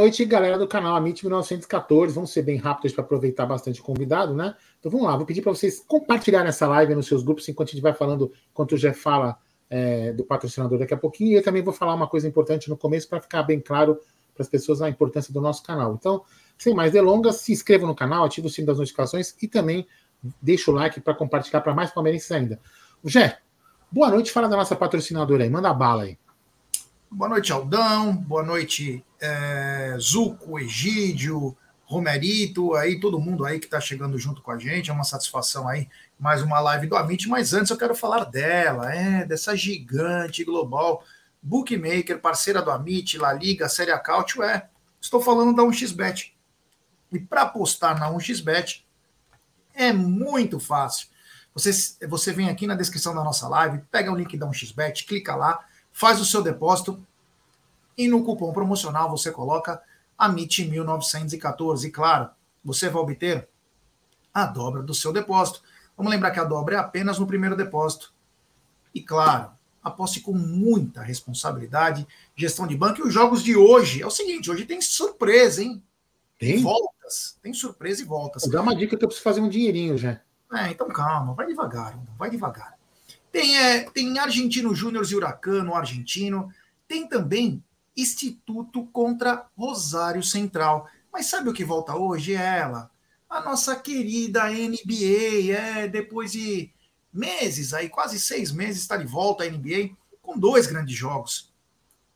Noite, galera do canal Amit 1914. Vamos ser bem rápidos para aproveitar bastante o convidado, né? Então vamos lá, vou pedir para vocês compartilharem essa live nos seus grupos enquanto a gente vai falando, enquanto o Jeff fala é, do patrocinador daqui a pouquinho. E eu também vou falar uma coisa importante no começo para ficar bem claro para as pessoas a importância do nosso canal. Então, sem mais delongas, se inscreva no canal, ative o sino das notificações e também deixa o like para compartilhar para mais palmeirenses ainda. Jé, boa noite, fala da nossa patrocinadora aí, manda bala aí. Boa noite, Aldão. Boa noite, é, Zuco, Egídio, Romerito, aí todo mundo aí que está chegando junto com a gente. É uma satisfação aí, mais uma live do Amit. Mas antes eu quero falar dela, é, dessa gigante global bookmaker, parceira do Amit, La Liga, Série Acautio, é. Estou falando da 1xBet. E para apostar na 1xBet é muito fácil. Você, você vem aqui na descrição da nossa live, pega o link da 1xBet, clica lá faz o seu depósito e no cupom promocional você coloca AMIT1914. E claro, você vai obter a dobra do seu depósito. Vamos lembrar que a dobra é apenas no primeiro depósito. E claro, aposte com muita responsabilidade, gestão de banco. E os jogos de hoje é o seguinte: hoje tem surpresa, hein? Tem? Voltas. Tem surpresa e voltas. Dá uma dica que eu preciso fazer um dinheirinho já. É, então calma, vai devagar, vai devagar. Tem, é, tem Argentino Júnior e Huracano Argentino. Tem também Instituto contra Rosário Central. Mas sabe o que volta hoje? É ela, a nossa querida NBA. É, depois de meses, aí quase seis meses, está de volta a NBA com dois grandes jogos.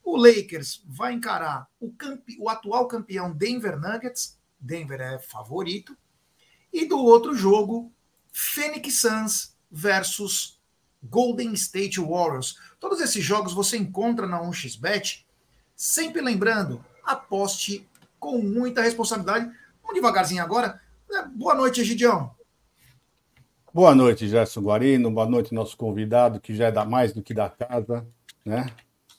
O Lakers vai encarar o, campe... o atual campeão Denver Nuggets. Denver é favorito. E do outro jogo, Phoenix Suns versus Golden State Warriors. Todos esses jogos você encontra na 1xBet. Sempre lembrando, aposte com muita responsabilidade. Vamos devagarzinho agora. É, boa noite, Egidião. Boa noite, Gerson Guarino. Boa noite, nosso convidado, que já é da mais do que da casa, né?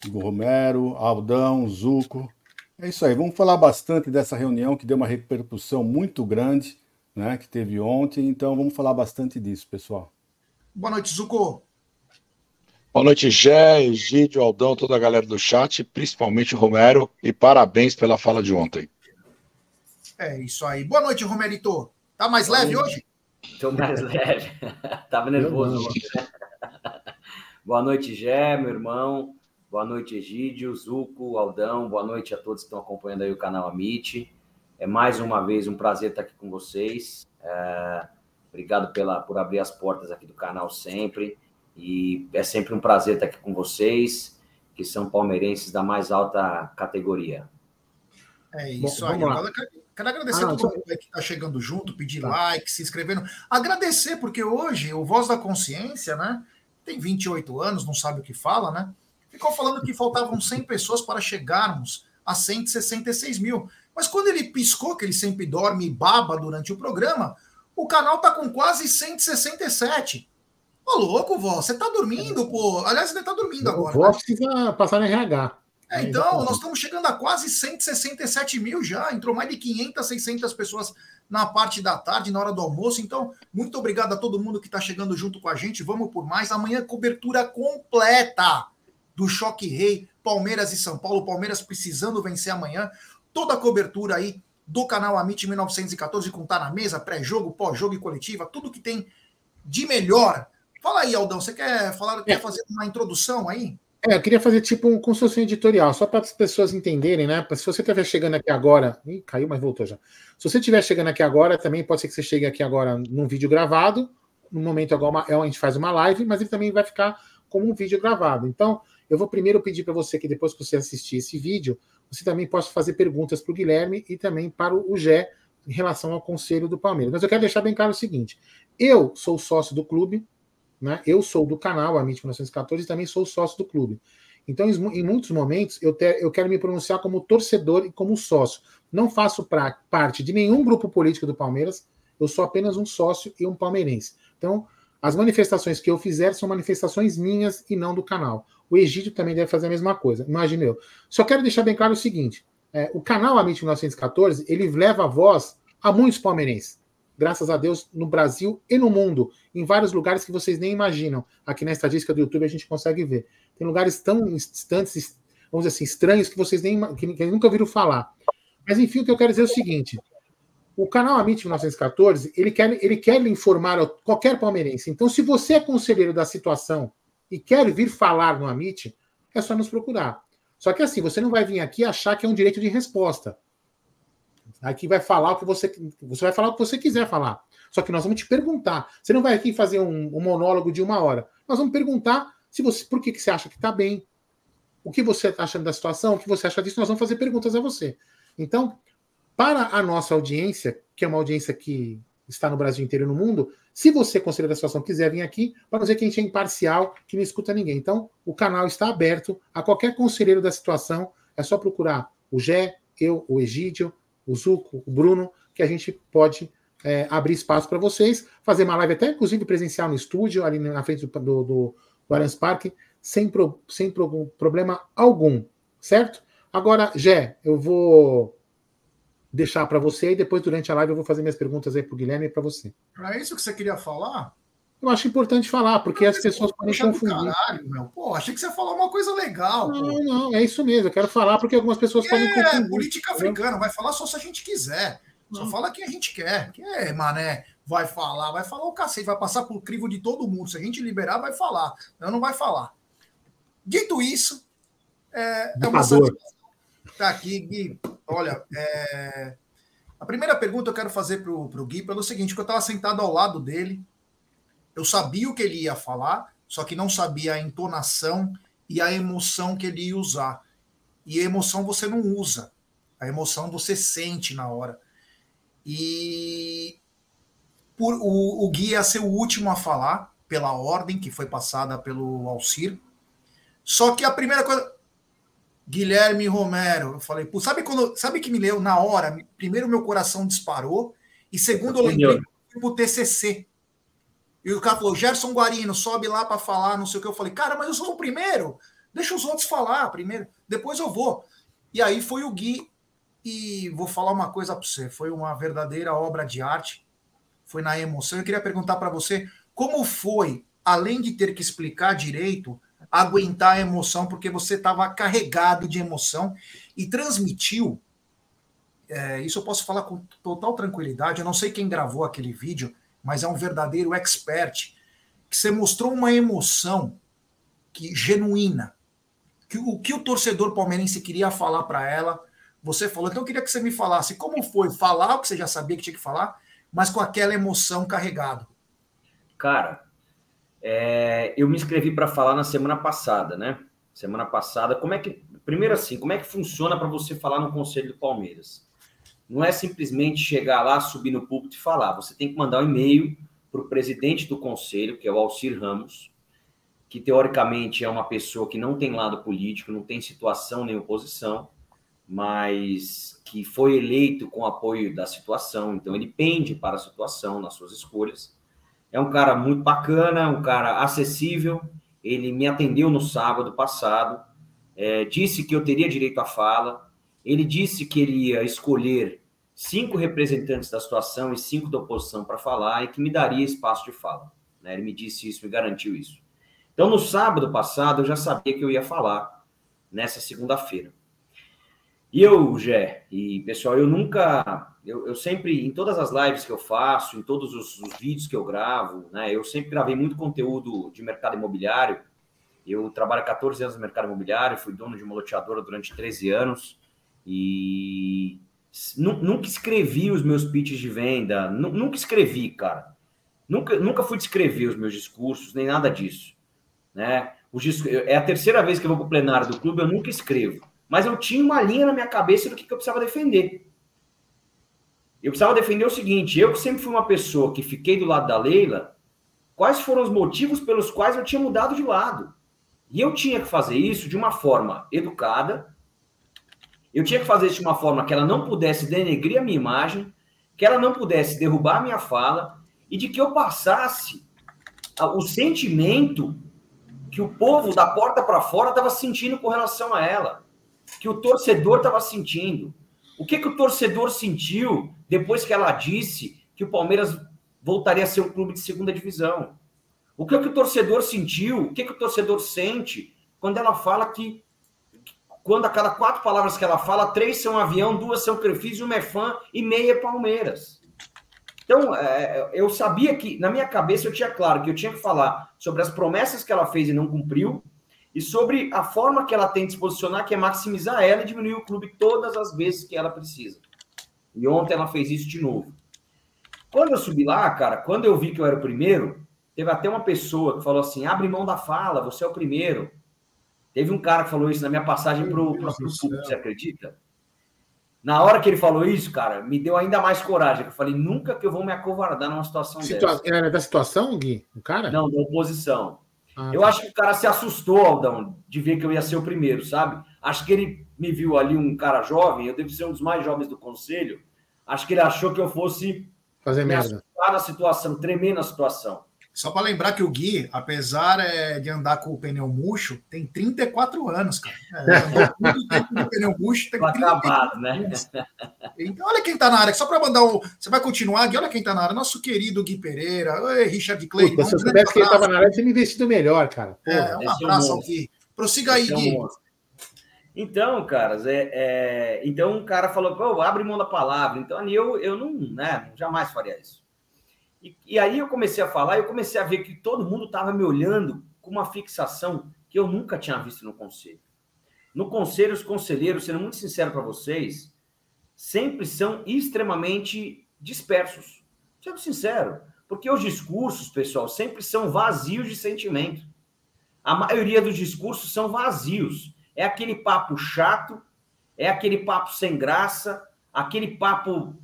Do Romero, Aldão, Zuco. É isso aí. Vamos falar bastante dessa reunião que deu uma repercussão muito grande, né? Que teve ontem. Então, vamos falar bastante disso, pessoal. Boa noite, Zuco. Boa noite, Gé, Egídio, Aldão, toda a galera do chat, principalmente o Romero, e parabéns pela fala de ontem. É isso aí. Boa noite, Romerito. Tá mais leve hoje? Tô mais leve. Tava nervoso. Boa noite, Gé, meu irmão. Boa noite, Egídio, Zuco, Aldão. Boa noite a todos que estão acompanhando aí o canal Amit. É mais uma vez um prazer estar aqui com vocês. É... Obrigado pela, por abrir as portas aqui do canal sempre. E é sempre um prazer estar aqui com vocês, que são palmeirenses da mais alta categoria. É isso Bom, aí. Agora, quero agradecer ah, a todo mundo que está chegando junto, pedir tá. like, se inscrevendo. Agradecer, porque hoje o Voz da Consciência, né? Tem 28 anos, não sabe o que fala, né? Ficou falando que faltavam 100 pessoas para chegarmos a 166 mil. Mas quando ele piscou, que ele sempre dorme e baba durante o programa, o canal está com quase 167. Ô, louco, vó, você tá dormindo, pô. Aliás, você tá dormindo agora. Vó né? precisa passar no RH. É, então, nós estamos chegando a quase 167 mil já. Entrou mais de 500, 600 pessoas na parte da tarde, na hora do almoço. Então, muito obrigado a todo mundo que está chegando junto com a gente. Vamos por mais. Amanhã, cobertura completa do Choque Rei, Palmeiras e São Paulo. Palmeiras precisando vencer amanhã. Toda a cobertura aí do canal Amit 1914 com Tá na Mesa, pré-jogo, pós-jogo e coletiva. Tudo que tem de melhor Fala aí, Aldão, você quer falar, é. quer fazer uma introdução aí? É, eu queria fazer tipo um construção editorial, só para as pessoas entenderem, né? Se você estiver chegando aqui agora. Ih, caiu, mas voltou já. Se você estiver chegando aqui agora, também pode ser que você chegue aqui agora num vídeo gravado. No momento agora a gente faz uma live, mas ele também vai ficar como um vídeo gravado. Então, eu vou primeiro pedir para você que depois que você assistir esse vídeo, você também possa fazer perguntas para o Guilherme e também para o Gé em relação ao conselho do Palmeiras. Mas eu quero deixar bem claro o seguinte: eu sou sócio do clube, né? Eu sou do canal Amit 1914 e também sou sócio do clube. Então, em muitos momentos, eu, te, eu quero me pronunciar como torcedor e como sócio. Não faço pra, parte de nenhum grupo político do Palmeiras, eu sou apenas um sócio e um palmeirense. Então, as manifestações que eu fizer são manifestações minhas e não do canal. O Egídio também deve fazer a mesma coisa, imagine eu. Só quero deixar bem claro o seguinte: é, o canal Amit 1914 ele leva a voz a muitos palmeirenses graças a Deus, no Brasil e no mundo, em vários lugares que vocês nem imaginam. Aqui na estatística do YouTube a gente consegue ver. Tem lugares tão distantes, vamos dizer assim, estranhos que vocês nem que, que nunca ouviram falar. Mas enfim, o que eu quero dizer é o seguinte: o canal Amit 1914 ele quer, ele quer informar qualquer palmeirense. Então, se você é conselheiro da situação e quer vir falar no Amit, é só nos procurar. Só que assim, você não vai vir aqui achar que é um direito de resposta. Aqui vai falar o que você você vai falar o que você quiser falar. Só que nós vamos te perguntar. Você não vai aqui fazer um, um monólogo de uma hora. Nós vamos perguntar se você por que, que você acha que está bem, o que você está achando da situação, o que você acha disso. Nós vamos fazer perguntas a você. Então, para a nossa audiência, que é uma audiência que está no Brasil inteiro e no mundo, se você, conselheiro da situação, quiser vir aqui, para dizer que a gente é imparcial, que não escuta ninguém. Então, o canal está aberto a qualquer conselheiro da situação. É só procurar o Gé, eu, o Egídio, o Zuco, o Bruno, que a gente pode é, abrir espaço para vocês, fazer uma live até, inclusive, presencial no estúdio, ali na frente do, do, do, do Allianz Parque, sem, pro, sem pro, problema algum, certo? Agora, Gé, eu vou deixar para você e depois, durante a live, eu vou fazer minhas perguntas aí para o Guilherme e para você. Era isso que você queria falar? Eu acho importante falar, porque as pessoas podem confundir. Caralho, meu. Pô, achei que você ia falar uma coisa legal. Não, pô. não, é isso mesmo. Eu quero falar porque algumas pessoas é, podem confundir. É, política africana, vai falar só se a gente quiser. Só não. fala quem a gente quer. Que é, mané, vai falar, vai falar o cacete, vai passar por crivo de todo mundo. Se a gente liberar, vai falar. Não, não vai falar. Dito isso, é, é uma satisfação estar aqui, Gui. Olha, é... a primeira pergunta eu quero fazer para o Gui pelo seguinte, que eu estava sentado ao lado dele, eu sabia o que ele ia falar, só que não sabia a entonação e a emoção que ele ia usar. E a emoção você não usa, a emoção você sente na hora. E por, o, o Gui ia ser o último a falar, pela ordem que foi passada pelo Alcir. Só que a primeira coisa, Guilherme Romero. Eu falei, pô, sabe quando, sabe que me leu na hora? Primeiro meu coração disparou e segundo eu lembrei pro TCC. E o cara falou, Gerson Guarino, sobe lá para falar, não sei o que. Eu falei, cara, mas eu sou o primeiro. Deixa os outros falar primeiro, depois eu vou. E aí foi o Gui e vou falar uma coisa para você, foi uma verdadeira obra de arte. Foi na emoção. Eu queria perguntar para você como foi, além de ter que explicar direito, aguentar a emoção, porque você estava carregado de emoção e transmitiu. É, isso eu posso falar com total tranquilidade. Eu não sei quem gravou aquele vídeo, mas é um verdadeiro expert. Que você mostrou uma emoção que genuína, que o que o torcedor palmeirense queria falar para ela, você falou. Então eu queria que você me falasse como foi falar o que você já sabia que tinha que falar, mas com aquela emoção carregado. Cara, é, eu me inscrevi para falar na semana passada, né? Semana passada, como é que. Primeiro, assim, como é que funciona para você falar no Conselho do Palmeiras? Não é simplesmente chegar lá, subir no púlpito e falar. Você tem que mandar um e-mail para o presidente do conselho, que é o Alcir Ramos, que teoricamente é uma pessoa que não tem lado político, não tem situação nem oposição, mas que foi eleito com apoio da situação, então ele pende para a situação nas suas escolhas é um cara muito bacana, um cara acessível. Ele me atendeu no sábado passado, é, disse que eu teria direito à fala. Ele disse que ele ia escolher cinco representantes da situação e cinco da oposição para falar e que me daria espaço de fala. Né? Ele me disse isso, me garantiu isso. Então, no sábado passado, eu já sabia que eu ia falar nessa segunda-feira. E eu, Gé, e pessoal, eu nunca eu, eu, sempre, em todas as lives que eu faço, em todos os, os, vídeos que eu gravo, né, eu sempre gravei muito conteúdo de mercado imobiliário. Eu trabalho há 14 anos no mercado imobiliário, fui dono de uma loteadora durante 13 anos e nunca escrevi os meus pitches de venda, nunca escrevi, cara. Nunca, nunca fui descrever os meus discursos, nem nada disso. Né? É a terceira vez que eu vou para o plenário do clube, eu nunca escrevo. Mas eu tinha uma linha na minha cabeça do que, que eu precisava defender. Eu precisava defender o seguinte: eu que sempre fui uma pessoa que fiquei do lado da Leila, quais foram os motivos pelos quais eu tinha mudado de lado? E eu tinha que fazer isso de uma forma educada, eu tinha que fazer isso de uma forma que ela não pudesse denegrir a minha imagem, que ela não pudesse derrubar a minha fala e de que eu passasse o sentimento que o povo da porta para fora estava sentindo com relação a ela, que o torcedor estava sentindo. O que, que o torcedor sentiu depois que ela disse que o Palmeiras voltaria a ser um clube de segunda divisão? O que, que o torcedor sentiu? O que, que o torcedor sente quando ela fala que quando a cada quatro palavras que ela fala, três são avião, duas são Crefisa, uma é fã e meia é Palmeiras. Então, é, eu sabia que, na minha cabeça, eu tinha claro que eu tinha que falar sobre as promessas que ela fez e não cumpriu, e sobre a forma que ela tem de se posicionar, que é maximizar ela e diminuir o clube todas as vezes que ela precisa. E ontem ela fez isso de novo. Quando eu subi lá, cara, quando eu vi que eu era o primeiro, teve até uma pessoa que falou assim: abre mão da fala, você é o primeiro. Teve um cara que falou isso na minha passagem para o público, você acredita? Na hora que ele falou isso, cara, me deu ainda mais coragem. Eu falei, nunca que eu vou me acovardar numa situação Situa dessa. Era da situação, Gui? O cara? Não, da oposição. Ah, eu tá. acho que o cara se assustou, Aldão, de ver que eu ia ser o primeiro, sabe? Acho que ele me viu ali um cara jovem, eu devo ser um dos mais jovens do conselho. Acho que ele achou que eu fosse fazer merda na situação, tremer na situação. Só para lembrar que o Gui, apesar é, de andar com o pneu murcho, tem 34 anos, cara. É, muito tempo no pneu murcho, tem acabado, né? Então, olha quem está na área. Só para mandar o. Você vai continuar, Gui? Olha quem está na área. Nosso querido Gui Pereira. Oi, Richard Clay. Puta, se eu soubesse que ele estava na área, tinha me vestido melhor, cara. É, um abraço ao Gui. Prossiga aí, Gui. Então, caras, é, é, então um cara falou, pô, abre mão da palavra. Então ali eu, eu não, né, jamais faria isso. E, e aí eu comecei a falar, eu comecei a ver que todo mundo estava me olhando com uma fixação que eu nunca tinha visto no conselho. No conselho, os conselheiros, sendo muito sincero para vocês, sempre são extremamente dispersos. Sendo sincero, porque os discursos, pessoal, sempre são vazios de sentimento. A maioria dos discursos são vazios. É aquele papo chato, é aquele papo sem graça, aquele papo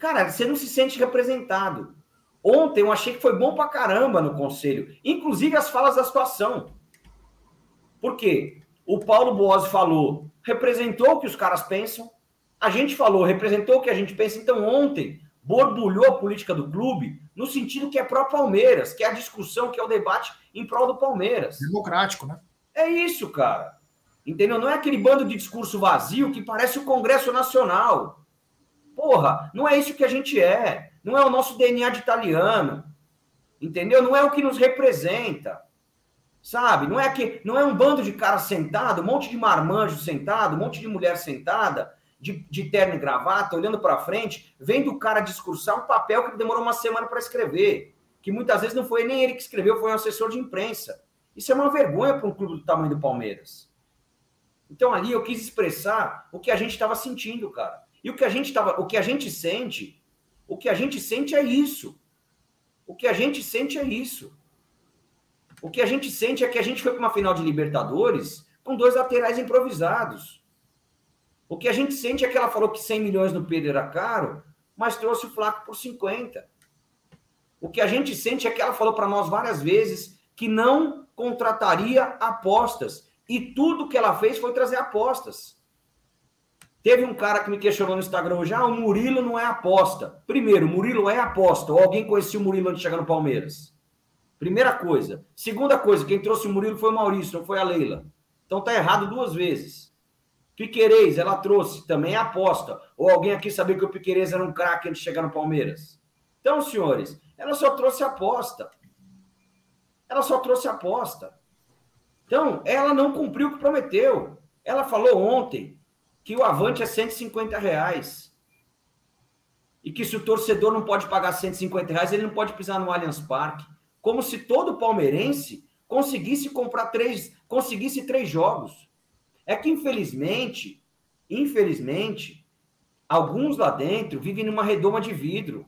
Cara, você não se sente representado. Ontem eu achei que foi bom pra caramba no conselho, inclusive as falas da situação. Por quê? O Paulo Boas falou, representou o que os caras pensam, a gente falou, representou o que a gente pensa. Então, ontem, borbulhou a política do clube no sentido que é pró-Palmeiras, que é a discussão, que é o debate em prol do Palmeiras. Democrático, né? É isso, cara. Entendeu? Não é aquele bando de discurso vazio que parece o Congresso Nacional. Porra, não é isso que a gente é. Não é o nosso DNA de italiano. Entendeu? Não é o que nos representa. Sabe? Não é que não é um bando de cara sentado, um monte de marmanjo sentado, um monte de mulher sentada, de, de terno e gravata, olhando para frente, vendo o cara discursar um papel que demorou uma semana para escrever, que muitas vezes não foi nem ele que escreveu, foi um assessor de imprensa. Isso é uma vergonha para um clube do tamanho do Palmeiras. Então ali eu quis expressar o que a gente estava sentindo, cara. E o que a gente tava, o que a gente sente, o que a gente sente é isso. O que a gente sente é isso. O que a gente sente é que a gente foi para uma final de Libertadores com dois laterais improvisados. O que a gente sente é que ela falou que 100 milhões no Pedro era caro, mas trouxe o Flaco por 50. O que a gente sente é que ela falou para nós várias vezes que não contrataria apostas. E tudo que ela fez foi trazer apostas. Teve um cara que me questionou no Instagram hoje: ah, o Murilo não é aposta. Primeiro, o Murilo é aposta. Ou alguém conhecia o Murilo antes de chegar no Palmeiras? Primeira coisa. Segunda coisa, quem trouxe o Murilo foi o Maurício, não foi a Leila. Então tá errado duas vezes. Piquerez, ela trouxe, também é aposta. Ou alguém aqui sabia que o Piquerez era um craque antes de chegar no Palmeiras? Então, senhores, ela só trouxe aposta. Ela só trouxe aposta. Então, ela não cumpriu o que prometeu. Ela falou ontem que o Avante é 150 reais. E que se o torcedor não pode pagar 150 reais, ele não pode pisar no Allianz Parque. Como se todo palmeirense conseguisse comprar três, conseguisse três jogos. É que, infelizmente, infelizmente, alguns lá dentro vivem numa redoma de vidro.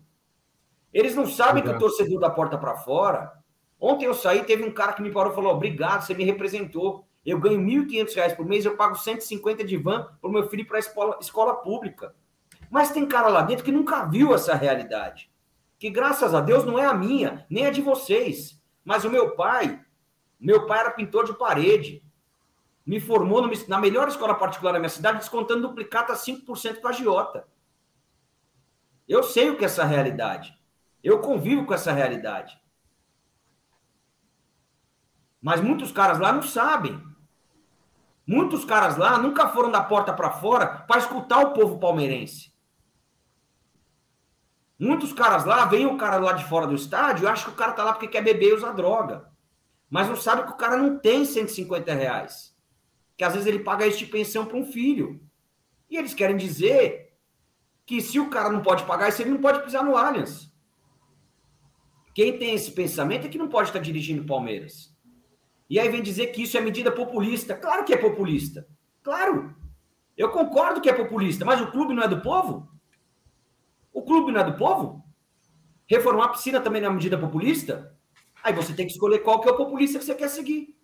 Eles não sabem que o torcedor da porta para fora. Ontem eu saí, teve um cara que me parou e falou: Obrigado, você me representou. Eu ganho R$ 1.500 por mês, eu pago 150 de van para o meu filho para a escola, escola pública. Mas tem cara lá dentro que nunca viu essa realidade. Que graças a Deus não é a minha, nem a de vocês. Mas o meu pai, meu pai era pintor de parede. Me formou na melhor escola particular da minha cidade, descontando duplicata 5% com a Giota. Eu sei o que é essa realidade. Eu convivo com essa realidade. Mas muitos caras lá não sabem. Muitos caras lá nunca foram da porta para fora para escutar o povo palmeirense. Muitos caras lá, vem o cara lá de fora do estádio acha que o cara tá lá porque quer beber e usar droga. Mas não sabe que o cara não tem 150 reais. que às vezes ele paga este pensão para um filho. E eles querem dizer que se o cara não pode pagar isso, ele não pode pisar no Allianz. Quem tem esse pensamento é que não pode estar dirigindo Palmeiras. E aí vem dizer que isso é medida populista. Claro que é populista. Claro. Eu concordo que é populista, mas o clube não é do povo? O clube não é do povo? Reformar a piscina também não é medida populista? Aí você tem que escolher qual que é o populista que você quer seguir.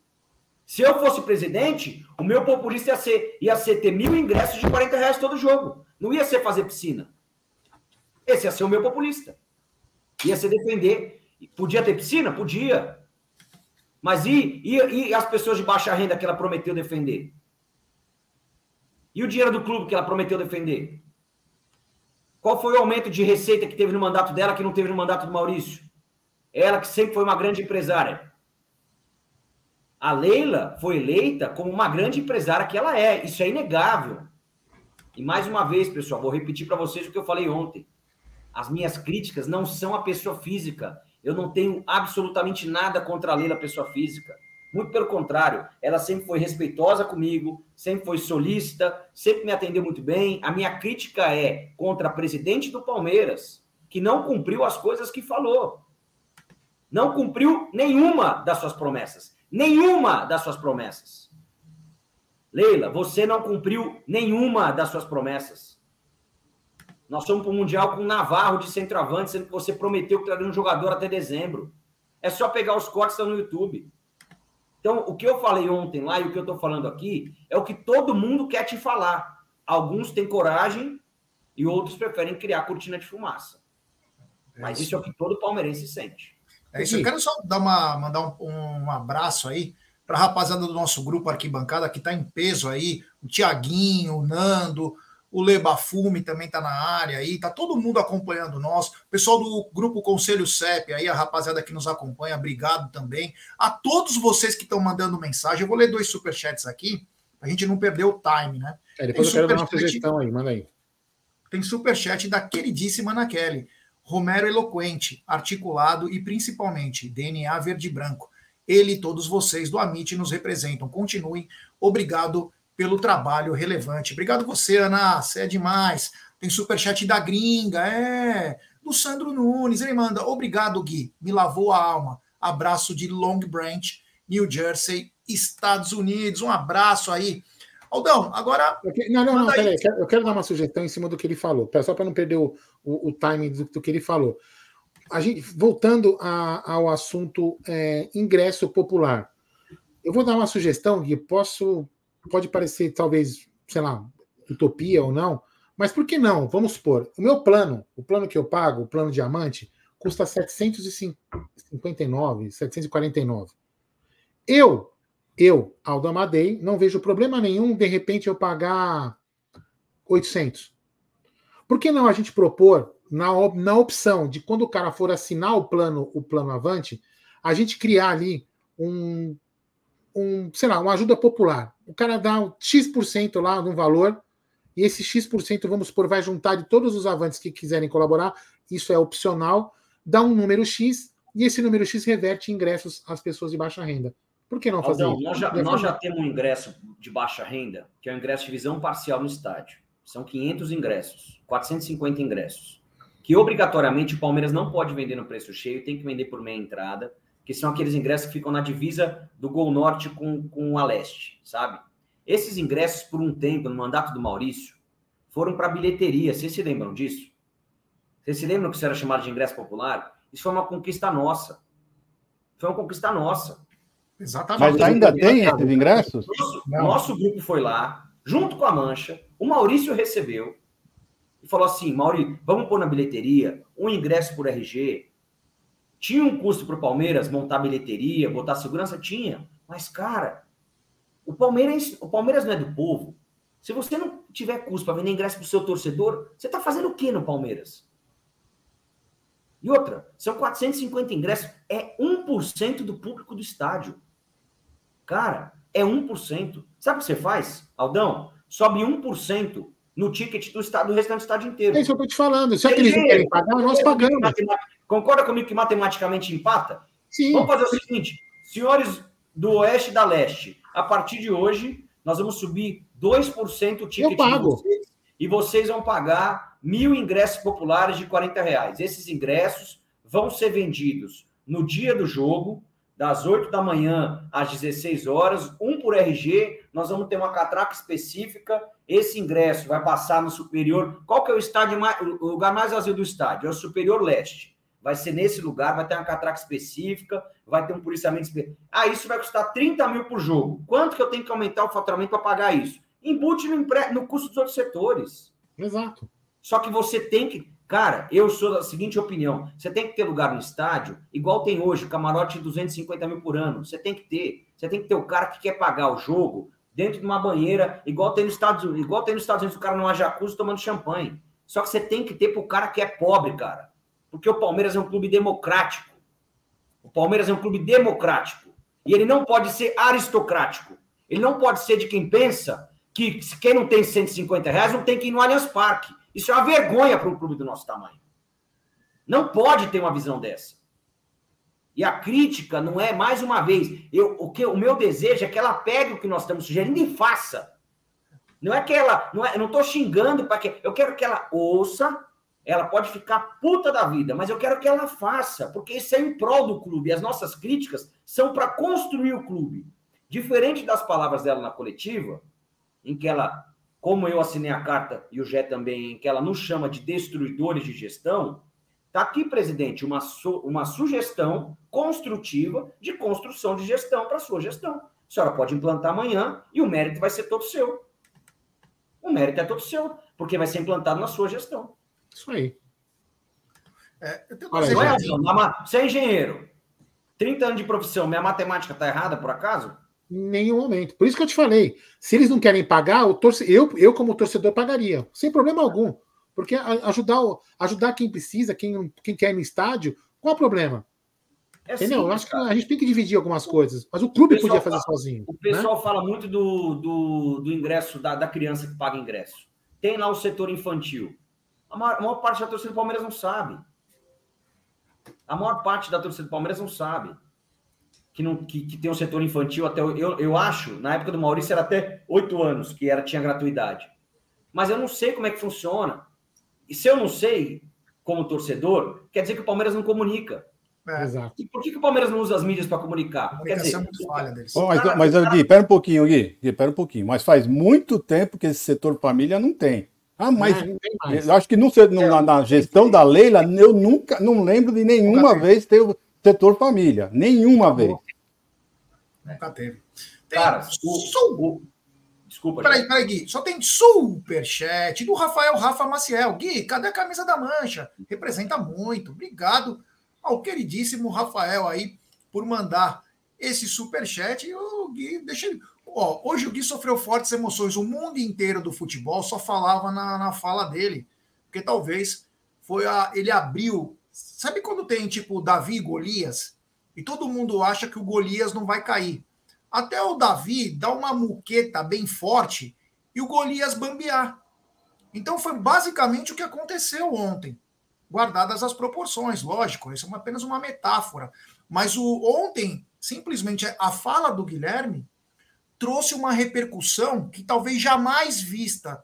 Se eu fosse presidente, o meu populista ia ser, ia ser ter mil ingressos de 40 reais todo jogo. Não ia ser fazer piscina. Esse ia ser o meu populista. Ia ser defender. Podia ter piscina? Podia. Mas e, e, e as pessoas de baixa renda que ela prometeu defender? E o dinheiro do clube que ela prometeu defender? Qual foi o aumento de receita que teve no mandato dela que não teve no mandato do Maurício? Ela que sempre foi uma grande empresária. A Leila foi eleita como uma grande empresária que ela é. Isso é inegável. E mais uma vez, pessoal, vou repetir para vocês o que eu falei ontem. As minhas críticas não são a pessoa física. Eu não tenho absolutamente nada contra a Leila, pessoa física. Muito pelo contrário, ela sempre foi respeitosa comigo, sempre foi solícita, sempre me atendeu muito bem. A minha crítica é contra a presidente do Palmeiras, que não cumpriu as coisas que falou. Não cumpriu nenhuma das suas promessas. Nenhuma das suas promessas. Leila, você não cumpriu nenhuma das suas promessas. Nós fomos para o Mundial com o Navarro de centroavante, sendo que você prometeu que traria um jogador até dezembro. É só pegar os cortes que estão no YouTube. Então, o que eu falei ontem lá e o que eu estou falando aqui é o que todo mundo quer te falar. Alguns têm coragem e outros preferem criar cortina de fumaça. Mas isso é o que todo palmeirense sente. É isso. Eu quero só dar uma, mandar um, um abraço aí para a rapaziada do nosso grupo Arquibancada, que está em peso aí, o Tiaguinho, o Nando, o Lebafume também está na área aí, tá todo mundo acompanhando nós. O pessoal do grupo Conselho CEP aí, a rapaziada que nos acompanha, obrigado também. A todos vocês que estão mandando mensagem, eu vou ler dois superchats aqui, para a gente não perder o time, né? É, depois Tem eu quero dar uma sugestão aí, manda aí. Tem superchat da queridíssima Ana Kelly. Romero eloquente, articulado e principalmente DNA verde branco. Ele e todos vocês do Amit nos representam. Continuem. Obrigado pelo trabalho relevante. Obrigado você, Ana. Você é demais. Tem superchat da gringa, é. Do Sandro Nunes. Ele manda: Obrigado, Gui. Me lavou a alma. Abraço de Long Branch, New Jersey, Estados Unidos. Um abraço aí. Aldão, agora. Não, não, não, peraí. Eu quero dar uma sugestão em cima do que ele falou, só para não perder o, o, o timing do, do, que ele falou. A gente, voltando a, ao assunto é, ingresso popular, eu vou dar uma sugestão, Gui, posso, pode parecer talvez, sei lá, utopia ou não, mas por que não? Vamos supor, o meu plano, o plano que eu pago, o plano diamante, custa 759, 749. Eu eu, Aldo Amadei, não vejo problema nenhum de repente eu pagar 800. Por que não a gente propor na, na opção de quando o cara for assinar o plano, o plano Avante, a gente criar ali um, um, sei lá, uma ajuda popular. O cara dá um X% lá no valor, e esse X%, vamos supor, vai juntar de todos os avantes que quiserem colaborar, isso é opcional, dá um número X, e esse número X reverte ingressos às pessoas de baixa renda. Por que não fazer Aldão, isso? Nós já, nós já temos um ingresso de baixa renda, que é o ingresso de visão parcial no estádio. São 500 ingressos, 450 ingressos, que obrigatoriamente o Palmeiras não pode vender no preço cheio, tem que vender por meia entrada, que são aqueles ingressos que ficam na divisa do Gol Norte com, com a Leste, sabe? Esses ingressos, por um tempo, no mandato do Maurício, foram para bilheteria. Vocês se lembram disso? Vocês se lembram que isso era chamado de ingresso popular? Isso foi uma conquista nossa. Foi uma conquista nossa. Exatamente. Mas ainda tem esses ingressos? Nosso, nosso grupo foi lá, junto com a Mancha, o Maurício recebeu e falou assim: Maurício, vamos pôr na bilheteria um ingresso por RG. Tinha um custo para o Palmeiras montar bilheteria, botar segurança? Tinha. Mas, cara, o Palmeiras, o Palmeiras não é do povo. Se você não tiver custo para vender ingresso para o seu torcedor, você está fazendo o que no Palmeiras? E outra, são 450 ingressos, é 1% do público do estádio. Cara, é 1%. Sabe o que você faz, Aldão? Sobe 1% no ticket do, estado, do restante do estádio inteiro. É isso que eu estou te falando. Se eles não querem pagar, nós pagamos. Concorda comigo que matematicamente empata? Sim. Vamos fazer o seguinte: senhores do Oeste e da Leste, a partir de hoje, nós vamos subir 2% o ticket Eu pago. de vocês, e vocês vão pagar mil ingressos populares de 40 reais. Esses ingressos vão ser vendidos no dia do jogo, das 8 da manhã às 16 horas, um por RG. Nós vamos ter uma catraca específica. Esse ingresso vai passar no superior. Qual que é o estádio mais, o lugar mais vazio do estádio? É o superior leste. Vai ser nesse lugar, vai ter uma catraca específica, vai ter um policiamento específico. Ah, isso vai custar 30 mil por jogo. Quanto que eu tenho que aumentar o faturamento para pagar isso? Embute no, empre... no custo dos outros setores. Exato. Só que você tem que. Cara, eu sou da seguinte opinião: você tem que ter lugar no estádio, igual tem hoje, camarote de 250 mil por ano. Você tem que ter. Você tem que ter o cara que quer pagar o jogo dentro de uma banheira, igual tem nos Estados Unidos, igual tem nos Estados Unidos, o cara numa jacuzzi tomando champanhe. Só que você tem que ter pro cara que é pobre, cara. Porque o Palmeiras é um clube democrático. O Palmeiras é um clube democrático. E ele não pode ser aristocrático. Ele não pode ser de quem pensa que quem não tem 150 reais não tem que ir no Allianz Parque. Isso é uma vergonha para um clube do nosso tamanho. Não pode ter uma visão dessa. E a crítica não é, mais uma vez, eu, o, que, o meu desejo é que ela pegue o que nós estamos sugerindo e faça. Não é que ela. Não é, eu não estou xingando para que. Eu quero que ela ouça, ela pode ficar puta da vida, mas eu quero que ela faça, porque isso é em prol do clube. As nossas críticas são para construir o clube. Diferente das palavras dela na coletiva, em que ela, como eu assinei a carta e o Gé também, em que ela nos chama de destruidores de gestão, está aqui, presidente, uma, su uma sugestão construtiva de construção de gestão para sua gestão. A senhora pode implantar amanhã e o mérito vai ser todo seu. O mérito é todo seu, porque vai ser implantado na sua gestão. Isso aí. É, Olha, é assim, você é engenheiro, 30 anos de profissão, minha matemática está errada por acaso? Em nenhum momento. Por isso que eu te falei. Se eles não querem pagar, o torce... eu, eu, como torcedor, pagaria. Sem problema algum. Porque ajudar, ajudar quem precisa, quem, quem quer ir no estádio, qual o problema? É Entendeu? eu acho que a gente tem que dividir algumas coisas. Mas o clube o podia fazer fala, sozinho. O pessoal né? fala muito do, do, do ingresso, da, da criança que paga ingresso. Tem lá o setor infantil. A maior, a maior parte da torcida do Palmeiras não sabe. A maior parte da torcida do Palmeiras não sabe que, não, que, que tem um setor infantil até. Eu, eu acho, na época do Maurício era até oito anos que era, tinha gratuidade. Mas eu não sei como é que funciona. E se eu não sei, como torcedor, quer dizer que o Palmeiras não comunica. É. Exato. E por que, que, o Palmeiras não usa as mídias para comunicar? Quer dizer, é falha deles. Bom, mas, mas Gui, pera um pouquinho, Gui, Gui, pera um pouquinho. Mas faz muito tempo que esse setor família não tem. Ah, mas eu acho que no, no, na, na, gestão da Leila, eu nunca não lembro de nenhuma vez ter o setor família. Nenhuma vez. Nunca teve. Tem Cara, o, Desculpa. Peraí, peraí, Gui. Só tem superchat do Rafael Rafa Maciel. Gui, cadê a camisa da mancha? Representa muito. Obrigado ao queridíssimo Rafael aí por mandar esse superchat. E o Gui, deixa ele. Ó, hoje o Gui sofreu fortes emoções. O mundo inteiro do futebol só falava na, na fala dele. Porque talvez foi a. Ele abriu. Sabe quando tem tipo Davi e Golias? E todo mundo acha que o Golias não vai cair. Até o Davi dá uma muqueta bem forte e o Golias bambear. Então foi basicamente o que aconteceu ontem, guardadas as proporções, lógico, isso é apenas uma metáfora. Mas o ontem, simplesmente a fala do Guilherme trouxe uma repercussão que talvez jamais vista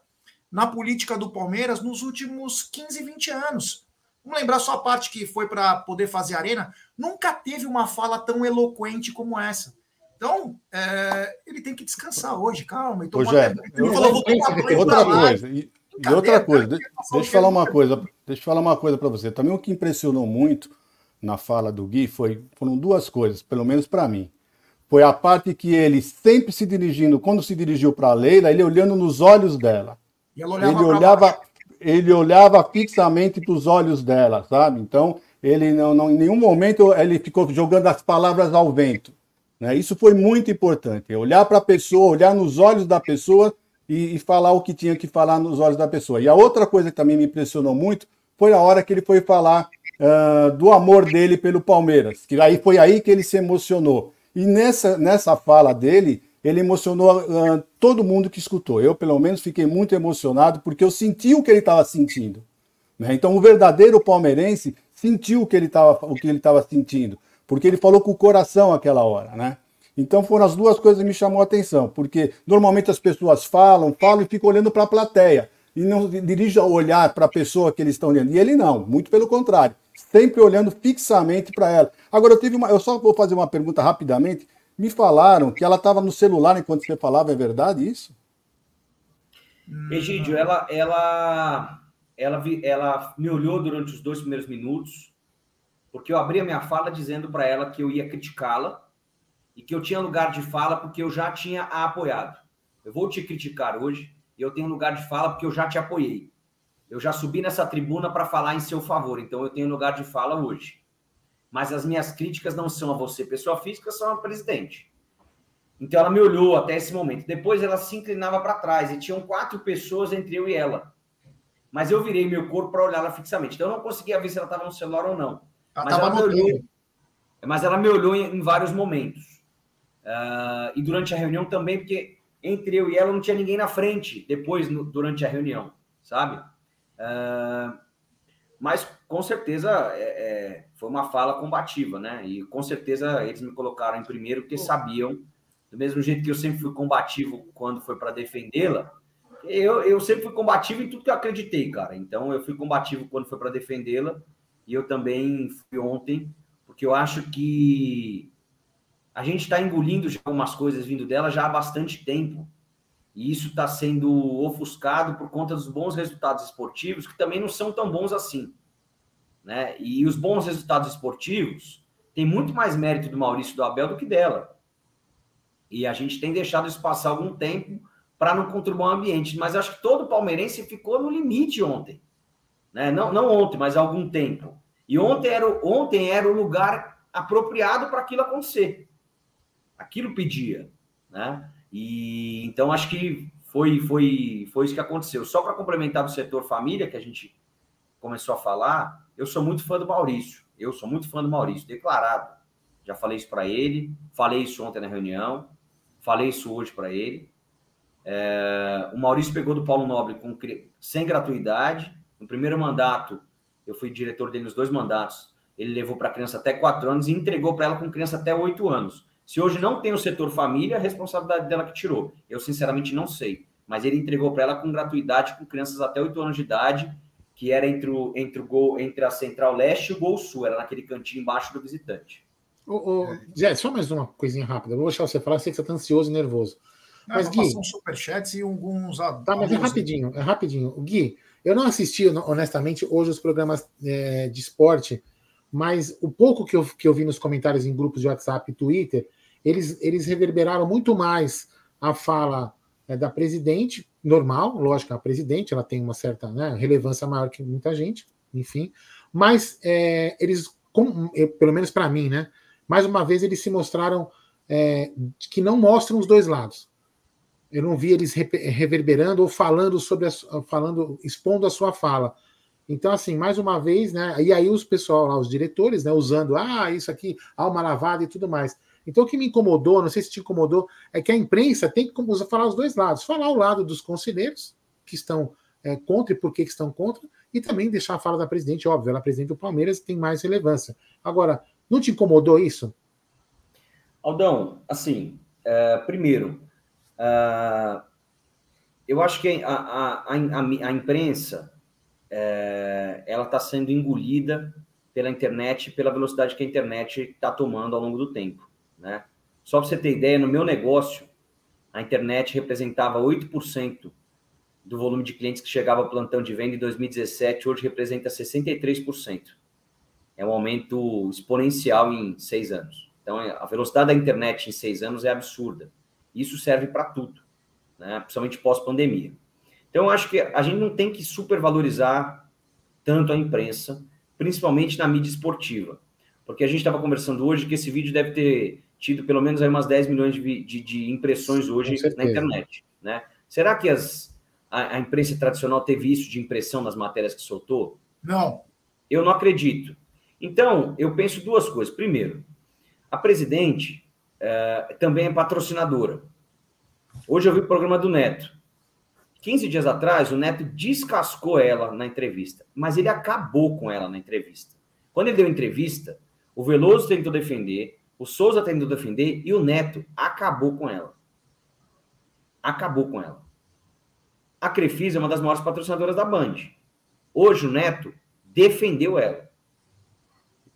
na política do Palmeiras nos últimos 15, 20 anos. Vamos lembrar só a parte que foi para poder fazer arena. Nunca teve uma fala tão eloquente como essa. Então, é, ele tem que descansar hoje, calma. Então, Ô, eu, falou, outra coisa. E, e outra coisa, deixa, deixa eu falar uma coisa. Deixa eu falar uma coisa para você. Também o que impressionou muito na fala do Gui foi, foram duas coisas, pelo menos para mim. Foi a parte que ele sempre se dirigindo, quando se dirigiu para a Leila, ele olhando nos olhos dela. ele olhava, ele olhava fixamente para os olhos dela, sabe? Então, ele não, não, em nenhum momento ele ficou jogando as palavras ao vento. Né? Isso foi muito importante. Olhar para a pessoa, olhar nos olhos da pessoa e, e, falar o que tinha que falar nos olhos da pessoa. E a outra coisa que também me impressionou muito foi a hora que ele foi falar uh, do amor dele pelo Palmeiras. Que aí foi aí que ele se emocionou. E nessa, nessa fala dele, ele emocionou uh, todo mundo que escutou. Eu, pelo menos, fiquei muito emocionado porque eu senti o que ele estava sentindo. Né? Então, o verdadeiro palmeirense sentiu o que ele estava sentindo, porque ele falou com o coração aquela hora, né? Então foram as duas coisas que me chamou a atenção, porque normalmente as pessoas falam, falam e ficam olhando para a plateia e não dirige o olhar para a pessoa que eles estão olhando. E ele não, muito pelo contrário, sempre olhando fixamente para ela. Agora eu tive uma, eu só vou fazer uma pergunta rapidamente. Me falaram que ela estava no celular enquanto você falava, é verdade isso? Egídio, ela, ela, ela, ela me olhou durante os dois primeiros minutos, porque eu abri a minha fala dizendo para ela que eu ia criticá-la e que eu tinha lugar de fala porque eu já tinha a apoiado. Eu vou te criticar hoje e eu tenho lugar de fala porque eu já te apoiei. Eu já subi nessa tribuna para falar em seu favor, então eu tenho lugar de fala hoje. Mas as minhas críticas não são a você, pessoa física, são a presidente. Então ela me olhou até esse momento. Depois ela se inclinava para trás e tinham quatro pessoas entre eu e ela. Mas eu virei meu corpo para olhar ela fixamente. Então eu não conseguia ver se ela estava no celular ou não. Ela mas, ela me olhou, mas ela me olhou em, em vários momentos. Uh, e durante a reunião também, porque entre eu e ela não tinha ninguém na frente depois, no, durante a reunião, sabe? Uh, mas com certeza é, é, foi uma fala combativa, né? E com certeza eles me colocaram em primeiro porque sabiam, do mesmo jeito que eu sempre fui combativo quando foi para defendê-la, eu, eu sempre fui combativo em tudo que eu acreditei, cara. Então eu fui combativo quando foi para defendê-la e eu também fui ontem, porque eu acho que a gente está engolindo já algumas coisas vindo dela já há bastante tempo. E isso está sendo ofuscado por conta dos bons resultados esportivos, que também não são tão bons assim. Né? E os bons resultados esportivos têm muito mais mérito do Maurício do Abel do que dela. E a gente tem deixado isso passar algum tempo para não contribuir o ambiente. Mas acho que todo palmeirense ficou no limite ontem. Né? Não, não ontem, mas há algum tempo. E ontem era, ontem era o lugar apropriado para aquilo acontecer aquilo pedia, né? E então acho que foi foi foi isso que aconteceu. Só para complementar do setor família que a gente começou a falar, eu sou muito fã do Maurício. Eu sou muito fã do Maurício, declarado. Já falei isso para ele, falei isso ontem na reunião, falei isso hoje para ele. É, o Maurício pegou do Paulo Nobre com, sem gratuidade. No primeiro mandato, eu fui diretor dele nos dois mandatos. Ele levou para a criança até 4 anos e entregou para ela com criança até 8 anos. Se hoje não tem o setor família, a responsabilidade dela que tirou. Eu, sinceramente, não sei. Mas ele entregou para ela com gratuidade com crianças até 8 anos de idade, que era entre, o, entre, o gol, entre a Central Leste e o Gol Sul, era naquele cantinho embaixo do visitante. Ô, ô, Zé, só mais uma coisinha rápida. Vou deixar você falar, sei que você está ansioso e nervoso. Não, mas, Gui. superchats e alguns. Tá, mas é rapidinho, é rapidinho. Gui, eu não assisti, honestamente, hoje os programas é, de esporte, mas o pouco que eu, que eu vi nos comentários em grupos de WhatsApp e Twitter, eles, eles reverberaram muito mais a fala é, da presidente, normal, lógico, a presidente ela tem uma certa né, relevância maior que muita gente, enfim, mas é, eles, com, pelo menos para mim, né, mais uma vez eles se mostraram é, que não mostram os dois lados. Eu não vi eles reverberando ou falando sobre a, falando, expondo a sua fala. Então, assim, mais uma vez, né? E aí os pessoal lá, os diretores, né, usando, ah, isso aqui, alma lavada e tudo mais. Então, o que me incomodou, não sei se te incomodou, é que a imprensa tem que falar os dois lados. Falar o lado dos conselheiros, que estão é, contra e por que estão contra, e também deixar a fala da presidente, óbvio, ela é presidente do Palmeiras tem mais relevância. Agora, não te incomodou isso? Aldão, assim, é, primeiro, é, eu acho que a, a, a, a imprensa é, ela está sendo engolida pela internet, pela velocidade que a internet está tomando ao longo do tempo. Né? Só para você ter ideia, no meu negócio, a internet representava 8% do volume de clientes que chegava ao plantão de venda em 2017, hoje representa 63%. É um aumento exponencial em seis anos. Então, a velocidade da internet em seis anos é absurda. Isso serve para tudo, né? principalmente pós-pandemia. Então, acho que a gente não tem que supervalorizar tanto a imprensa, principalmente na mídia esportiva. Porque a gente estava conversando hoje que esse vídeo deve ter tido pelo menos aí umas 10 milhões de, de, de impressões hoje na internet. Né? Será que as, a, a, imprensa tradicional teve isso de impressão nas matérias que soltou? Não. Eu não acredito. Então, eu penso duas coisas. Primeiro, a presidente é, também é patrocinadora. Hoje eu vi o programa do Neto. 15 dias atrás, o Neto descascou ela na entrevista, mas ele acabou com ela na entrevista. Quando ele deu entrevista, o Veloso tentou defender, O Souza tentou defender e o Neto acabou com ela. Acabou com ela. A Crefisa é uma das maiores patrocinadoras da Band. Hoje o Neto defendeu ela.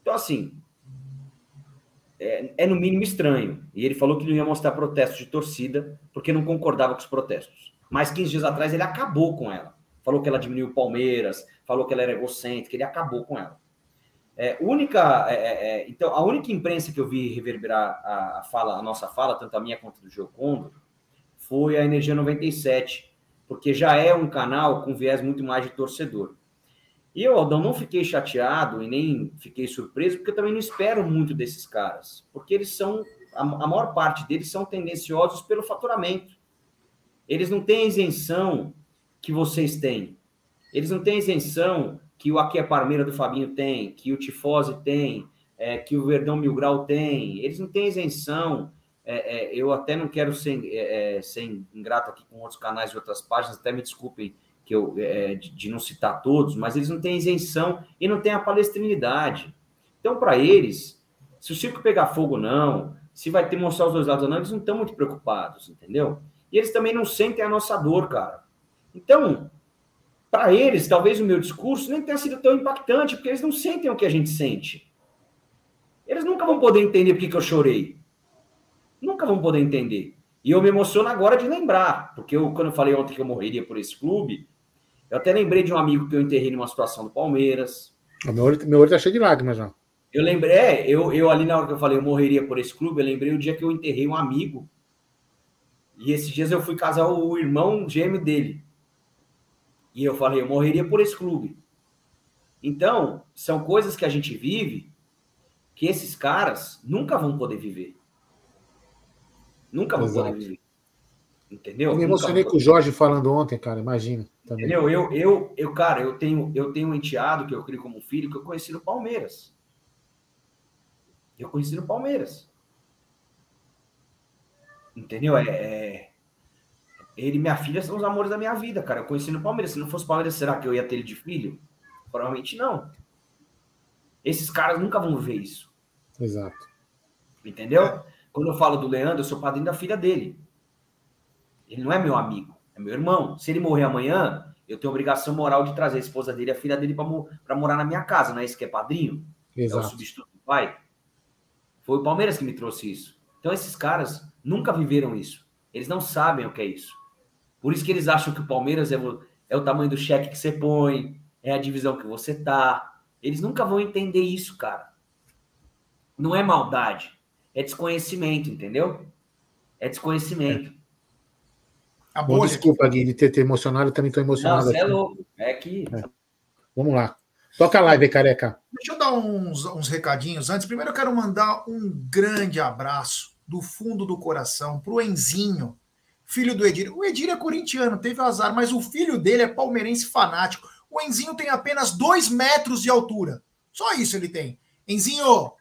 Então, assim, é, é, no mínimo estranho. E ele falou que não ia mostrar protestos de torcida porque não concordava com os protestos. Mas 15 dias atrás ele acabou com ela. Falou que ela diminuiu o Palmeiras, falou que ela era egocêntrica, ele acabou com ela. É, única, é, é, é, então, a única imprensa que eu vi reverberar a, a, fala, a nossa fala, tanto a minha quanto do Geocondo, foi a Energia 97, porque já é um canal com viés muito mais de torcedor. E eu, Aldão, não fiquei chateado e nem fiquei surpreso, porque eu também não espero muito desses caras, porque eles são, a, a maior parte deles são tendenciosos pelo faturamento. Eles não têm isenção que vocês têm. Eles não têm isenção que o Aqui é Parmeira do Fabinho tem, que o Tifose tem, é, que o Verdão Mil Grau tem. Eles não têm isenção. É, é, eu até não quero ser, é, é, ser ingrato aqui com outros canais e outras páginas, até me desculpem que eu, é, de, de, não citar todos, mas eles não têm isenção e não têm a palestrinidade. Então, para eles, se o circo pegar fogo não, se vai ter mostrar os dois lados ou não, eles não estão muito preocupados, entendeu? E eles também não sentem a nossa dor, cara. Então, para eles, talvez o meu discurso nem tenha sido tão impactante, porque eles não sentem o que a gente sente. Eles nunca vão poder entender por que eu chorei. Nunca vão poder entender. E eu me emociono agora de lembrar, porque eu, quando eu falei ontem que eu morreria por esse clube, eu até lembrei de um amigo que eu enterrei numa situação do Palmeiras. O meu olho, meu olho tá cheio de lágrimas já. Eu lembrei, é, eu, eu ali na hora que eu falei eu morreria por esse clube, eu lembrei o dia que eu enterrei um amigo. E esses dias eu fui casar o irmão gêmeo dele. E eu falei, eu morreria por esse clube. Então, são coisas que a gente vive que esses caras nunca vão poder viver. Nunca vão Exato. poder viver. Entendeu? Eu me emocionei com o Jorge falando ontem, cara, imagina. Também. Entendeu? Eu, eu, eu, cara, eu tenho, eu tenho um enteado que eu crio como filho que eu conheci no Palmeiras. Eu conheci no Palmeiras. Entendeu? É, é, ele e minha filha são os amores da minha vida, cara. Eu conheci no Palmeiras. Se não fosse Palmeiras, será que eu ia ter ele de filho? Provavelmente não. Esses caras nunca vão ver isso. Exato. Entendeu? Quando eu falo do Leandro, eu sou padrinho da filha dele. Ele não é meu amigo, é meu irmão. Se ele morrer amanhã, eu tenho obrigação moral de trazer a esposa dele e a filha dele para morar na minha casa, não é isso que é padrinho? Exato. É o substituto do pai. Foi o Palmeiras que me trouxe isso. Então, esses caras nunca viveram isso. Eles não sabem o que é isso. Por isso que eles acham que o Palmeiras é o, é o tamanho do cheque que você põe, é a divisão que você tá. Eles nunca vão entender isso, cara. Não é maldade, é desconhecimento, entendeu? É desconhecimento. É. Bom, desculpa, Gui, de ter te emocionado, eu também estou emocionado. Não, você é louco. É que. É. Vamos lá. Toca a live, careca. Deixa eu dar uns, uns recadinhos antes. Primeiro, eu quero mandar um grande abraço do fundo do coração para o Enzinho, filho do Edir. O Edir é corintiano, teve azar, mas o filho dele é palmeirense fanático. O Enzinho tem apenas dois metros de altura. Só isso ele tem. Enzinho,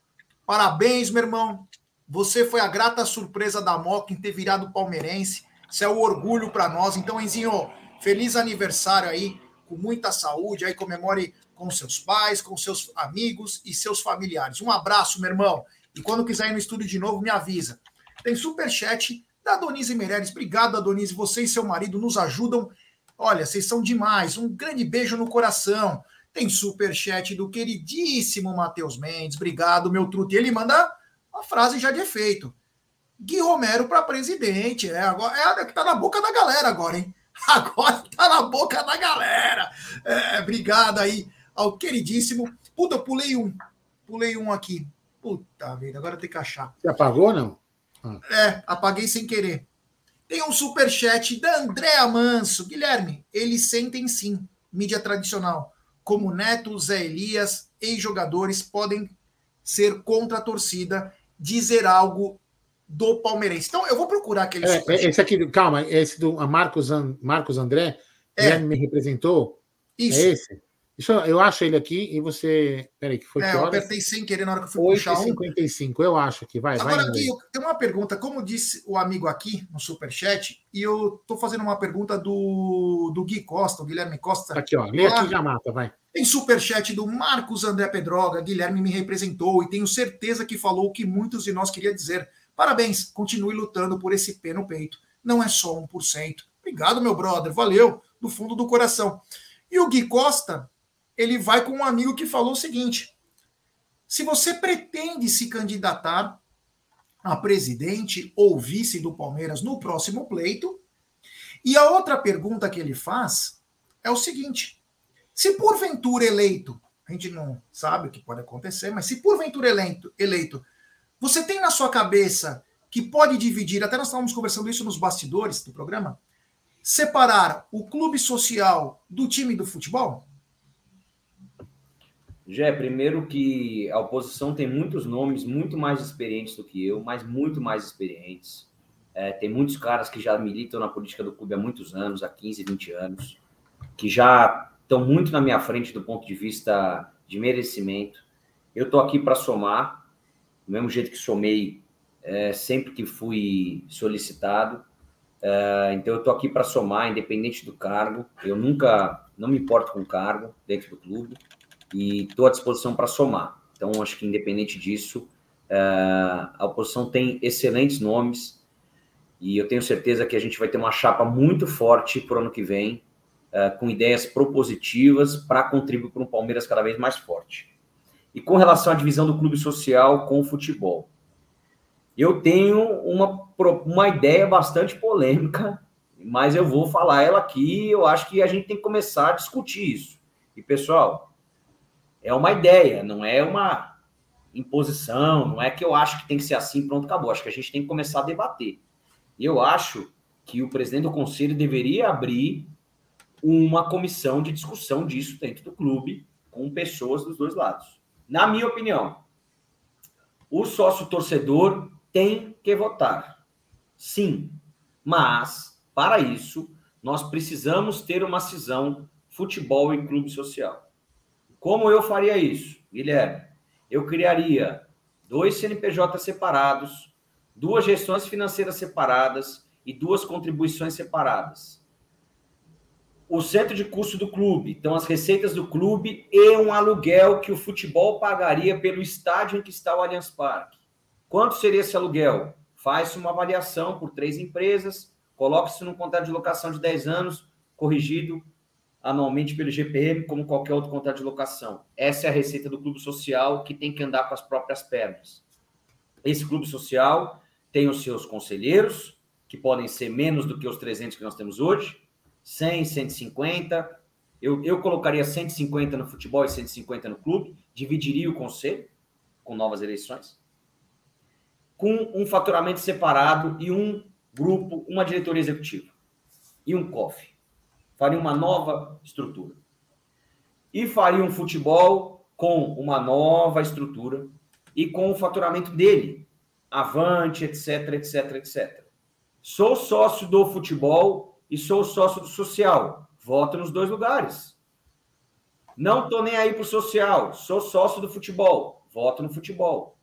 parabéns, meu irmão. Você foi a grata surpresa da Moca em ter virado palmeirense. Isso é o um orgulho para nós. Então, Enzinho, feliz aniversário aí, com muita saúde. Aí comemore com seus pais, com seus amigos e seus familiares. Um abraço, meu irmão. E quando quiser ir no estúdio de novo, me avisa. Tem super chat da Donise Meireles. Obrigado, Adonise. Você e seu marido nos ajudam. Olha, vocês são demais. Um grande beijo no coração. Tem super chat do queridíssimo Matheus Mendes. Obrigado, meu truto. E ele manda uma frase já de efeito. Gui Romero para presidente. É, agora, é que tá na boca da galera agora, hein? Agora tá na boca da galera. É, obrigado aí ao queridíssimo. Puta, pulei um. Pulei um aqui. Puta vida, agora tem que achar. Você apagou, não? Ah. É, apaguei sem querer. Tem um super chat da Andréa Manso. Guilherme, eles sentem sim, mídia tradicional. Como Neto, Zé Elias, ex-jogadores podem ser contra a torcida, dizer algo do palmeirense. Então, eu vou procurar aquele. É, esse aqui, calma, esse do Marcos, Marcos André, é. Guilherme me representou. Isso. É esse? Deixa eu, acho ele aqui e você. Peraí, que foi É, eu apertei sem querer na hora que eu fui 8 puxar 55, eu acho que vai. Agora, vai, aqui, tem uma pergunta, como disse o amigo aqui no Superchat, e eu tô fazendo uma pergunta do, do Gui Costa, o Guilherme Costa. Aqui, ó. Lê aqui e já mata, vai. Tem superchat do Marcos André Pedroga. Guilherme me representou e tenho certeza que falou o que muitos de nós queria dizer. Parabéns, continue lutando por esse pé no peito. Não é só 1%. Obrigado, meu brother. Valeu, do fundo do coração. E o Gui Costa, ele vai com um amigo que falou o seguinte: se você pretende se candidatar a presidente ou vice do Palmeiras no próximo pleito, e a outra pergunta que ele faz é o seguinte: se porventura eleito, a gente não sabe o que pode acontecer, mas se porventura eleito, eleito, você tem na sua cabeça que pode dividir, até nós estávamos conversando isso nos bastidores do programa, separar o clube social do time do futebol? Jé, primeiro que a oposição tem muitos nomes muito mais experientes do que eu, mas muito mais experientes. É, tem muitos caras que já militam na política do clube há muitos anos, há 15, 20 anos, que já estão muito na minha frente do ponto de vista de merecimento. Eu estou aqui para somar, do mesmo jeito que somei é, sempre que fui solicitado. É, então eu estou aqui para somar, independente do cargo. Eu nunca, não me importo com o cargo dentro do clube e estou à disposição para somar. Então, acho que independente disso, uh, a oposição tem excelentes nomes e eu tenho certeza que a gente vai ter uma chapa muito forte para o ano que vem, uh, com ideias propositivas para contribuir para um Palmeiras cada vez mais forte. E com relação à divisão do clube social com o futebol, eu tenho uma, uma ideia bastante polêmica, mas eu vou falar ela aqui. Eu acho que a gente tem que começar a discutir isso. E pessoal, é uma ideia, não é uma imposição, não é que eu acho que tem que ser assim, pronto, acabou. Acho que a gente tem que começar a debater. Eu acho que o presidente do conselho deveria abrir uma comissão de discussão disso dentro do clube, com pessoas dos dois lados. Na minha opinião, o sócio torcedor tem que votar. Sim, mas para isso nós precisamos ter uma cisão futebol e clube social. Como eu faria isso, Guilherme? Eu criaria dois CNPJ separados, duas gestões financeiras separadas e duas contribuições separadas. O centro de custo do clube, então as receitas do clube e um aluguel que o futebol pagaria pelo estádio em que está o Allianz Parque. Quanto seria esse aluguel? Faz-se uma avaliação por três empresas, coloque-se num contrato de locação de 10 anos, corrigido anualmente pelo GPM, como qualquer outro contrato de locação. Essa é a receita do clube social que tem que andar com as próprias pernas. Esse clube social tem os seus conselheiros, que podem ser menos do que os 300 que nós temos hoje, 100, 150. Eu, eu colocaria 150 no futebol e 150 no clube, dividiria o conselho com novas eleições, com um faturamento separado e um grupo, uma diretoria executiva e um COF faria uma nova estrutura. E faria um futebol com uma nova estrutura e com o faturamento dele, avante, etc, etc, etc. Sou sócio do futebol e sou sócio do social. Voto nos dois lugares. Não estou nem aí para o social. Sou sócio do futebol. Voto no futebol.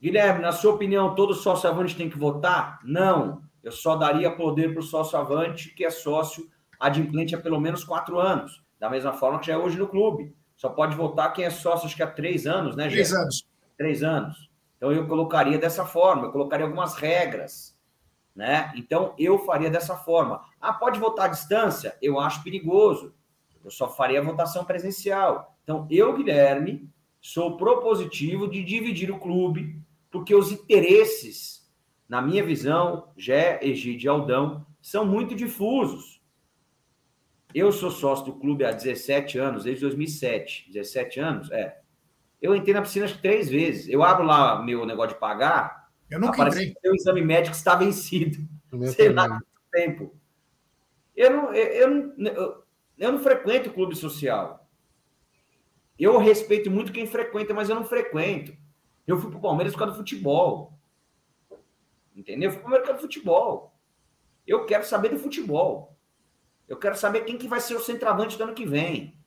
Guilherme, na sua opinião, todo sócio avante tem que votar? Não. Eu só daria poder para o sócio avante, que é sócio adimplente há pelo menos quatro anos, da mesma forma que já é hoje no clube. Só pode votar quem é sócio, acho que há três anos, né, Três anos. Três anos. Então eu colocaria dessa forma, eu colocaria algumas regras, né? Então eu faria dessa forma. Ah, pode votar à distância? Eu acho perigoso. Eu só faria a votação presencial. Então eu, Guilherme, sou propositivo de dividir o clube, porque os interesses, na minha visão, Gé, Egide e Aldão, são muito difusos. Eu sou sócio do clube há 17 anos, desde 2007. 17 anos? É. Eu entrei na piscina acho que três vezes. Eu abro lá meu negócio de pagar. Eu não aparece que o exame médico está vencido. Sei lá quanto tempo. Eu não, eu, eu, eu não frequento clube social. Eu respeito muito quem frequenta, mas eu não frequento. Eu fui para o Palmeiras por causa do futebol. Entendeu? Eu fui para o mercado do futebol. Eu quero saber do futebol. Eu quero saber quem que vai ser o centroavante do ano que vem.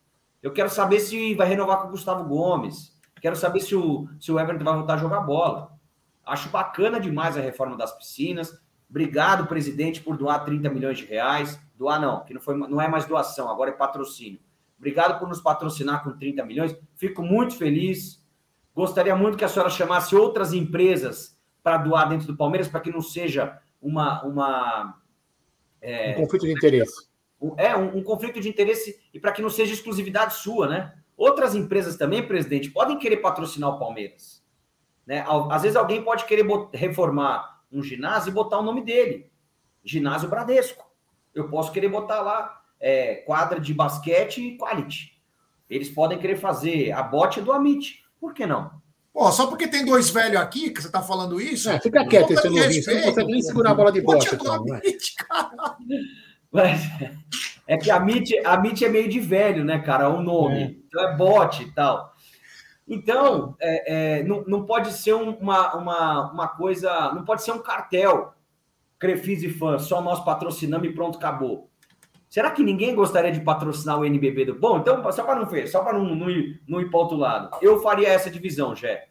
Eu quero saber se vai renovar com o Gustavo Gomes. Quero saber se o, se o Everton vai voltar a jogar bola. Acho bacana demais a reforma das piscinas. Obrigado, presidente, por doar 30 milhões de reais. Doar não, que não, foi, não é mais doação, agora é patrocínio. Obrigado por nos patrocinar com 30 milhões. Fico muito feliz. Gostaria muito que a senhora chamasse outras empresas para doar dentro do Palmeiras, para que não seja uma. uma é, um conflito de interesse. É, um, um conflito de interesse e para que não seja exclusividade sua, né? Outras empresas também, presidente, podem querer patrocinar o Palmeiras. Né? Às vezes alguém pode querer reformar um ginásio e botar o nome dele. Ginásio Bradesco. Eu posso querer botar lá é, quadra de basquete e quality. Eles podem querer fazer a bote do Amit. Por que não? Pô, só porque tem dois velhos aqui que você está falando isso. É, fica quieto, esse novinho. Você não consegue nem segurar a bola de bote. Então, Mas é que a MIT, a MIT é meio de velho, né, cara? O nome. É. Então é bot e tal. Então, é, é, não, não pode ser uma, uma, uma coisa. Não pode ser um cartel. Crefis e fãs, só nós patrocinamos e pronto, acabou. Será que ninguém gostaria de patrocinar o NBB do. Bom, então, só para não ver, só para não, não, ir, não ir para outro lado. Eu faria essa divisão, Jé.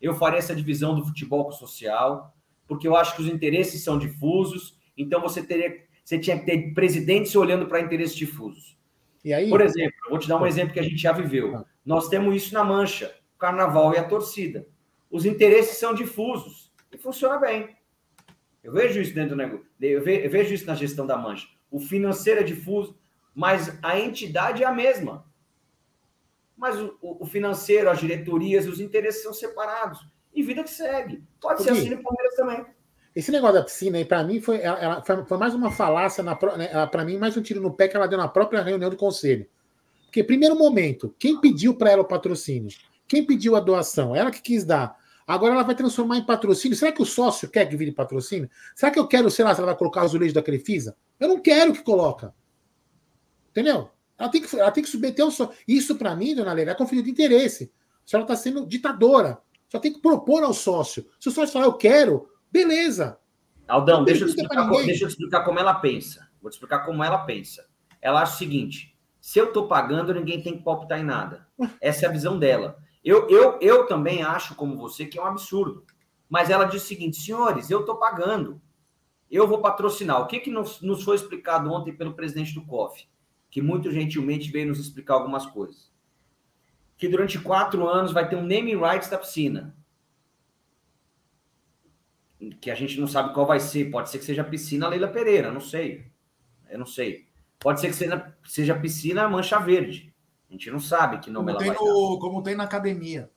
Eu faria essa divisão do futebol com o social, porque eu acho que os interesses são difusos, então você teria você tinha que ter presidentes olhando para interesses difusos. E aí? Por exemplo, vou te dar um exemplo que a gente já viveu. Ah. Nós temos isso na Mancha, o carnaval e a torcida. Os interesses são difusos e funciona bem. Eu vejo isso dentro do negócio. Eu vejo isso na gestão da Mancha. O financeiro é difuso, mas a entidade é a mesma. Mas o, o financeiro, as diretorias, os interesses são separados. E vida que segue. Pode ser assim no Palmeiras também. Esse negócio da piscina aí, para mim, foi, ela, foi, mais uma falácia, né, para mim, mais um tiro no pé que ela deu na própria reunião do conselho. Porque, primeiro momento, quem pediu para ela o patrocínio? Quem pediu a doação? Ela que quis dar. Agora ela vai transformar em patrocínio. Será que o sócio quer que vire patrocínio? Será que eu quero, sei lá, se ela vai colocar azulejo da Crefisa? Eu não quero que coloca. Entendeu? Ela tem que, ela tem que submeter o sócio. Isso, para mim, dona Leila, é conflito de interesse. A senhora está sendo ditadora. Só tem que propor ao sócio. Se o sócio falar, eu quero, Beleza. Aldão, deixa eu, explicar, deixa eu explicar como ela pensa. Vou te explicar como ela pensa. Ela acha o seguinte: se eu estou pagando, ninguém tem que palpitar em nada. Essa é a visão dela. Eu, eu, eu também acho, como você, que é um absurdo. Mas ela diz o seguinte: senhores, eu estou pagando. Eu vou patrocinar. O que, que nos, nos foi explicado ontem pelo presidente do COF? Que muito gentilmente veio nos explicar algumas coisas. Que durante quatro anos vai ter um naming rights da piscina que a gente não sabe qual vai ser. Pode ser que seja piscina Leila Pereira, não sei. Eu não sei. Pode ser que seja, seja piscina Mancha Verde. A gente não sabe que nome como ela vai no, dar. Como tem na academia.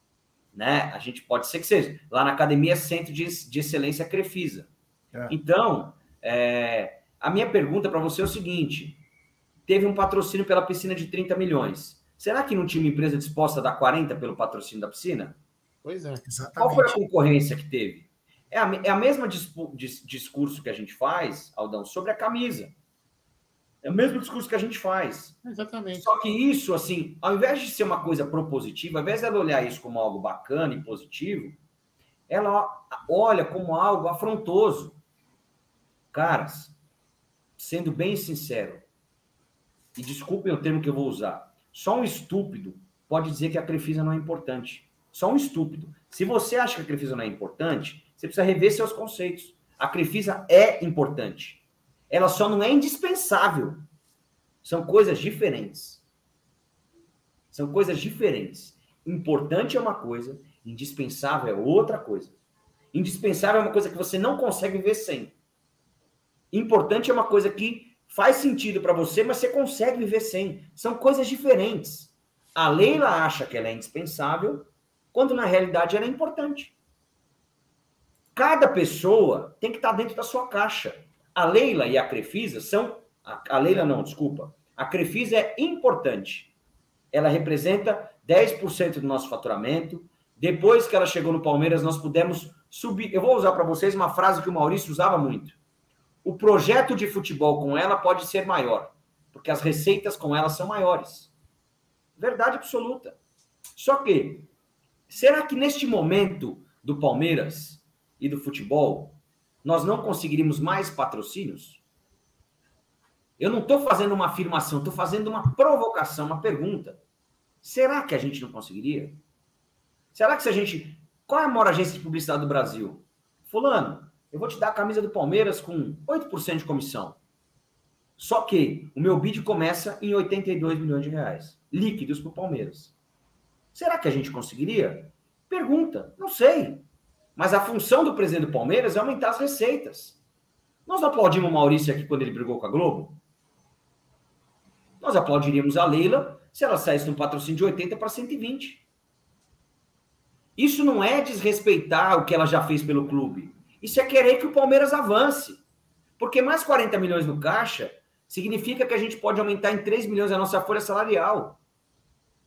Né? A gente pode ser que seja. Lá na academia Centro de, de Excelência Crefisa. É. Então, é, a minha pergunta para você é o seguinte: teve um patrocínio pela piscina de 30 milhões. Será que não tinha uma empresa disposta a dar 40 pelo patrocínio da piscina? Pois é. Exatamente. Qual foi a concorrência que teve? É a, é a mesma discurso que a gente faz, Aldão, sobre a camisa. É o mesmo discurso que a gente faz. Exatamente. Só que isso, assim, ao invés de ser uma coisa propositiva, ao invés dela olhar isso como algo bacana e positivo, ela olha como algo afrontoso. Caras, sendo bem sincero, e desculpem o termo que eu vou usar, só um estúpido pode dizer que a Crefisa não é importante. Só um estúpido. Se você acha que a Crefisa não é importante, você precisa rever seus conceitos. A Crefisa é importante. Ela só não é indispensável. São coisas diferentes. São coisas diferentes. Importante é uma coisa, indispensável é outra coisa. Indispensável é uma coisa que você não consegue viver sem. Importante é uma coisa que faz sentido para você, mas você consegue viver sem. São coisas diferentes. A Leila acha que ela é indispensável, quando na realidade ela é importante. Cada pessoa tem que estar dentro da sua caixa. A Leila e a Crefisa são. A, Leila não, desculpa. A Crefisa é importante. Ela representa 10% do nosso faturamento. Depois que ela chegou no Palmeiras, nós pudemos subir. Eu vou usar para vocês uma frase que o Maurício usava muito. O projeto de futebol com ela pode ser maior, porque as receitas com ela são maiores. Verdade absoluta. Só que, será que neste momento do Palmeiras, e do futebol, nós não conseguiríamos mais patrocínios? Eu não estou fazendo uma afirmação, estou fazendo uma provocação, uma pergunta. Será que a gente não conseguiria? Será que se a gente. Qual é a maior agência de publicidade do Brasil? Fulano, eu vou te dar a camisa do Palmeiras com 8% de comissão. Só que o meu bid começa em 82 milhões de reais, líquidos para o Palmeiras. Será que a gente conseguiria? Pergunta, não sei. Mas a função do presidente do Palmeiras é aumentar as receitas. Nós aplaudimos o Maurício aqui quando ele brigou com a Globo? Nós aplaudiríamos a Leila se ela saísse de um patrocínio de 80 para 120. Isso não é desrespeitar o que ela já fez pelo clube. Isso é querer que o Palmeiras avance. Porque mais 40 milhões no caixa significa que a gente pode aumentar em 3 milhões a nossa folha salarial.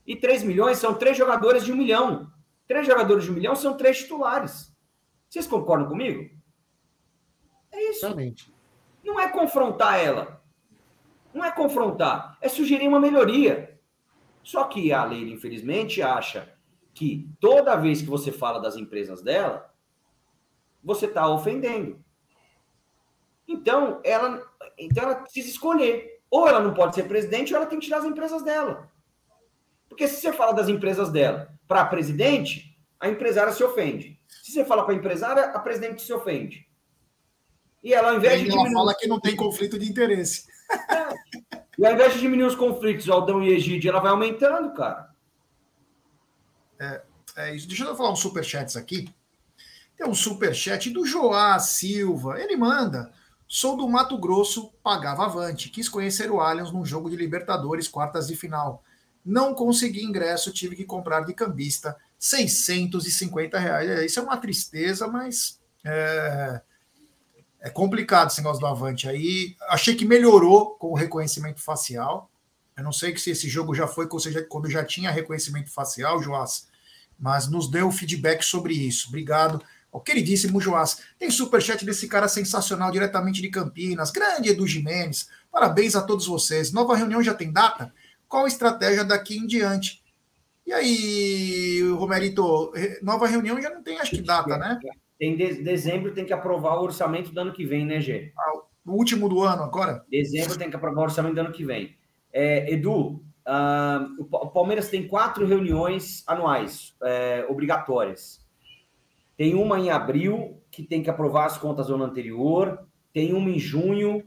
E 3 milhões são três jogadores de um milhão. Três jogadores de um milhão são três titulares. Vocês concordam comigo? É isso. Exatamente. Não é confrontar ela. Não é confrontar. É sugerir uma melhoria. Só que a Leila, infelizmente, acha que toda vez que você fala das empresas dela, você está ofendendo. Então ela, então, ela precisa escolher. Ou ela não pode ser presidente, ou ela tem que tirar as empresas dela. Porque se você fala das empresas dela para presidente, a empresária se ofende. Se você fala para a empresária, a presidente se ofende. E ela, ao invés de. Ela diminuir... fala que não tem conflito de interesse. É. E ao invés de diminuir os conflitos, Aldão e Egídio, ela vai aumentando, cara. É, é isso. Deixa eu falar uns superchats aqui. Tem um superchat do Joá Silva. Ele manda. Sou do Mato Grosso, pagava avante. Quis conhecer o Allianz num jogo de Libertadores, quartas de final. Não consegui ingresso, tive que comprar de cambista 650 reais. É, isso é uma tristeza, mas é, é complicado esse negócio do avante. Aí achei que melhorou com o reconhecimento facial. Eu não sei se esse jogo já foi quando já tinha reconhecimento facial, Joás, mas nos deu feedback sobre isso. Obrigado o queridíssimo Joás. Tem superchat desse cara sensacional, diretamente de Campinas. Grande Edu Jimenez. Parabéns a todos vocês. Nova reunião já tem data? Qual a estratégia daqui em diante? E aí, Romerito, nova reunião já não tem, acho que data, né? Em de dezembro tem que aprovar o orçamento do ano que vem, né, Gê? Ah, o último do ano agora? Dezembro tem que aprovar o orçamento do ano que vem. É, Edu, uh, o Palmeiras tem quatro reuniões anuais é, obrigatórias. Tem uma em abril, que tem que aprovar as contas do ano anterior. Tem uma em junho,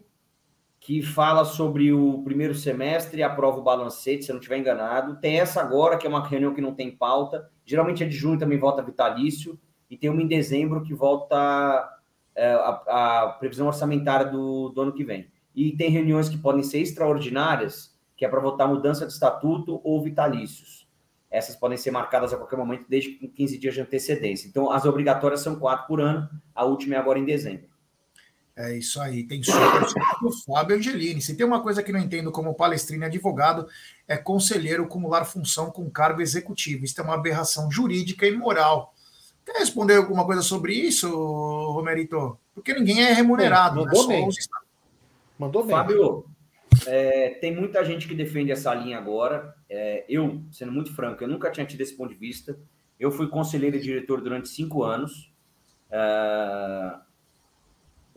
que fala sobre o primeiro semestre e aprova o balancete, se eu não estiver enganado. Tem essa agora, que é uma reunião que não tem pauta. Geralmente é de junho também volta vitalício. E tem uma em dezembro que volta é, a, a, previsão orçamentária do, do ano que vem. E tem reuniões que podem ser extraordinárias, que é para votar mudança de estatuto ou vitalícios essas podem ser marcadas a qualquer momento, desde com 15 dias de antecedência. Então, as obrigatórias são quatro por ano, a última é agora em dezembro. É isso aí, tem super do Fábio Angelini. Se tem uma coisa que não entendo como palestrino e advogado, é conselheiro acumular função com cargo executivo. Isso é uma aberração jurídica e moral. Quer responder alguma coisa sobre isso, Romerito? Porque ninguém é remunerado. Bem, mandou, né? bem. mandou bem. Fábio, é, tem muita gente que defende essa linha agora. É, eu, sendo muito franco, eu nunca tinha tido esse ponto de vista. Eu fui conselheiro e diretor durante cinco anos. É,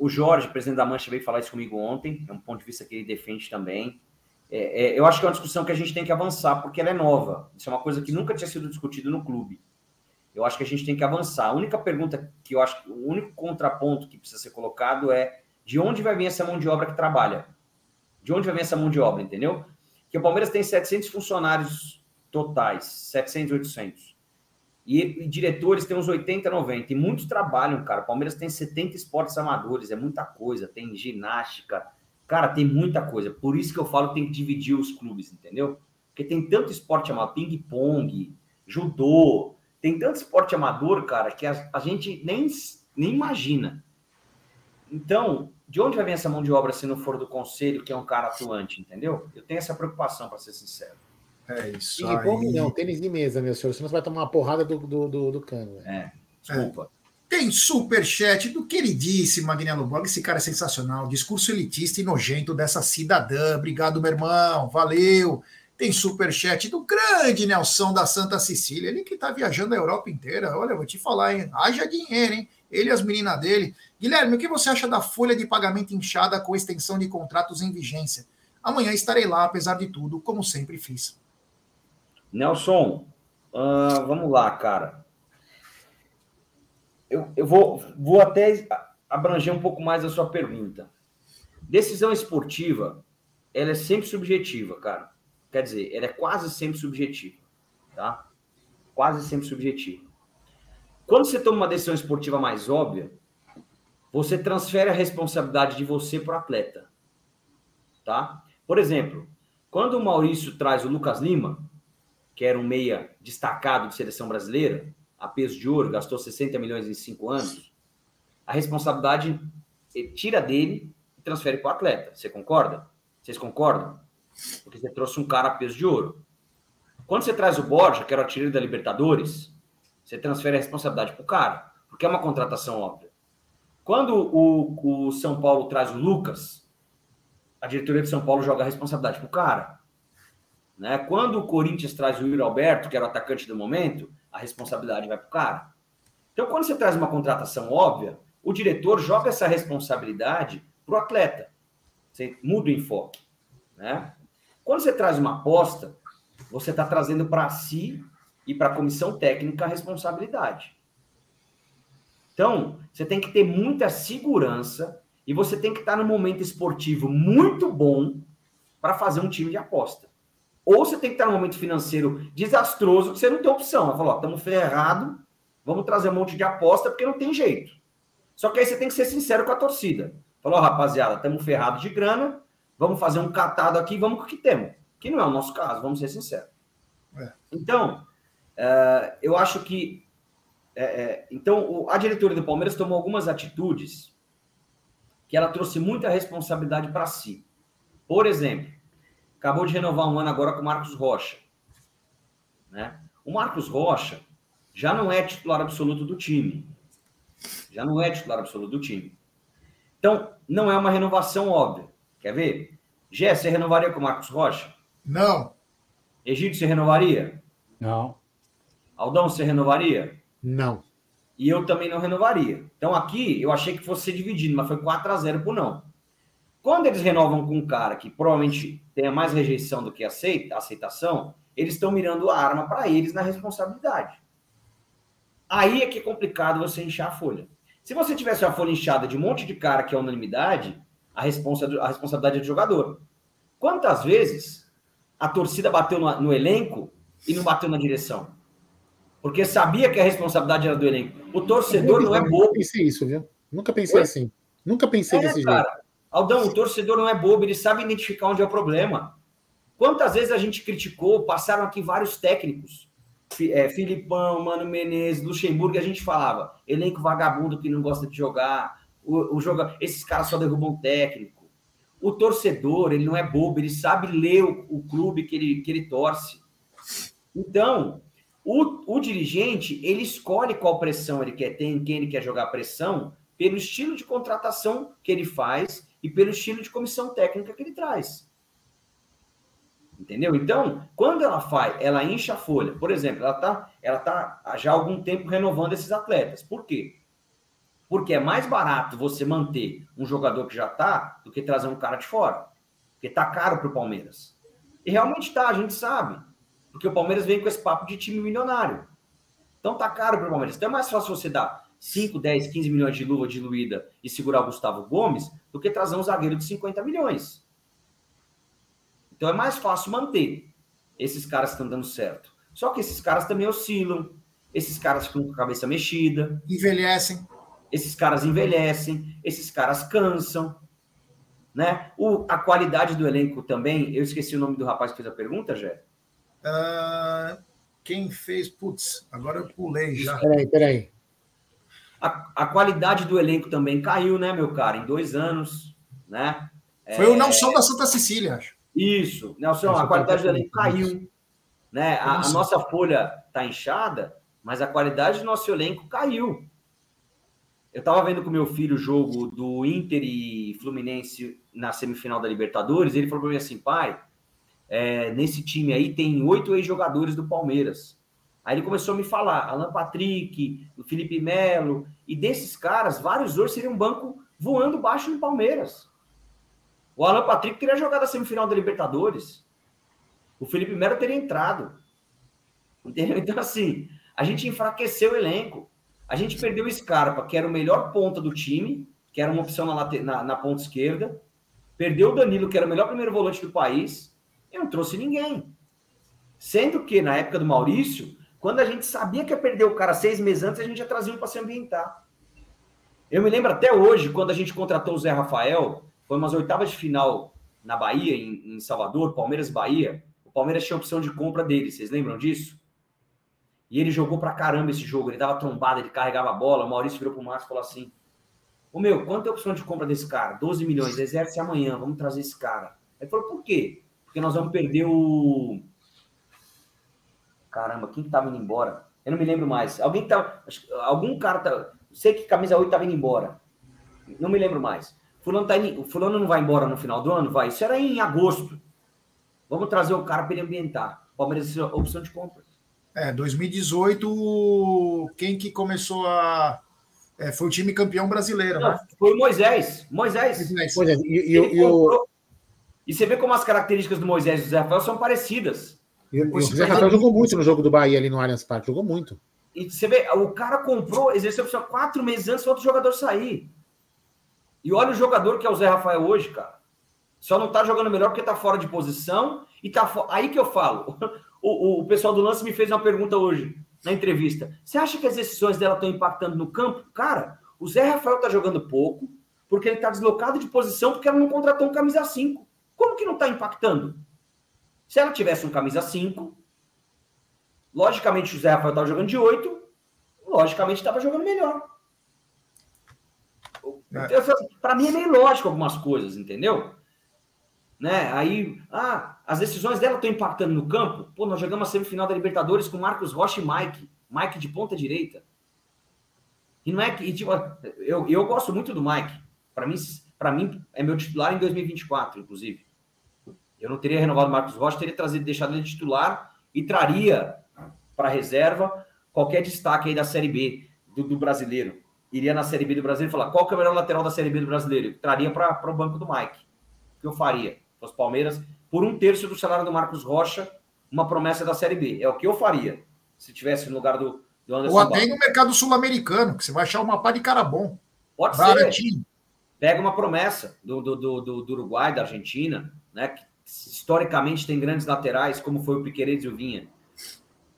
o Jorge, presidente da Mancha, veio falar isso comigo ontem. É um ponto de vista que ele defende também. É, é, eu acho que é uma discussão que a gente tem que avançar, porque ela é nova. Isso é uma coisa que nunca tinha sido discutido no clube. Eu acho que a gente tem que avançar. A única pergunta que eu acho, o único contraponto que precisa ser colocado é de onde vai vir essa mão de obra que trabalha? De onde vai vir essa mão de obra, entendeu? Que o Palmeiras tem 700 funcionários totais, 700, 800. E, e, diretores tem uns 80, 90. E muitos trabalham, cara. O Palmeiras tem 70 esportes amadores, é muita coisa. Tem ginástica. Cara, tem muita coisa. Por isso que eu falo que tem que dividir os clubes, entendeu? Porque tem tanto esporte amador, ping-pong, judô. Tem tanto esporte amador, cara, que a, a gente nem, nem imagina. Então, de onde vai vir essa mão de obra se não for do conselho, que é um cara atuante, entendeu? Eu tenho essa preocupação, para ser sincero. É isso. E aí. não, tênis de mesa, meu senhor. Senão você vai tomar uma porrada do, do, do, do cano. É, desculpa. É. Tem superchat do queridíssimo Agnello Borg. Esse cara é sensacional. Discurso elitista e nojento dessa cidadã. Obrigado, meu irmão. Valeu. Tem superchat do grande Nelson da Santa Cecília. Ele que tá viajando a Europa inteira. Olha, vou te falar, hein? Haja dinheiro, hein? Ele e as meninas dele. Guilherme, o que você acha da folha de pagamento inchada com extensão de contratos em vigência? Amanhã estarei lá, apesar de tudo, como sempre fiz. Nelson, uh, vamos lá, cara. Eu, eu vou, vou até abranger um pouco mais a sua pergunta. Decisão esportiva ela é sempre subjetiva, cara. Quer dizer, ela é quase sempre subjetiva, tá? Quase sempre subjetiva. Quando você toma uma decisão esportiva mais óbvia, você transfere a responsabilidade de você para o atleta, tá? Por exemplo, quando o Maurício traz o Lucas Lima, que era um meia destacado de seleção brasileira, a peso de ouro, gastou 60 milhões em cinco anos, a responsabilidade tira dele e transfere para o atleta. Você concorda? Vocês concordam? Porque você trouxe um cara a peso de ouro. Quando você traz o Borja, que era o artilheiro da Libertadores, você transfere a responsabilidade para o cara, porque é uma contratação óbvia. Quando o, o São Paulo traz o Lucas, a diretoria de São Paulo joga a responsabilidade para o cara. Né? Quando o Corinthians traz o Yuri Alberto, que era o atacante do momento, a responsabilidade vai para o cara. Então, quando você traz uma contratação óbvia, o diretor joga essa responsabilidade para o atleta. Você muda o enfoque. Né? Quando você traz uma aposta, você está trazendo para si e para a comissão técnica a responsabilidade. Então, você tem que ter muita segurança e você tem que estar no momento esportivo muito bom para fazer um time de aposta. Ou você tem que estar no momento financeiro desastroso que você não tem opção. Ela falou, estamos ferrados, vamos trazer um monte de aposta porque não tem jeito. Só que aí você tem que ser sincero com a torcida. Falou, rapaziada, estamos ferrados de grana, vamos fazer um catado aqui, vamos com o que temos. Que não é o nosso caso, vamos ser sinceros. É. Então, é, eu acho que. É, é, então, a diretoria do Palmeiras tomou algumas atitudes que ela trouxe muita responsabilidade para si. Por exemplo, acabou de renovar um ano agora com o Marcos Rocha. Né? O Marcos Rocha já não é titular absoluto do time. Já não é titular absoluto do time. Então, não é uma renovação óbvia. Quer ver? Gé, você renovaria com o Marcos Rocha? Não. Egídio, você renovaria? Não. Aldão, você renovaria? Não. E eu também não renovaria. Então aqui eu achei que fosse ser dividido, mas foi 4 a 0 por não. Quando eles renovam com um cara que provavelmente tenha mais rejeição do que aceita, aceitação, eles estão mirando a arma para eles na responsabilidade. Aí é que é complicado você inchar a folha. Se você tivesse uma folha inchada de um monte de cara que é unanimidade, a, responsa, a responsabilidade é do jogador. Quantas vezes a torcida bateu no, no elenco e não bateu na direção? Porque sabia que a responsabilidade era do elenco. O torcedor não é bobo. Nunca pensei isso, viu? Nunca pensei Oi? assim. Nunca pensei é, desse cara, jeito. Aldão, o torcedor não é bobo, ele sabe identificar onde é o problema. Quantas vezes a gente criticou, passaram aqui vários técnicos é, Filipão, Mano Menezes, Luxemburgo, a gente falava, elenco vagabundo que não gosta de jogar, o, o joga, esses caras só derrubam técnico. O torcedor, ele não é bobo, ele sabe ler o, o clube que ele, que ele torce. Então, o, o, dirigente, ele escolhe qual pressão ele quer ter, em quem ele quer jogar pressão, pelo estilo de contratação que ele faz e pelo estilo de comissão técnica que ele traz. Entendeu? Então, quando ela faz, ela enche a folha. Por exemplo, ela está ela tá já há algum tempo renovando esses atletas. Por quê? Porque é mais barato você manter um jogador que já está do que trazer um cara de fora. Porque está caro para o Palmeiras. E realmente está, a gente sabe. Porque o Palmeiras vem com esse papo de time milionário. Então tá caro para o Palmeiras. Então é mais fácil você dar 5, 10, 15 milhões de luva diluída e segurar o Gustavo Gomes do que trazer um zagueiro de 50 milhões. Então é mais fácil manter esses caras que estão dando certo. Só que esses caras também oscilam, esses caras ficam com a cabeça mexida. Envelhecem. Esses caras envelhecem, esses caras cansam. Né? O, a qualidade do elenco também. Eu esqueci o nome do rapaz que fez a pergunta, Jé. Uh, quem fez? Putz, agora eu pulei já. Peraí, peraí. A, a qualidade do elenco também caiu, né, meu cara? Em dois anos, né? Foi é... o não só da Santa Cecília, acho. Isso, Nelson, a qualidade do elenco caiu. Né? A, a nossa folha está inchada, mas a qualidade do nosso elenco caiu. Eu estava vendo com meu filho o jogo do Inter e Fluminense na semifinal da Libertadores. ele falou para mim assim: pai, é, nesse time aí tem oito ex-jogadores do Palmeiras. Aí ele começou a me falar: Alan Patrick, o Felipe Melo, e desses caras, vários hoje seriam um banco voando baixo no Palmeiras. O Alan Patrick teria jogado a semifinal da Libertadores. O Felipe Melo teria entrado. Entendeu? Então, assim, a gente enfraqueceu o elenco. A gente perdeu o Scarpa, que era o melhor ponta do time, que era uma opção na, na, na ponta esquerda. Perdeu o Danilo, que era o melhor primeiro volante do país, e não trouxe ninguém. Sendo que, na época do Maurício, quando a gente sabia que ia perder o cara seis meses antes, a gente já trazia um para se ambientar. Eu me lembro até hoje, quando a gente contratou o Zé Rafael, foi umas oitavas de final na Bahia, em, em Salvador, Palmeiras Bahia. O Palmeiras tinha opção de compra dele, vocês lembram disso? E ele jogou pra caramba esse jogo, ele dava trombada, ele carregava a bola. O Maurício virou pro Márcio e falou assim: Ô meu, quanto é a opção de compra desse cara? 12 milhões, exerce amanhã, vamos trazer esse cara. Ele falou: por quê? Porque nós vamos perder o Caramba, quem que tava indo embora? Eu não me lembro mais. Alguém tá. Algum cara tá. Sei que camisa 8 tava indo embora. Não me lembro mais. Fulano, tá indo, fulano não vai embora no final do ano? Vai. Isso era em agosto. Vamos trazer o cara para ele ambientar. Palmeiras é opção de compra. É, 2018, quem que começou a. É, foi o time campeão brasileiro, não, né? Foi o Moisés. Moisés. Moisés. E, e, e, o... e você vê como as características do Moisés e do Zé Rafael são parecidas. E, o Zé Rafael jogou muito no jogo do Bahia ali no Allianz Parque, jogou muito. E você vê, o cara comprou, exerceu opção quatro meses antes do outro jogador sair. E olha o jogador que é o Zé Rafael hoje, cara. Só não tá jogando melhor porque tá fora de posição e tá fo... aí que eu falo. O, o, o, pessoal do lance me fez uma pergunta hoje na entrevista. Você acha que as decisões dela estão impactando no campo? Cara, o Zé Rafael tá jogando pouco porque ele tá deslocado de posição porque ela não contratou um camisa 5. Como que não tá impactando? Se ela tivesse um camisa 5, logicamente o Zé Rafael estava jogando de 8, logicamente estava jogando melhor. É. Para mim é meio lógico algumas coisas, entendeu? Né? Aí, ah, as decisões dela estão impactando no campo. Pô, nós jogamos a semifinal da Libertadores com Marcos Rocha e Mike. Mike de ponta direita. E não é que, tipo, eu, eu gosto muito do Mike. Para mim, para mim é meu titular em 2024, inclusive. Eu não teria renovado o Marcos Rocha, teria trazido, deixado ele titular e traria para a reserva qualquer destaque aí da Série B do, do, brasileiro. Iria na Série B do brasileiro e falar qual que é o melhor lateral da Série B do brasileiro. Traria para o banco do Mike. O que eu faria? Os Palmeiras, por um terço do salário do Marcos Rocha, uma promessa da Série B. É o que eu faria se tivesse no lugar do, do Anderson. Ou até no mercado sul-americano, que você vai achar uma pá de cara bom. Pode Baratinho. ser. Pega uma promessa do, do, do, do Uruguai, da Argentina, né? Que historicamente tem grandes laterais, como foi o Piqueires e o Vinha.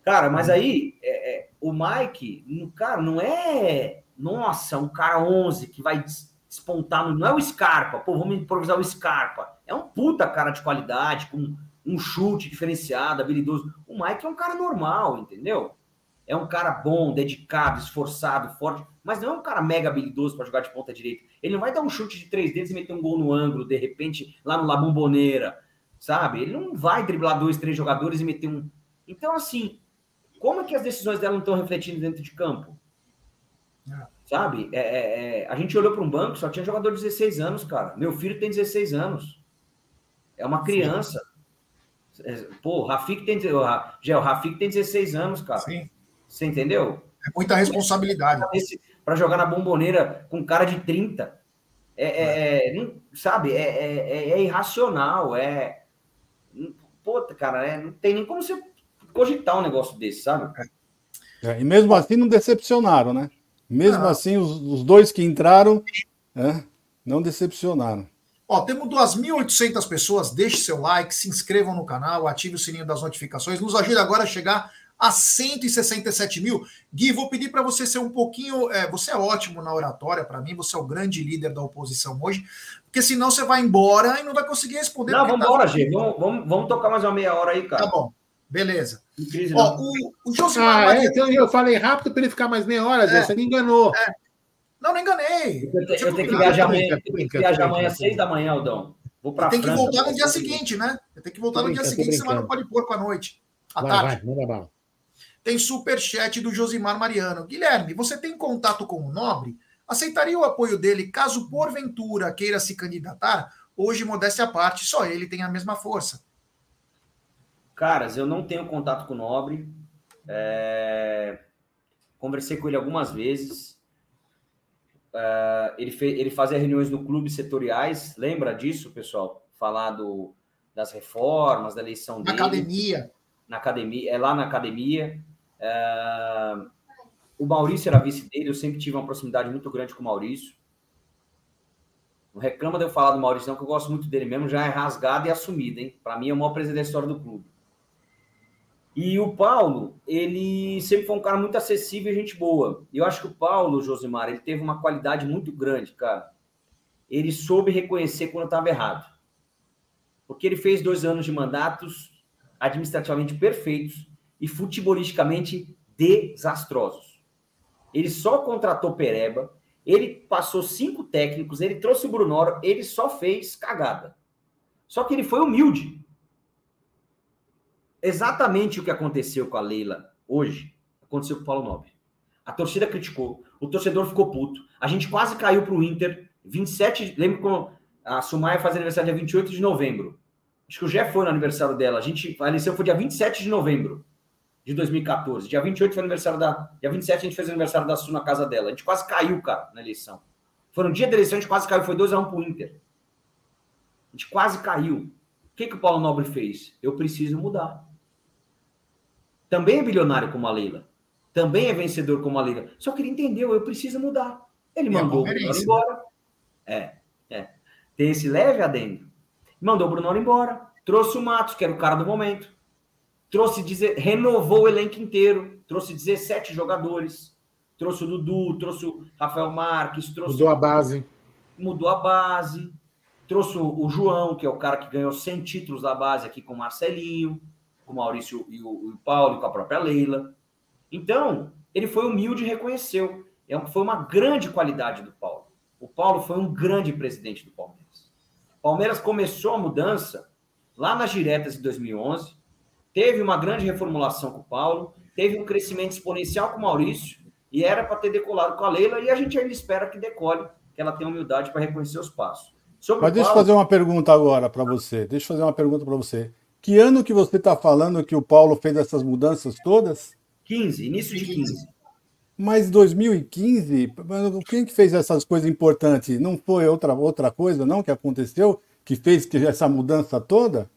Cara, mas aí é, é, o Mike, cara, não é, nossa, um cara 11 que vai despontar, não é o Scarpa, pô, vamos improvisar o Scarpa. É um puta cara de qualidade, com um chute diferenciado, habilidoso. O Mike é um cara normal, entendeu? É um cara bom, dedicado, esforçado, forte, mas não é um cara mega habilidoso para jogar de ponta direita. Ele não vai dar um chute de três dedos e meter um gol no ângulo, de repente, lá no La Bombonera sabe? Ele não vai driblar dois, três jogadores e meter um. Então, assim, como é que as decisões dela não estão refletindo dentro de campo? É. Sabe? É, é, é a gente olhou para um banco, só tinha jogador de 16 anos, cara. Meu filho tem 16 anos. É uma criança. Sim. É, pô, o Rafik tem, Gel, o Rafik tem 16 anos, cara. Sim. Você entendeu? É muita responsabilidade. Para jogar na bomboneira com cara de 30. É, é, é não, sabe? É, é, irracional. É, Puta, cara, né? não tem nem como você cogitar um negócio desse, sabe? É, e mesmo assim não decepcionaram, né? Mesmo assim, os, os, dois que entraram é, não decepcionaram. Ó, temos 2.800 pessoas. Deixe seu like, se inscrevam no canal, ative o sininho das notificações. Nos ajude agora a chegar a 167 mil. Gui, vou pedir para você ser um pouquinho. É, você é ótimo na oratória, para mim, você é o grande líder da oposição hoje, porque senão você vai embora e não vai conseguir responder. Não, vamos embora, tá... gente. Vamos, vamos, vamos, tocar mais uma meia hora aí, cara. Tá bom, beleza. Ó, o, o Josimar. Ah, é, então eu falei rápido para ele ficar mais meia hora, é, você me enganou. É. Não, não enganei. Eu, te, eu tenho que viajar amanhã, viajar amanhã às seis da manhã, Aldão. Vou para Tem que voltar no dia seguinte, né? Eu tenho que voltar no dia seguinte, senão não pode pôr para a noite. À tarde. Vai, manda bala. Tem super chat do Josimar Mariano. Guilherme, você tem contato com o Nobre? Aceitaria o apoio dele caso porventura queira se candidatar? Hoje, modéstia à parte, só ele tem a mesma força. Caras, eu não tenho contato com o Nobre. É... Conversei com ele algumas vezes. É... Ele, fe... ele fazia reuniões no clube setoriais. Lembra disso, pessoal? Falar do... das reformas, da eleição na dele. Na academia. Na academia, é lá na academia. É... O Maurício era vice dele, eu sempre tive uma proximidade muito grande com o Maurício. Não reclama de eu falar do Maurício, não, que eu gosto muito dele mesmo, já é rasgado e assumido, hein? Para mim é o maior presidente da história do clube. E o Paulo, ele sempre foi um cara muito acessível e gente boa. E eu acho que o Paulo, Josimar, ele teve uma qualidade muito grande, cara. Ele soube reconhecer quando estava errado. Porque ele fez dois anos de mandatos administrativamente perfeitos e futebolisticamente desastrosos. Ele só contratou Pereba, ele passou cinco técnicos, ele trouxe o Brunoro, ele só fez cagada. Só que ele foi humilde exatamente o que aconteceu com a Leila hoje, aconteceu com o Paulo Nobre. A torcida criticou, o torcedor ficou puto. A gente quase caiu para o Inter. 27, lembro quando a Sumaia faz aniversário dia 28 de novembro. Acho que o Jeff foi no aniversário dela. A gente faleceu foi dia 27 de novembro de 2014. Dia 28 foi aniversário da. Dia 27 a gente fez aniversário da Su na casa dela. A gente quase caiu, cara, na eleição. Foi no dia da eleição, a gente quase caiu. Foi 2x1 pro Inter. A gente quase caiu. O que, que o Paulo Nobre fez? Eu preciso mudar também é bilionário como a Leila, também é vencedor como a Leila. Só que ele entendeu, eu preciso mudar. Ele e mandou o Bruno embora. É, é. Tem esse leve adendo. Mandou o Bruno embora, trouxe o Matos, que era o cara do momento. Trouxe, renovou o elenco inteiro, trouxe 17 jogadores. Trouxe o Dudu, trouxe o Rafael Marques, trouxe. Mudou a base. Mudou a base. Trouxe o João, que é o cara que ganhou 100 títulos da base aqui com o Marcelinho com o Maurício e o, Paulo, e com a própria Leila. Então, ele foi humilde e reconheceu. É foi uma grande qualidade do Paulo. O Paulo foi um grande presidente do Palmeiras. O Palmeiras começou a mudança lá nas diretas de 2011, teve uma grande reformulação com o Paulo, teve um crescimento exponencial com o Maurício, e era para ter decolado com a Leila, e a gente ainda espera que decole, que ela tenha humildade para reconhecer os passos. Sobre Mas deixa eu fazer uma pergunta agora para você. Deixa eu fazer uma pergunta para você. Que ano que você está falando que o Paulo fez essas mudanças todas? 15, início de 15. Mas 2015, quem que fez essas coisas importantes? Não foi outra, outra coisa, não, que aconteceu, que fez que essa mudança toda?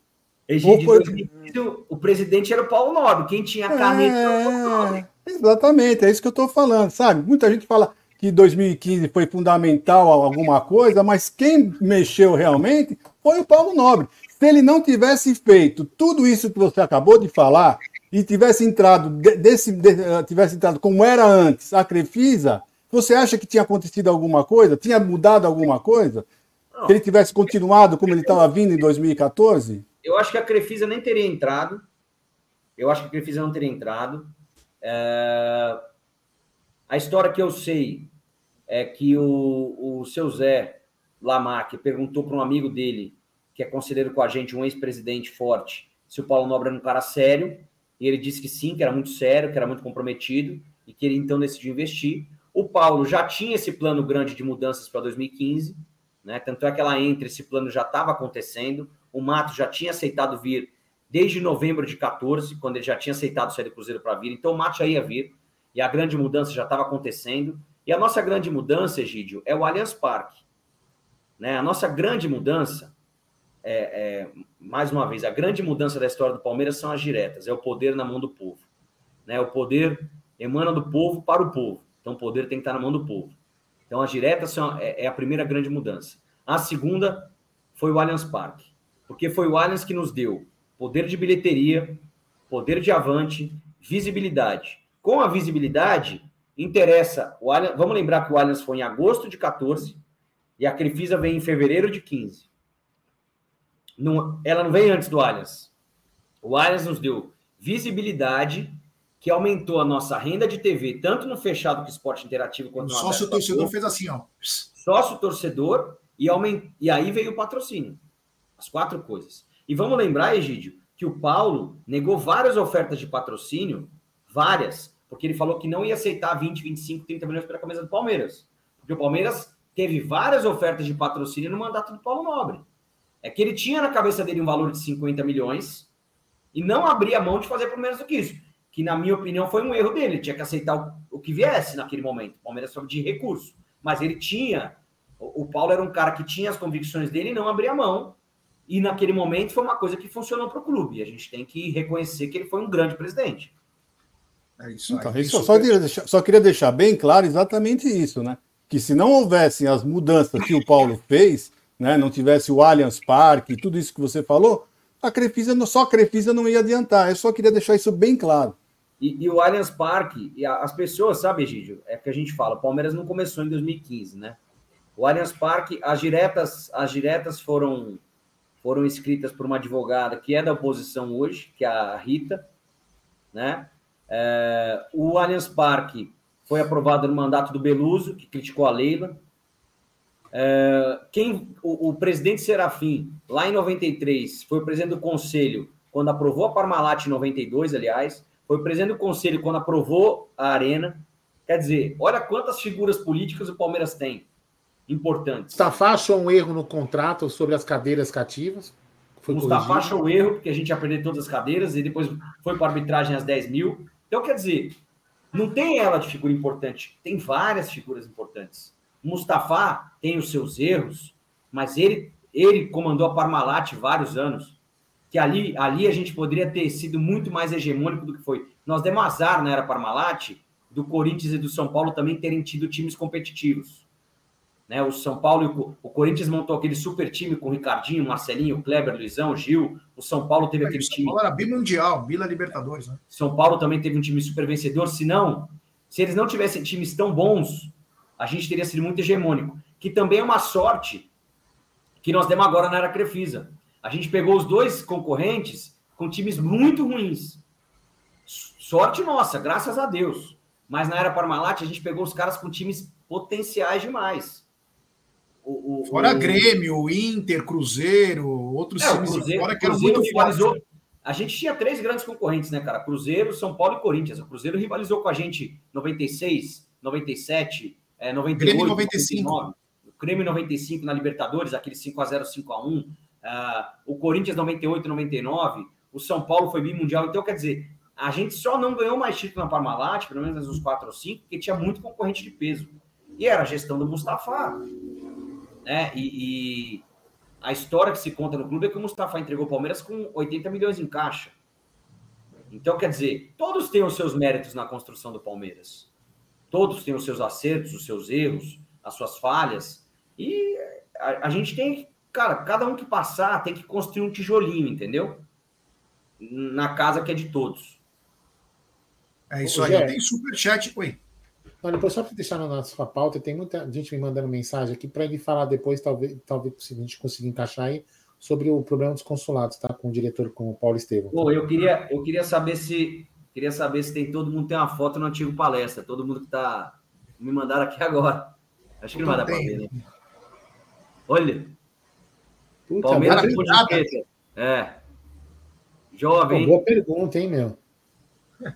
Egídio, foi... 2015, o presidente era o Paulo Nobre, quem tinha a caneta é... era o Paulo Nobre. Exatamente, é isso que eu estou falando, sabe? Muita gente fala que 2015 foi fundamental alguma coisa, mas quem mexeu realmente foi o Paulo Nobre. Se ele não tivesse feito tudo isso que você acabou de falar e tivesse entrado desse, eh, tivesse entrado como era antes a Crefisa, você acha que tinha acontecido alguma coisa? Tinha mudado alguma coisa? Se ele tivesse continuado como ele estava vindo em 2014? Eu acho que a Crefisa nem teria entrado. Eu acho que a Crefisa não teria entrado. É... A história que eu sei é que o, o seu Zé Lamarck perguntou para um amigo dele que é conselheiro com a gente, um ex-presidente forte, se o Paulo Nobre era um cara sério, e ele disse que sim, que era muito sério, que era muito comprometido, e que ele então decidiu investir. O Paulo já tinha esse plano grande de mudanças para 2015, né? Tanto é que ela entra, esse plano já estava acontecendo. O Mato já tinha aceitado vir desde novembro de 14, quando ele já tinha aceitado sair do Cruzeiro para vir. Então o Mato já ia vir, e a grande mudança já estava acontecendo. E a nossa grande mudança, Egídio, é o Allianz Parque. Né? A nossa grande mudança é, é, mais uma vez, a grande mudança da história do Palmeiras são as diretas, é o poder na mão do povo. Né? O poder emana do povo para o povo. Então, o poder tem que estar na mão do povo. Então, as diretas são, é, é a primeira grande mudança. A segunda foi o Allianz Parque, porque foi o Allianz que nos deu poder de bilheteria, poder de avante, visibilidade. Com a visibilidade, interessa. O Allianz, vamos lembrar que o Allianz foi em agosto de 14 e a Crefisa vem em fevereiro de 15. Não, ela não vem antes do Allianz. O Allianz nos deu visibilidade, que aumentou a nossa renda de TV, tanto no fechado com esporte interativo quanto no sócio torcedor fez assim, ó. Sócio torcedor e, aument... e aí veio o patrocínio. As quatro coisas. E vamos lembrar, Egídio, que o Paulo negou várias ofertas de patrocínio, várias, porque ele falou que não ia aceitar 20, 25, 30 milhões para a camisa do Palmeiras. Porque o Palmeiras teve várias ofertas de patrocínio no mandato do Paulo Nobre. É que ele tinha na cabeça dele um valor de 50 milhões e não abria mão de fazer por menos do que isso. Que, na minha opinião, foi um erro dele. Ele tinha que aceitar o, que viesse naquele momento. O Palmeiras foi de recurso. Mas ele tinha. O, o Paulo era um cara que tinha as convicções dele e não abria mão. E naquele momento foi uma coisa que funcionou para o clube. E a gente tem que reconhecer que ele foi um grande presidente. É isso, então, isso só, queria deixar, só queria deixar bem claro exatamente isso, né? que se não houvessem as mudanças que o Paulo fez, né, não tivesse o Allianz Parque, tudo isso que você falou, a Crefisa, só a Crefisa não ia adiantar. Eu só queria deixar isso bem claro. E, e o Allianz Parque, e as pessoas, sabe, Egídio, é que a gente fala, o Palmeiras não começou em 2015, né? O Allianz Parque, as diretas, as diretas foram foram escritas por uma advogada que é da oposição hoje, que é a Rita, né? É, o Allianz Parque foi aprovado no mandato do Beluso, que criticou a Leila. É, quem, o, o, presidente Serafim, lá em 93, foi presidente do conselho quando aprovou a Parmalat em 92, aliás, foi presidente do conselho quando aprovou a Arena. Quer dizer, olha quantas figuras políticas o Palmeiras tem importantes. Mustafa achou um erro no contrato sobre as cadeiras cativas. Foi Mustafa achou um erro, porque a gente ia perder todas as cadeiras, e depois foi para arbitragem às 10 mil. Então, quer dizer, não tem ela de figura importante, tem várias figuras importantes. Mustafa tem os seus erros, mas ele, ele comandou a Parmalat vários anos que ali, ali a gente poderia ter sido muito mais hegemônico do que foi. Nós demos azar na era Parmalat do Corinthians e do São Paulo também terem tido times competitivos. Né, o São Paulo e o, o Corinthians montou aquele super time com o Ricardinho, Marcelinho, Kleber, Luizão, Gil. O São Paulo teve é, aquele time. São Paulo era bimundial, Bila Libertadores. Né? São Paulo também teve um time super vencedor. Se não, se eles não tivessem times tão bons, a gente teria sido muito hegemônico. Que também é uma sorte que nós demos agora na era Crefisa. A gente pegou os dois concorrentes com times muito ruins. Sorte nossa, graças a Deus. Mas na era Parmalat, a gente pegou os caras com times potenciais demais. O, o, fora o... Grêmio, Inter, Cruzeiro, outros é, times Cruzeiro, fora que Cruzeiro muito rivalizou. A gente tinha três grandes concorrentes, né, cara? Cruzeiro, São Paulo e Corinthians. O Cruzeiro rivalizou com a gente 96, 97, é, 98, Grêmio 95. 99. O Grêmio 95 na Libertadores, aquele 5x0, 5x1. Uh, o Corinthians 98, 99, o São Paulo foi bimundial. Então, quer dizer, a gente só não ganhou mais título na Parmalat, pelo menos uns 4 ou 5, porque tinha muito concorrente de peso. E era a gestão do Mustafa. Né? E, e, a história que se conta no clube é que o Mustafa entregou o Palmeiras com 80 milhões em caixa. Então, quer dizer, todos têm os seus méritos na construção do Palmeiras. Todos têm os seus acertos, os seus erros, as suas falhas. E a, a gente tem Cara, cada um que passar tem que construir um tijolinho, entendeu? Na casa que é de todos. É isso Ô, aí. Tem superchat. Oi. Não, depois, só para deixar na nossa pauta, tem muita gente me mandando mensagem aqui para ele falar depois, talvez, talvez a gente consiga encaixar aí, sobre o problema dos consulados, tá? Com o diretor, com o Paulo Estevam. Pô, eu queria, eu queria saber se. Queria saber se tem todo mundo tem uma foto no antigo palestra. Todo mundo que tá. Me mandaram aqui agora. Acho que não vai dar para ver, né? Olha. Puta, Palmeiras É. Jovem. Pô, boa pergunta, hein, meu?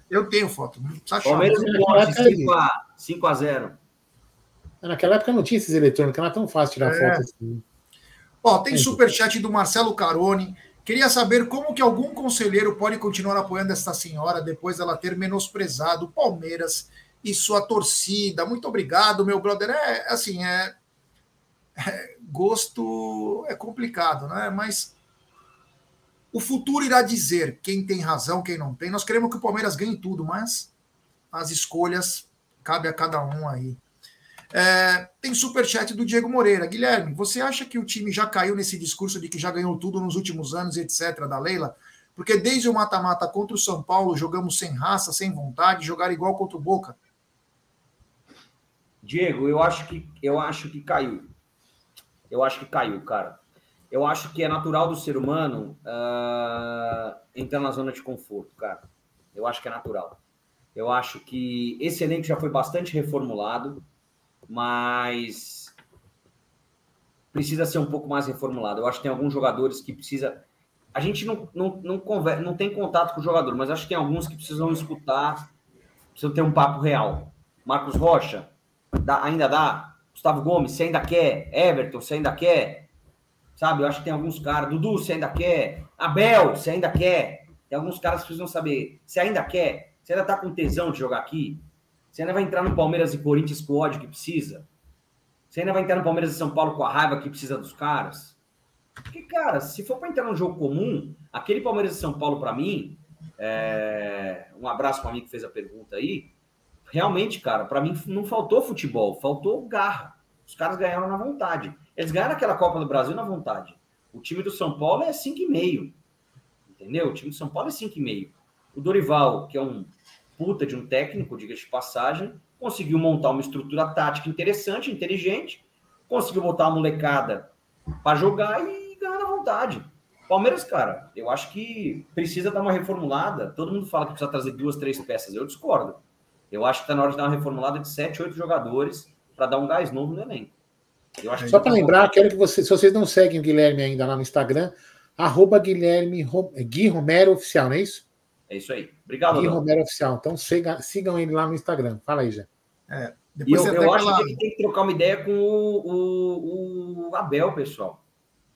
Eu tenho foto. Palmeiras no ponte, 5 a, 5 a 0. Naquela época não tinha esses eletrônicos, não era tão fácil tirar é. foto assim. Ó, tem é. superchat do Marcelo Caroni. Queria saber como que algum conselheiro pode continuar apoiando essa senhora depois dela ter menosprezado o Palmeiras e sua torcida. Muito obrigado, meu brother. É assim, é, é gosto é complicado, né? Mas o futuro irá dizer quem tem razão, quem não tem. Nós queremos que o Palmeiras ganhe tudo, mas as escolhas cabe a cada um aí. É, tem superchat do Diego Moreira. Guilherme, você acha que o time já caiu nesse discurso de que já ganhou tudo nos últimos anos, etc., da Leila? Porque desde o mata-mata contra o São Paulo, jogamos sem raça, sem vontade, jogar igual contra o Boca. Diego, eu acho que eu acho que caiu eu acho que caiu, cara. Eu acho que é natural do ser humano uh, entrar na zona de conforto, cara. Eu acho que é natural. Eu acho que esse elenco já foi bastante reformulado, mas precisa ser um pouco mais reformulado. Eu acho que tem alguns jogadores que precisa. A gente não, não, não, conversa, não tem contato com o jogador, mas acho que tem alguns que precisam escutar, precisam ter um papo real. Marcos Rocha, dá, ainda dá? Gustavo Gomes, você ainda quer? Everton, você ainda quer? Sabe, eu acho que tem alguns caras. Dudu, você ainda quer? Abel, você ainda quer? Tem alguns caras que precisam saber. Você ainda quer? Você ainda tá com tesão de jogar aqui? Você ainda vai entrar no Palmeiras e Corinthians com o ódio que precisa? Você ainda vai entrar no Palmeiras e São Paulo com a raiva que precisa dos caras? Porque, cara, se for para entrar num jogo comum, aquele Palmeiras e São Paulo, para mim, é... um abraço para mim que fez a pergunta aí. realmente, cara, para mim não faltou futebol, faltou garra. Os caras ganharam na vontade. Eles ganharam aquela Copa do Brasil na vontade. O time do São Paulo é 5,5. Entendeu? O time do São Paulo é 5,5. O Dorival, que é um puta de um técnico, diga-se de passagem, conseguiu montar uma estrutura tática interessante, inteligente, conseguiu botar a molecada para jogar e ganhar na vontade. Palmeiras, cara, eu acho que precisa dar uma reformulada. Todo mundo fala que precisa trazer duas, três peças. Eu discordo. Eu acho que está na hora de dar uma reformulada de sete, oito jogadores para dar um gás novo no elenco. Só para lembrar, quero que vocês, se vocês não seguem o Guilherme ainda lá no Instagram, arroba Guilherme Gui Romero Oficial, não é isso? É isso aí. Obrigado. Gui Romero Oficial. Então siga, sigam ele lá no Instagram. Fala aí, já. É, e eu, eu acho que ele tem que trocar uma ideia com o, o, o Abel, pessoal.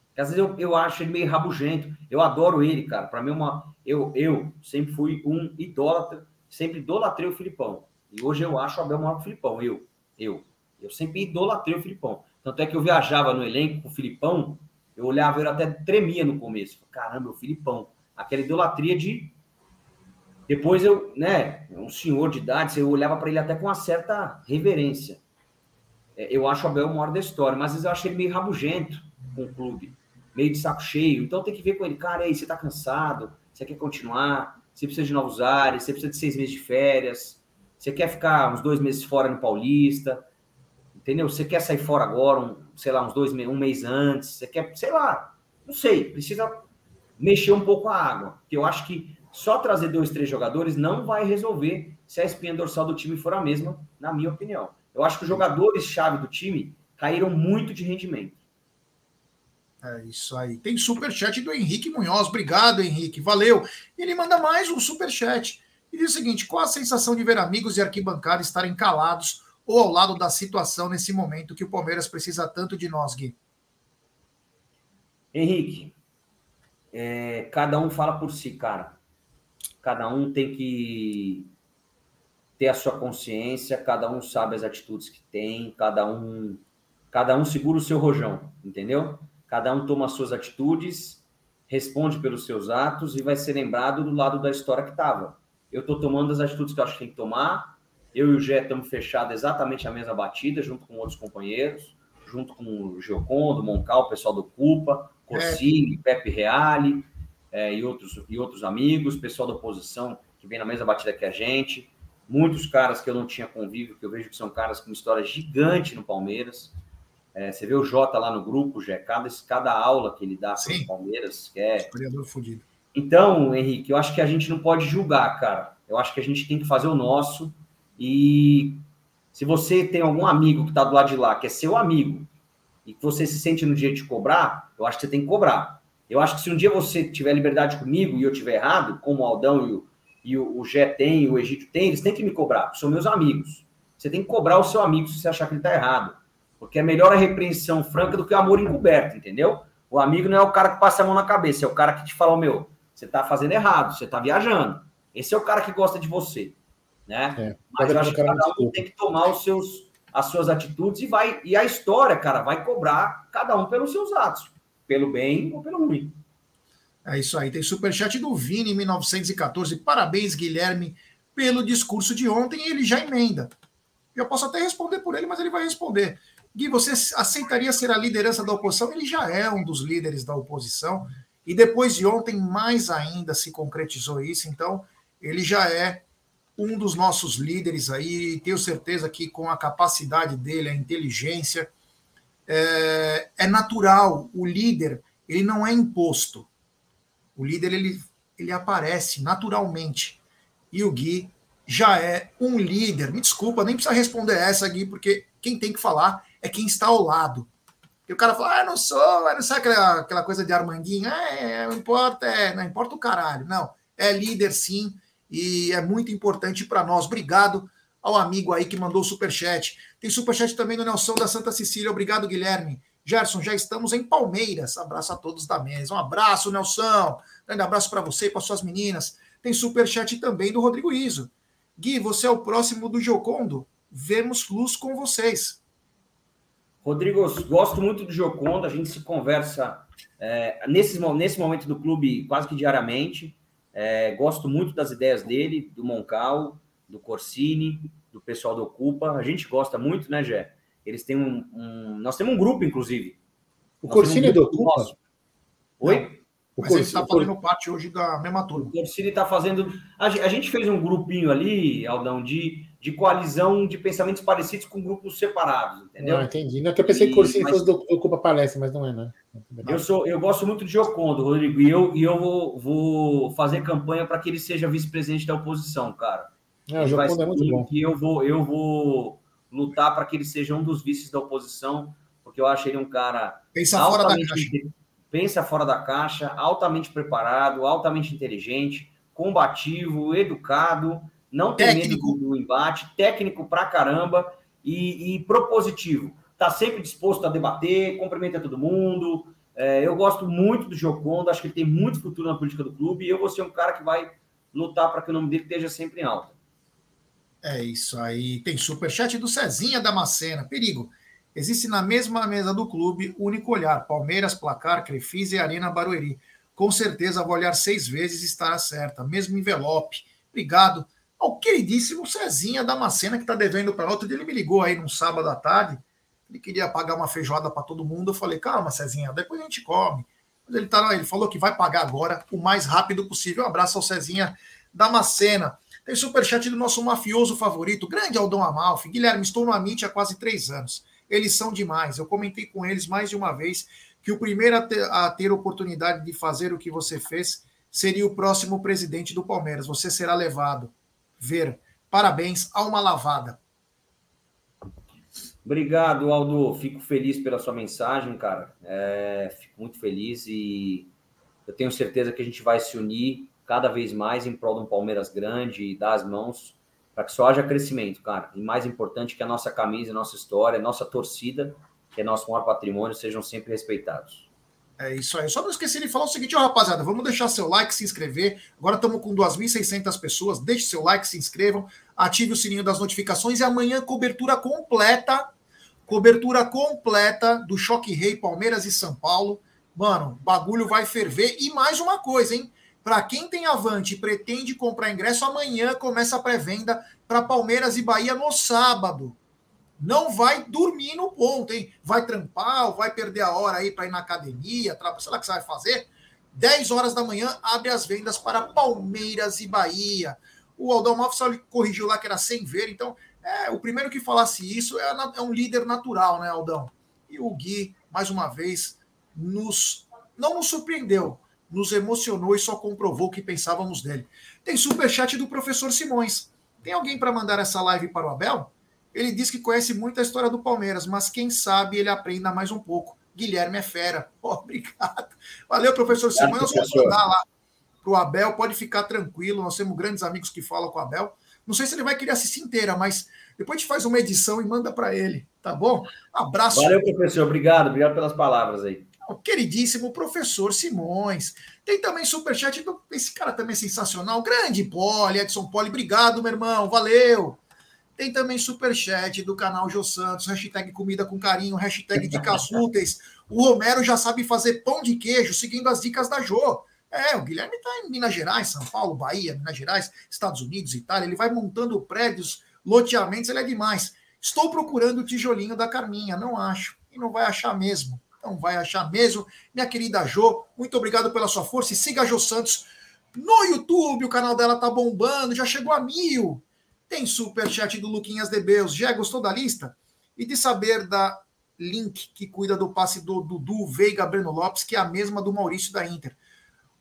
Porque às vezes eu, eu acho ele meio rabugento. Eu adoro ele, cara. Para mim, é uma, eu, eu sempre fui um idólatra, sempre idolatrei o Filipão. E hoje eu acho o Abel maior que o Filipão. Eu, eu. Eu sempre idolatrei o Filipão. Tanto é que eu viajava no elenco com o Filipão, eu olhava, ele até tremia no começo. Caramba, o Filipão. Aquela idolatria de. Depois eu, né, um senhor de idade, eu olhava para ele até com uma certa reverência. É, eu acho o Abel o maior da história, mas às vezes eu acho ele meio rabugento com o clube, meio de saco cheio. Então tem que ver com ele, cara, aí, você tá cansado, você quer continuar, você precisa de novos ares, você precisa de seis meses de férias, você quer ficar uns dois meses fora no Paulista, entendeu? Você quer sair fora agora, um, sei lá, uns dois um mês antes, você quer, sei lá, não sei, precisa mexer um pouco a água. Porque eu acho que só trazer dois, três jogadores não vai resolver se a espinha dorsal do time for a mesma, na minha opinião. Eu acho que os jogadores-chave do time caíram muito de rendimento. É isso aí. Tem super chat do Henrique Munhoz. Obrigado, Henrique. Valeu. Ele manda mais um super chat. E diz o seguinte: qual a sensação de ver amigos e arquibancada estarem calados ou ao lado da situação nesse momento que o Palmeiras precisa tanto de nós, Gui? Henrique, é, cada um fala por si, cara. Cada um tem que ter a sua consciência, cada um sabe as atitudes que tem, cada um, cada um segura o seu rojão, entendeu? Cada um toma as suas atitudes, responde pelos seus atos e vai ser lembrado do lado da história que estava. Eu estou tomando as atitudes que eu acho que tem que tomar, eu e o Gé estamos fechados exatamente a mesma batida, junto com outros companheiros, junto com o Giocondo, Moncal, o pessoal do Culpa, Corsini, é. Pepe Reale é, e, outros, e outros amigos, pessoal da oposição que vem na mesma batida que a gente. Muitos caras que eu não tinha convívio, que eu vejo que são caras com uma história gigante no Palmeiras. É, você vê o Jota lá no grupo, já cada, cada aula que ele dá para o Palmeiras, que é. Então, Henrique, eu acho que a gente não pode julgar, cara. Eu acho que a gente tem que fazer o nosso e se você tem algum amigo que está do lado de lá, que é seu amigo, e que você se sente no dia de cobrar, eu acho que você tem que cobrar. Eu acho que se um dia você tiver liberdade comigo e eu tiver errado, como o Aldão e o, e o, o tem, o Egídio tem, eles têm que me cobrar, são meus amigos. Você tem que cobrar o seu amigo se você achar que ele está errado. Porque é melhor a repreensão franca do que o amor encoberto, entendeu? O amigo não é o cara que passa a mão na cabeça, é o cara que te fala, meu, você está fazendo errado, você está viajando. Esse é o cara que gosta de você né? É, Mas eu acho que cada um tem que tomar os seus, as suas atitudes e vai e a história, cara, vai cobrar cada um pelos seus atos, pelo bem ou pelo ruim. É isso aí. Tem superchat do Vini, 1914. Parabéns, Guilherme, pelo discurso de ontem. Ele já emenda. Eu posso até responder por ele, mas ele vai responder. Gui, você aceitaria ser a liderança da oposição? Ele já é um dos líderes da oposição. E depois de ontem, mais ainda se concretizou isso. Então, ele já é um dos nossos líderes aí, tenho certeza que com a capacidade dele, a inteligência, é, é natural. O líder, ele não é imposto. O líder, ele, ele aparece naturalmente. E o Gui já é um líder. Me desculpa, nem precisa responder essa, Gui, porque quem tem que falar é quem está ao lado. E o cara fala, ah, não sou, não sabe aquela, aquela coisa de Armandinho, é, não importa, é, não importa o caralho. Não, é líder sim, e é muito importante para nós. Obrigado ao amigo aí que mandou o superchat. Tem superchat também do Nelson da Santa Cecília. Obrigado, Guilherme. Gerson, já estamos em Palmeiras. Abraço a todos da mesa. Um abraço, Nelson. Grande abraço para você e para suas meninas. Tem superchat também do Rodrigo Iso. Gui, você é o próximo do Jocondo. Vemos luz com vocês. Rodrigo, gosto muito do Jocondo. A gente se conversa é, nesse, nesse momento do clube quase que diariamente. É, gosto muito das ideias dele, do Moncal, do Corsini, do pessoal do Ocupa. A gente gosta muito, né, Gé? Eles têm um, um, Nós temos um grupo, inclusive. O Corsini um é do Ocupa? Nosso. Oi? O Mas ele está fazendo parte hoje da mesma turma. O Corsini está fazendo. A gente fez um grupinho ali, Aldão, de, de coalizão de pensamentos parecidos com grupos separados, entendeu? Não, entendi. Não, é eu pensei que o Corsini mas... fosse do, do Ocupa Palestra, mas não é, né? Eu, sou, eu gosto muito de Giocondo, Rodrigo, e eu, e eu vou, vou fazer campanha para que ele seja vice-presidente da oposição, cara. É, o Giocondo é muito bom. E eu vou, eu vou lutar para que ele seja um dos vices da oposição, porque eu acho ele um cara. Pensa fora da caixa pensa fora da caixa, altamente preparado, altamente inteligente, combativo, educado, não tem técnico. medo do embate, técnico pra caramba e, e propositivo. Está sempre disposto a debater, cumprimenta todo mundo. É, eu gosto muito do Giocondo, acho que ele tem muito futuro na política do clube e eu vou ser um cara que vai lutar para que o nome dele esteja sempre em alta. É isso aí. Tem superchat do Cezinha Damascena. Perigo. Existe na mesma mesa do clube único olhar: Palmeiras, placar, Crefisa e Arena Barueri. Com certeza vou olhar seis vezes e estará certa. Mesmo envelope. Obrigado ao queridíssimo Cezinha Damascena, que está devendo para outro dia. Ele me ligou aí num sábado à tarde. Ele queria pagar uma feijoada para todo mundo. Eu falei, calma, Cezinha, depois a gente come. Mas ele, tá, ele falou que vai pagar agora o mais rápido possível. Um abraço ao Cezinha Damascena. Tem superchat do nosso mafioso favorito, grande Aldão Amalfi. Guilherme, estou no Amit há quase três anos eles são demais. Eu comentei com eles mais de uma vez que o primeiro a ter, a ter oportunidade de fazer o que você fez seria o próximo presidente do Palmeiras. Você será levado. Ver. Parabéns, alma lavada. Obrigado, Aldo. Fico feliz pela sua mensagem, cara. É, fico muito feliz e eu tenho certeza que a gente vai se unir cada vez mais em prol de um Palmeiras grande e dar as mãos para que só haja crescimento, cara. E mais importante que a nossa camisa, a nossa história, a nossa torcida, que é nosso maior patrimônio, sejam sempre respeitados. É isso aí. Só não esqueci de falar o seguinte, ó, rapaziada, vamos deixar seu like, se inscrever. Agora estamos com 2.600 pessoas. Deixe seu like, se inscrevam, ative o sininho das notificações e amanhã cobertura completa, cobertura completa do Choque Rei Palmeiras e São Paulo. Mano, bagulho vai ferver. E mais uma coisa, hein? Para quem tem Avante e pretende comprar ingresso, amanhã começa a pré-venda para Palmeiras e Bahia no sábado. Não vai dormir no ponto, hein? Vai trampar ou vai perder a hora aí para ir na academia, sei lá o que você vai fazer. 10 horas da manhã abre as vendas para Palmeiras e Bahia. O Aldão Malfi só corrigiu lá que era sem ver, então é, o primeiro que falasse isso é, é um líder natural, né, Aldão? E o Gui, mais uma vez, nos não nos surpreendeu, nos emocionou e só comprovou o que pensávamos dele. Tem superchat do professor Simões. Tem alguém para mandar essa live para o Abel? Ele diz que conhece muito a história do Palmeiras, mas quem sabe ele aprenda mais um pouco. Guilherme é fera. Oh, obrigado. Valeu, professor Simões. Nós vamos mandar lá para o Abel. Pode ficar tranquilo. Nós temos grandes amigos que falam com o Abel. Não sei se ele vai querer assistir inteira, mas depois a gente faz uma edição e manda para ele. Tá bom? Abraço. Valeu, professor. Obrigado. Obrigado pelas palavras aí o queridíssimo professor Simões. Tem também superchat do. Esse cara também é sensacional. Grande Poli, Edson Poli, obrigado, meu irmão, valeu. Tem também superchat do canal Jô Santos, hashtag comida com carinho, hashtag dicas úteis. O Romero já sabe fazer pão de queijo, seguindo as dicas da Jô. É, o Guilherme está em Minas Gerais, São Paulo, Bahia, Minas Gerais, Estados Unidos, Itália. Ele vai montando prédios, loteamentos, ele é demais. Estou procurando o tijolinho da Carminha, não acho. E não vai achar mesmo. Não vai achar mesmo. Minha querida Jo, muito obrigado pela sua força e siga a Jo Santos no YouTube. O canal dela tá bombando, já chegou a mil. Tem superchat do Luquinhas Debeus. Já gostou da lista? E de saber da Link, que cuida do passe do Dudu Veiga Breno Lopes, que é a mesma do Maurício da Inter.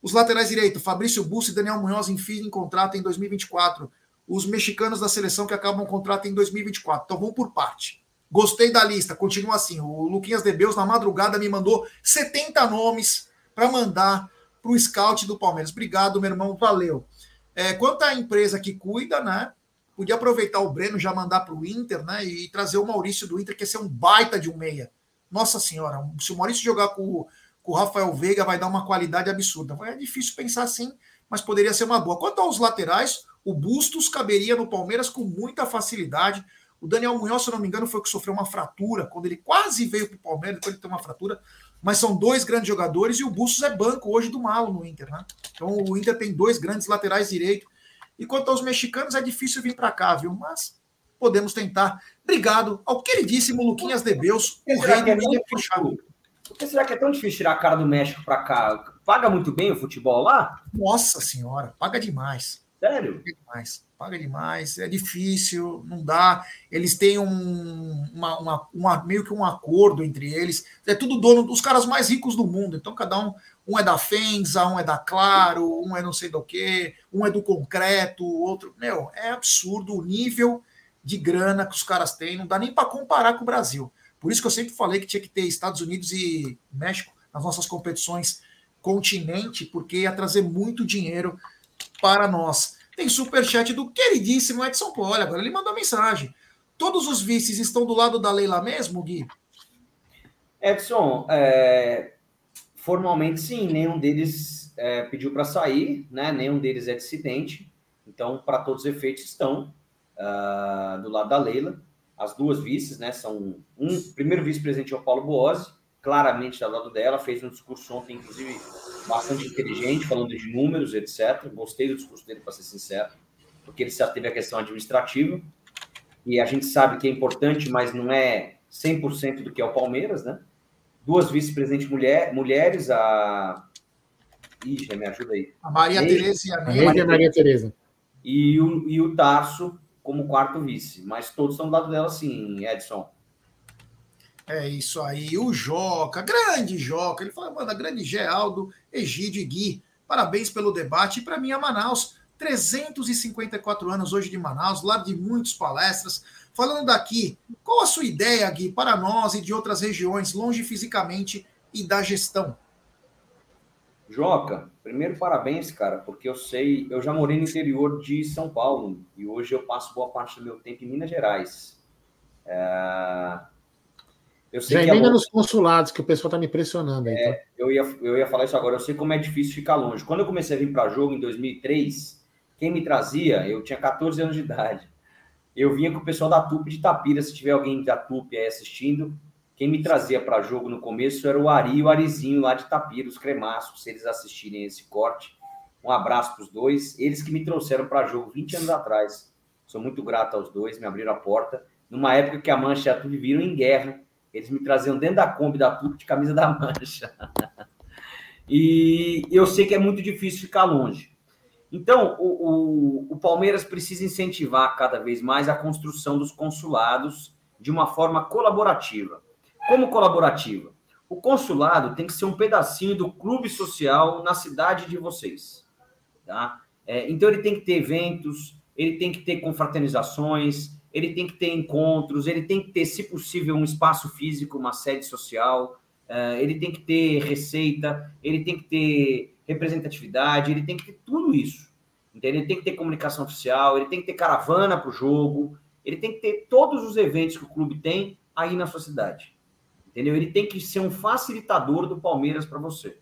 Os laterais direito, Fabrício Bussi e Daniel Munhoz em fim em contrato em 2024. Os mexicanos da seleção que acabam o contrato em 2024. Então vamos por parte. Gostei da lista, continua assim. O Luquinhas Debeus, na madrugada, me mandou 70 nomes para mandar para o scout do Palmeiras. Obrigado, meu irmão, valeu. É, quanto à empresa que cuida, né? Podia aproveitar o Breno, já mandar para o Inter, né? E trazer o Maurício do Inter, que ia ser um baita de um meia. Nossa senhora, se o Maurício jogar com, com o Rafael Veiga, vai dar uma qualidade absurda. É difícil pensar assim, mas poderia ser uma boa. Quanto aos laterais, o Bustos caberia no Palmeiras com muita facilidade. O Daniel Munhoz, se não me engano, foi o que sofreu uma fratura quando ele quase veio para o Palmeiras, depois ele tem uma fratura. Mas são dois grandes jogadores e o Bustos é banco hoje do Malo no Inter, né? Então o Inter tem dois grandes laterais direito E quanto aos mexicanos, é difícil vir para cá, viu? Mas podemos tentar. Obrigado ao queridíssimo Luquinhas de Beus, o rei do mídia fechado. Por que será que é tão difícil tirar a cara do México para cá? Paga muito bem o futebol lá? Nossa senhora, paga demais. Sério? Paga demais. Paga demais, é difícil, não dá. Eles têm um, uma, uma, uma, meio que um acordo entre eles. É tudo dono dos caras mais ricos do mundo. Então, cada um, um é da Fenza, um é da Claro, um é não sei do que, um é do concreto, outro. Meu, é absurdo o nível de grana que os caras têm, não dá nem para comparar com o Brasil. Por isso que eu sempre falei que tinha que ter Estados Unidos e México nas nossas competições continente, porque ia trazer muito dinheiro para nós. Tem superchat do queridíssimo Edson Poli, agora ele mandou mensagem. Todos os vices estão do lado da Leila mesmo, Gui? Edson, é, formalmente sim, nenhum deles é, pediu para sair, né? nenhum deles é dissidente, então, para todos os efeitos, estão uh, do lado da Leila. As duas vices, né? São um primeiro vice-presidente é o Paulo Boazzi, claramente do lado dela, fez um discurso ontem, inclusive, bastante inteligente, falando de números, etc. Gostei do discurso dele, para ser sincero, porque ele já teve a questão administrativa, e a gente sabe que é importante, mas não é 100% do que é o Palmeiras, né? Duas vice-presidentes mulher, mulheres, a. Ih, me ajuda aí. A Maria Tereza e a Maria, Maria Tereza. E o, e o Tarso, como quarto vice. Mas todos estão do lado dela, sim, Edson. É isso aí. O Joca, grande Joca. Ele fala, manda grande Geraldo, Egídio e Gui. Parabéns pelo debate. E para mim, a Manaus, 354 anos hoje de Manaus, lá de muitas palestras. Falando daqui, qual a sua ideia, Gui, para nós e de outras regiões, longe fisicamente e da gestão? Joca, primeiro parabéns, cara, porque eu sei, eu já morei no interior de São Paulo e hoje eu passo boa parte do meu tempo em Minas Gerais. É... Eu sei já que emenda é nos consulados, que o pessoal está me pressionando. Aí, é, tá? eu, ia, eu ia falar isso agora, eu sei como é difícil ficar longe. Quando eu comecei a vir para jogo em 2003, quem me trazia, eu tinha 14 anos de idade, eu vinha com o pessoal da TUP de Tapira, se tiver alguém da TUP aí assistindo, quem me trazia para jogo no começo era o Ari e o Arizinho lá de Tapira, os cremaços, se eles assistirem esse corte. Um abraço para os dois. Eles que me trouxeram para jogo 20 anos atrás. Sou muito grato aos dois, me abriram a porta. Numa época que a Mancha e a Tupi viram em guerra, eles me traziam dentro da Kombi da Tupi de camisa da Mancha. e eu sei que é muito difícil ficar longe. Então, o, o, o Palmeiras precisa incentivar cada vez mais a construção dos consulados de uma forma colaborativa. Como colaborativa? O consulado tem que ser um pedacinho do clube social na cidade de vocês. Tá? É, então, ele tem que ter eventos, ele tem que ter confraternizações, ele tem que ter encontros, ele tem que ter, se possível, um espaço físico, uma sede social, é, ele tem que ter receita, ele tem que ter representatividade, ele tem que ter tudo isso. Entendeu? Ele tem que ter comunicação oficial, ele tem que ter caravana para o jogo, ele tem que ter todos os eventos que o clube tem aí na sua cidade. Entendeu? Ele tem que ser um facilitador do Palmeiras para você.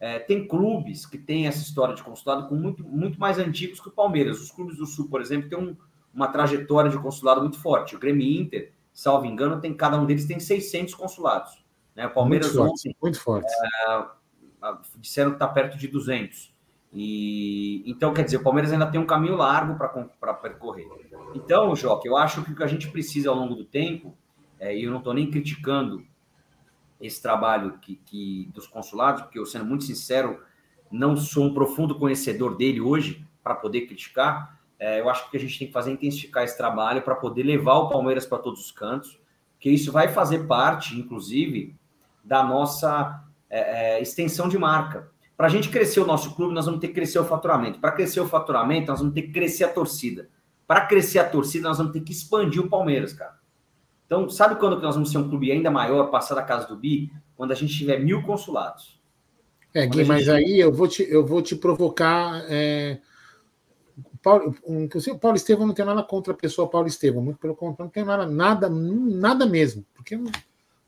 É, tem clubes que têm essa história de consulado com muito, muito mais antigos que o Palmeiras. Os clubes do Sul, por exemplo, têm um, uma trajetória de consulado muito forte. O Grêmio Inter, salvo engano, tem cada um deles tem 600 consulados. Né? O Palmeiras muito forte, ontem, muito forte. É, disseram que está perto de 200. E então, quer dizer, o Palmeiras ainda tem um caminho largo para percorrer. Então, Joque, eu acho que o que a gente precisa ao longo do tempo é, e eu não estou nem criticando esse trabalho que, que, dos consulados, porque eu, sendo muito sincero, não sou um profundo conhecedor dele hoje para poder criticar. É, eu acho que o que a gente tem que fazer é intensificar esse trabalho para poder levar o Palmeiras para todos os cantos, que isso vai fazer parte, inclusive, da nossa é, é extensão de marca. Para a gente crescer o nosso clube, nós vamos ter que crescer o faturamento. Para crescer o faturamento, nós vamos ter que crescer a torcida. Para crescer a torcida, nós vamos ter que expandir o Palmeiras, cara. Então, sabe quando nós vamos ser um clube ainda maior, passar da casa do Bi? Quando a gente tiver mil consulados. É, Gui, gente... mas aí eu vou te, eu vou te provocar. É... Paulo, inclusive, o Paulo Estevam não tem nada contra a pessoa Paulo Estevam, muito pelo contrário, não tem nada, nada, nada mesmo. Porque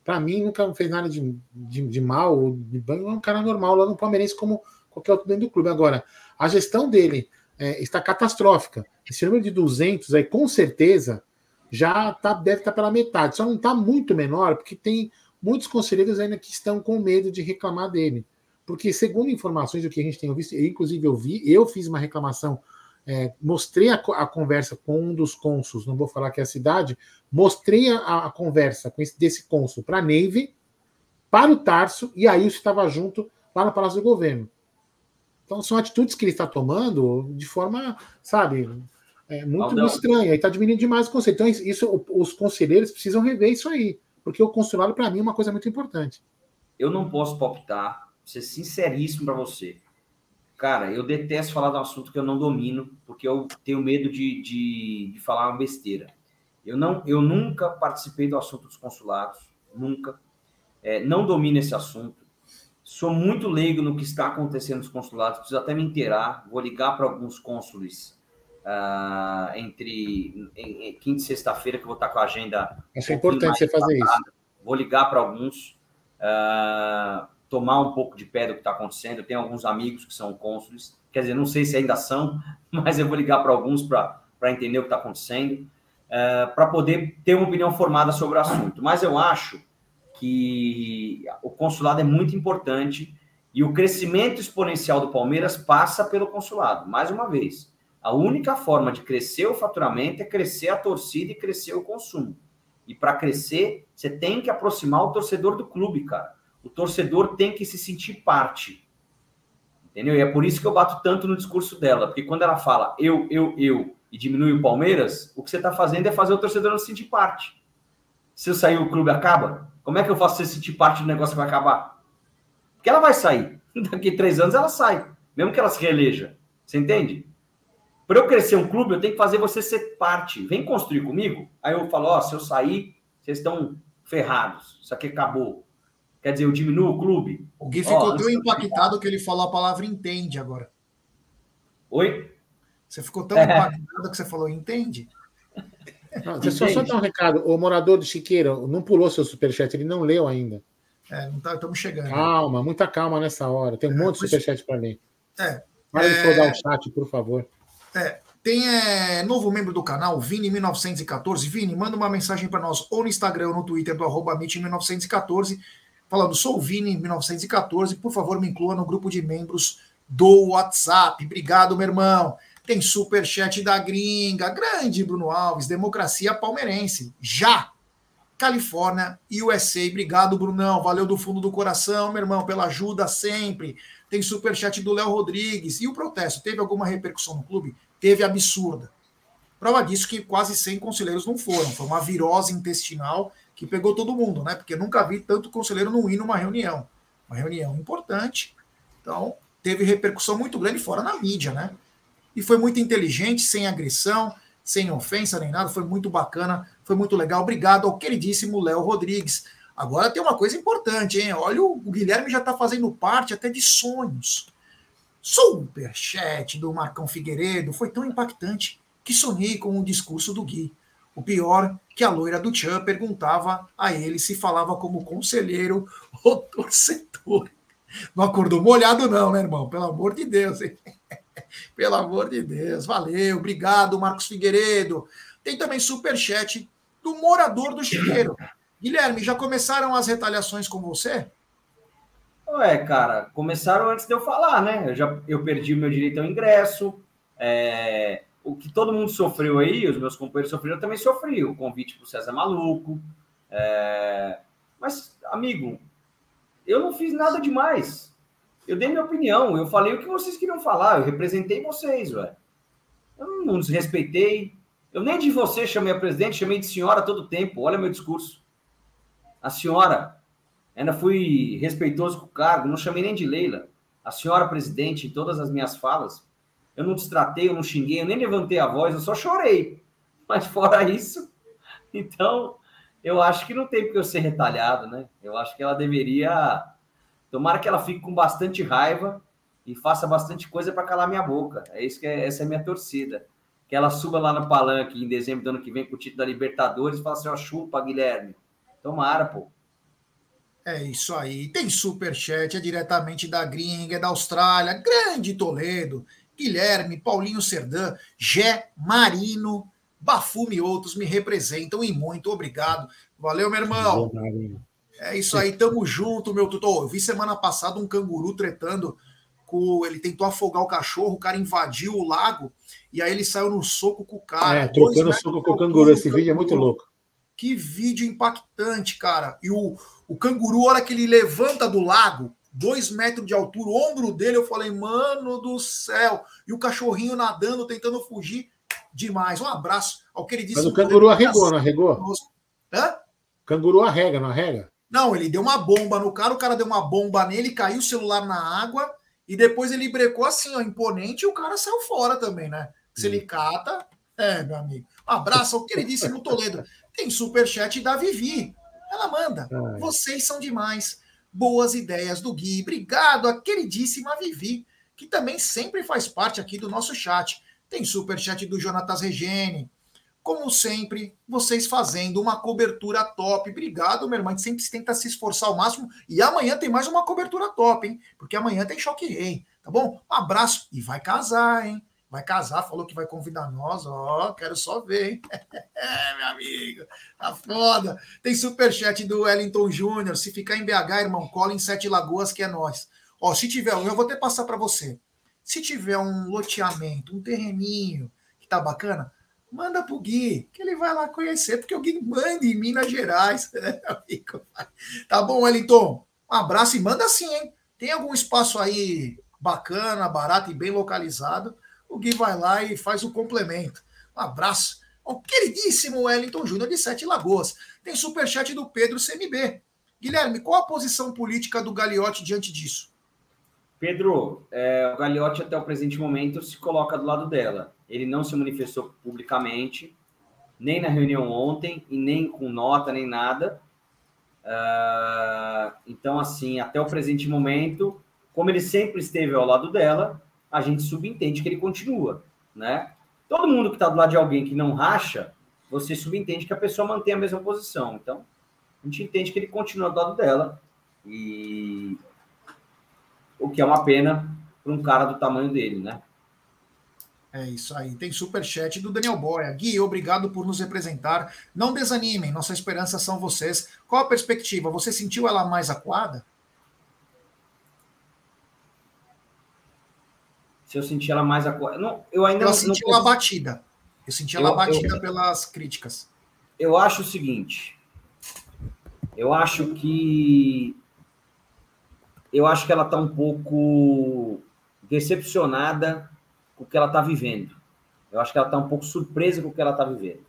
para mim nunca fez nada de, de, de mal, de banho, é um cara normal lá no Palmeirense, como qualquer outro dentro do clube. Agora, a gestão dele é, está catastrófica. Esse número de 200 aí, com certeza, já tá, deve estar tá pela metade. Só não está muito menor, porque tem muitos conselheiros ainda que estão com medo de reclamar dele. Porque, segundo informações do que a gente tem visto, eu, inclusive eu vi, eu fiz uma reclamação é, mostrei a, a, conversa com um dos cônsuls, não vou falar que é a cidade, mostrei a, a conversa com esse, desse cônsul para a Navy, para o Tarso, e aí estava junto lá no Palácio do Governo. Então são atitudes que ele está tomando de forma, sabe, é, muito, muito estranha. E está diminuindo demais o conceito. Então, isso, os conselheiros precisam rever isso aí. Porque o consulado, para mim, é uma coisa muito importante. Eu não posso palpitar, ser sinceríssimo para você. Cara, eu detesto falar de um assunto que eu não domino, porque eu tenho medo de, de, de falar uma besteira. Eu, não, eu nunca participei do assunto dos consulados, nunca. É, não domino esse assunto. Sou muito leigo no que está acontecendo nos consulados, preciso até me inteirar. Vou ligar para alguns cônsules uh, entre em, em quinta e sexta-feira, que eu vou estar com a agenda. Acho um importante você fazer isso. Vou ligar para alguns, uh, tomar um pouco de pé do que está acontecendo. Eu tenho alguns amigos que são cônsules, quer dizer, não sei se ainda são, mas eu vou ligar para alguns para entender o que está acontecendo, uh, para poder ter uma opinião formada sobre o assunto. Mas eu acho que o consulado é muito importante e o crescimento exponencial do Palmeiras passa pelo consulado, mais uma vez. A única forma de crescer o faturamento é crescer a torcida e crescer o consumo. E para crescer, você tem que aproximar o torcedor do clube, cara. O torcedor tem que se sentir parte. Entendeu? E é por isso que eu bato tanto no discurso dela, porque quando ela fala eu, eu, eu e diminui o Palmeiras, o que você está fazendo é fazer o torcedor não se sentir parte. Se eu sair, o clube acaba? Como é que eu faço você sentir parte do negócio que vai acabar? Porque ela vai sair. Daqui três anos ela sai, mesmo que ela se reeleja. Você entende? Para eu crescer um clube, eu tenho que fazer você ser parte. Vem construir comigo. Aí eu falo: Ó, se eu sair, vocês estão ferrados. Isso aqui acabou. Quer dizer, eu diminuo o clube. O Gui ficou oh, tão impactado que ele falou a palavra entende agora. Oi? Você ficou tão impactado que você falou entende? Não, deixa só dar um recado. O morador de Chiqueira não pulou seu superchat, ele não leu ainda. É, não tá, estamos chegando. Calma, muita calma nessa hora. Tem um é, monte de superchat para ler. É. Vai é... o chat, por favor. É, tem é, novo membro do canal, Vini1914. Vini, manda uma mensagem para nós ou no Instagram ou no Twitter do arroba 1914 falando, sou o Vini1914, por favor me inclua no grupo de membros do WhatsApp. Obrigado, meu irmão. Tem super chat da gringa, grande Bruno Alves, democracia palmeirense. Já! Califórnia e USA. Obrigado, Brunão. Valeu do fundo do coração, meu irmão, pela ajuda sempre. Tem superchat do Léo Rodrigues. E o protesto, teve alguma repercussão no clube? Teve absurda. Prova disso que quase 100 conselheiros não foram. Foi uma virose intestinal que pegou todo mundo, né? Porque nunca vi tanto conselheiro não ir numa reunião. Uma reunião importante. Então, teve repercussão muito grande fora na mídia, né? E foi muito inteligente, sem agressão, sem ofensa nem nada. Foi muito bacana, foi muito legal. Obrigado ao queridíssimo Léo Rodrigues. Agora tem uma coisa importante, hein? Olha, o Guilherme já está fazendo parte até de sonhos. Superchat do Marcão Figueiredo foi tão impactante que sonhei com o discurso do Gui. O pior que a loira do Tchan perguntava a ele se falava como conselheiro ou torcedor. Não acordou molhado, não, né, irmão? Pelo amor de Deus, hein? Pelo amor de Deus. Valeu, obrigado, Marcos Figueiredo. Tem também superchat do morador do Chiqueiro. Guilherme, já começaram as retaliações com você? Ué, cara, começaram antes de eu falar, né? Eu já eu perdi o meu direito ao ingresso. É, o que todo mundo sofreu aí, os meus companheiros sofreram, eu também sofri. O convite para o César Maluco. É, mas, amigo, eu não fiz nada demais. Eu dei minha opinião, eu falei o que vocês queriam falar, eu representei vocês, ué. Eu não desrespeitei. Eu nem de você chamei a presidente, chamei de senhora todo tempo. Olha meu discurso a senhora, ainda fui respeitoso com o cargo, não chamei nem de Leila. A senhora presidente, em todas as minhas falas, eu não destratei, eu não xinguei, eu nem levantei a voz, eu só chorei. Mas fora isso, então, eu acho que não tem porque eu ser retalhado, né? Eu acho que ela deveria. Tomara que ela fique com bastante raiva e faça bastante coisa para calar minha boca. É isso que é, essa é a minha torcida. Que ela suba lá no palanque em dezembro do ano que vem com o título da Libertadores e fala assim: ó, chupa, Guilherme. Tomara, pô. É isso aí. Tem superchat, é diretamente da gringa, é da Austrália. Grande Toledo, Guilherme, Paulinho Serdã, Gé Marino, Bafume e outros me representam e muito obrigado. Valeu, meu irmão. É isso aí, tamo junto, meu tutor. Eu vi semana passada um canguru tretando com, ele tentou afogar o cachorro, o cara invadiu o lago e aí ele saiu no soco com o cara. É, trocando soco com o canguru. Esse vídeo é muito louco. Que vídeo impactante, cara. E o, o canguru, a hora que ele levanta do lago, dois metros de altura, o ombro dele, eu falei, mano do céu. E o cachorrinho nadando, tentando fugir. Demais. Um abraço ao que ele disse. Mas o canguru arregou, não arregou? Hã? Canguru arrega, não arrega? Não, ele deu uma bomba no cara, o cara deu uma bomba nele, caiu o celular na água e depois ele brecou assim, ó, imponente, e o cara saiu fora também, né? Se ele cata, é, meu amigo. Um abraço ao queridíssimo Toledo. Tem superchat da Vivi. Ela manda. Ai. Vocês são demais. Boas ideias do Gui. Obrigado a queridíssima Vivi, que também sempre faz parte aqui do nosso chat. Tem superchat do Jonatas Regene. Como sempre, vocês fazendo uma cobertura top. Obrigado, meu irmão. A gente sempre tenta se esforçar ao máximo. E amanhã tem mais uma cobertura top, hein? Porque amanhã tem Choque Rei, tá bom? Um abraço. E vai casar, hein? Vai casar, falou que vai convidar nós. Ó, oh, quero só ver, hein? é, meu amigo. Tá foda. Tem superchat do Wellington Júnior. Se ficar em BH, irmão, cola em Sete Lagoas, que é nós. Ó, se tiver, eu vou até passar para você. Se tiver um loteamento, um terreninho que tá bacana, manda pro Gui, que ele vai lá conhecer, porque o Gui manda em Minas Gerais. Né, tá bom, Wellington? Um abraço e manda sim, hein? Tem algum espaço aí bacana, barato e bem localizado? O Gui vai lá e faz o complemento. Um abraço ao queridíssimo Wellington Júnior de Sete Lagoas. Tem superchat do Pedro CMB. Guilherme, qual a posição política do Gagliotti diante disso? Pedro, é, o Gagliotti até o presente momento se coloca do lado dela. Ele não se manifestou publicamente, nem na reunião ontem, e nem com nota, nem nada. Uh, então, assim, até o presente momento, como ele sempre esteve ao lado dela, a gente subentende que ele continua, né? Todo mundo que está do lado de alguém que não racha, você subentende que a pessoa mantém a mesma posição. Então, a gente entende que ele continua do lado dela. E o que é uma pena para um cara do tamanho dele, né? É isso aí. Tem super chat do Daniel Boia. Gui, obrigado por nos representar. Não desanimem, nossa esperança são vocês. Qual a perspectiva? Você sentiu ela mais acuada? Se eu senti ela mais acuada. Não, eu ainda eu não, senti não... ela batida. Eu senti ela eu, batida eu, pelas críticas. Eu acho o seguinte. Eu acho que eu acho que ela está um pouco decepcionada com o que ela está vivendo. Eu acho que ela está um pouco surpresa com o que ela está vivendo.